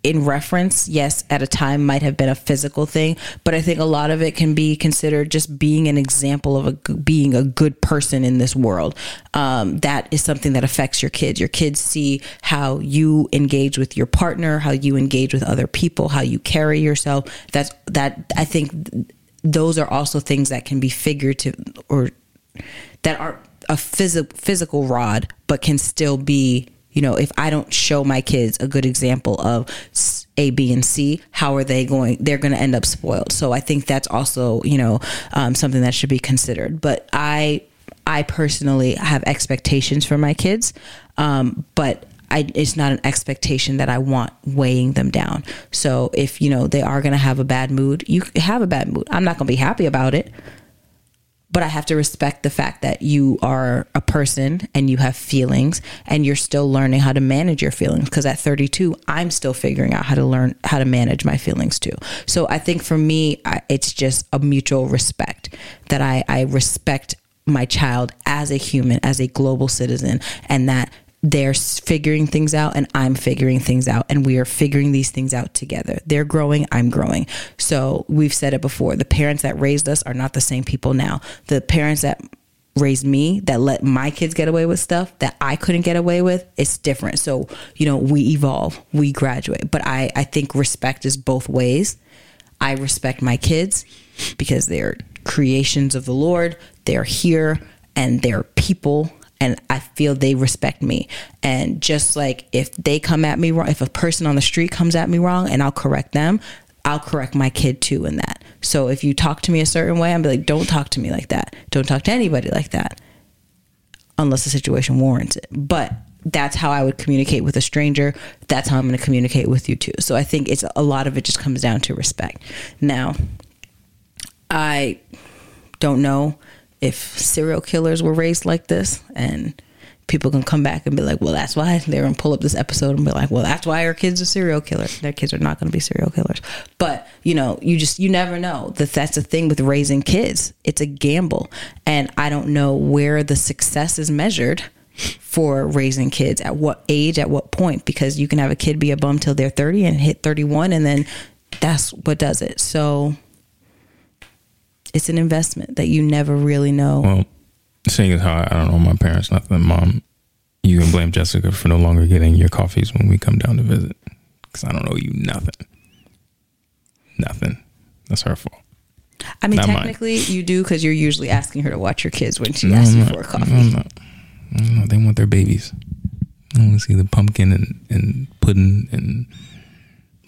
in reference yes at a time might have been a physical thing but i think a lot of it can be considered just being an example of a being a good person in this world. Um, that is something that affects your kids. Your kids see how you engage with your partner how you engage with other people how you carry yourself. That's that i think those are also things that can be figurative or that aren't a phys- physical rod, but can still be, you know, if I don't show my kids a good example of A, B, and C, how are they going? They're going to end up spoiled. So I think that's also, you know, um, something that should be considered. But I, I personally have expectations for my kids, um, but I, it's not an expectation that I want weighing them down. So if you know they are going to have a bad mood, you have a bad mood. I'm not going to be happy about it but I have to respect the fact that you are a person and you have feelings and you're still learning how to manage your feelings because at 32 I'm still figuring out how to learn how to manage my feelings too. So I think for me I, it's just a mutual respect that I I respect my child as a human as a global citizen and that they're figuring things out and I'm figuring things out and we are figuring these things out together. They're growing, I'm growing. So we've said it before. The parents that raised us are not the same people now. The parents that raised me that let my kids get away with stuff that I couldn't get away with, it's different. So, you know, we evolve, we graduate. But I, I think respect is both ways. I respect my kids because they're creations of the Lord. They're here and they're people and I feel they respect me. And just like if they come at me wrong, if a person on the street comes at me wrong and I'll correct them, I'll correct my kid too in that. So if you talk to me a certain way, I'm like, don't talk to me like that. Don't talk to anybody like that unless the situation warrants it. But that's how I would communicate with a stranger. That's how I'm going to communicate with you too. So I think it's a lot of it just comes down to respect. Now, I don't know if serial killers were raised like this and people can come back and be like, well, that's why they're going to pull up this episode and be like, well, that's why our kids are serial killers. Their kids are not going to be serial killers. But, you know, you just, you never know that that's the thing with raising kids. It's a gamble. And I don't know where the success is measured for raising kids at what age, at what point, because you can have a kid be a bum till they're 30 and hit 31 and then that's what does it. So it's an investment that you never really know. Well, seeing as how I don't know my parents, nothing, mom, you can blame Jessica for no longer getting your coffees when we come down to visit because I don't owe you nothing. Nothing. That's her fault. I mean, Not mine. technically, you do because you're usually asking her to watch your kids when she No, asks you for a No, coffee. Not. No, they want their babies. I want to see the pumpkin and, and pudding and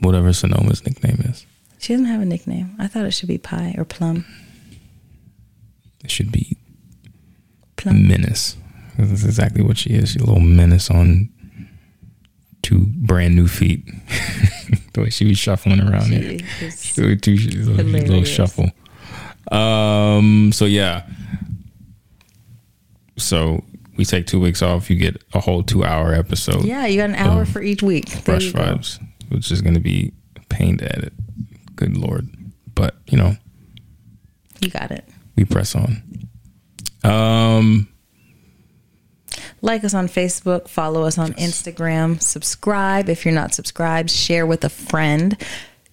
whatever Sonoma's nickname is. She doesn't have a nickname. I thought it should be pie or plum. It should be Plum. menace. That's exactly what she is. She's a little menace on two brand new feet. (laughs) the way she was shuffling around here. She is- She's a two- she's a little, shuffle. Um. So yeah. So we take two weeks off. You get a whole two hour episode. Yeah, you got an hour for each week. Fresh you go. vibes, which is going to be a pain to edit. Good lord, but you know You got it. We press on. Um, Like us on Facebook, follow us on Instagram, subscribe if you're not subscribed, share with a friend.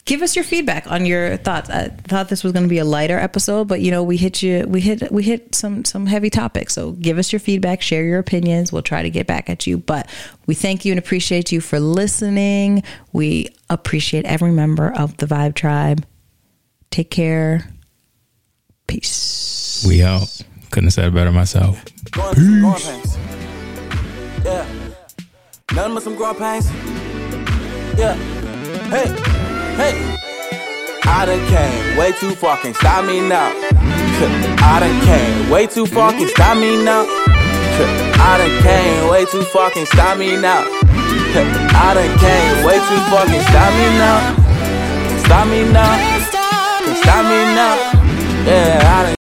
Give us your feedback on your thoughts. I thought this was going to be a lighter episode, but you know, we hit you we hit we hit some some heavy topics. So give us your feedback, share your opinions. We'll try to get back at you, but we thank you and appreciate you for listening. We appreciate every member of the Vibe Tribe. Take care. Peace. we out. Couldn't have said it better myself. Going through some growing pains. Yeah. Nothing but some growing pains. Yeah. Hey, hey. I done came way too far, can't stop me now. (laughs) I done came way too far, can't stop me now. (laughs) I done came way too far, can't stop me now. (laughs) I done came way too far, can't stop me now. Can't stop me now. Can't stop me now. Yeah, I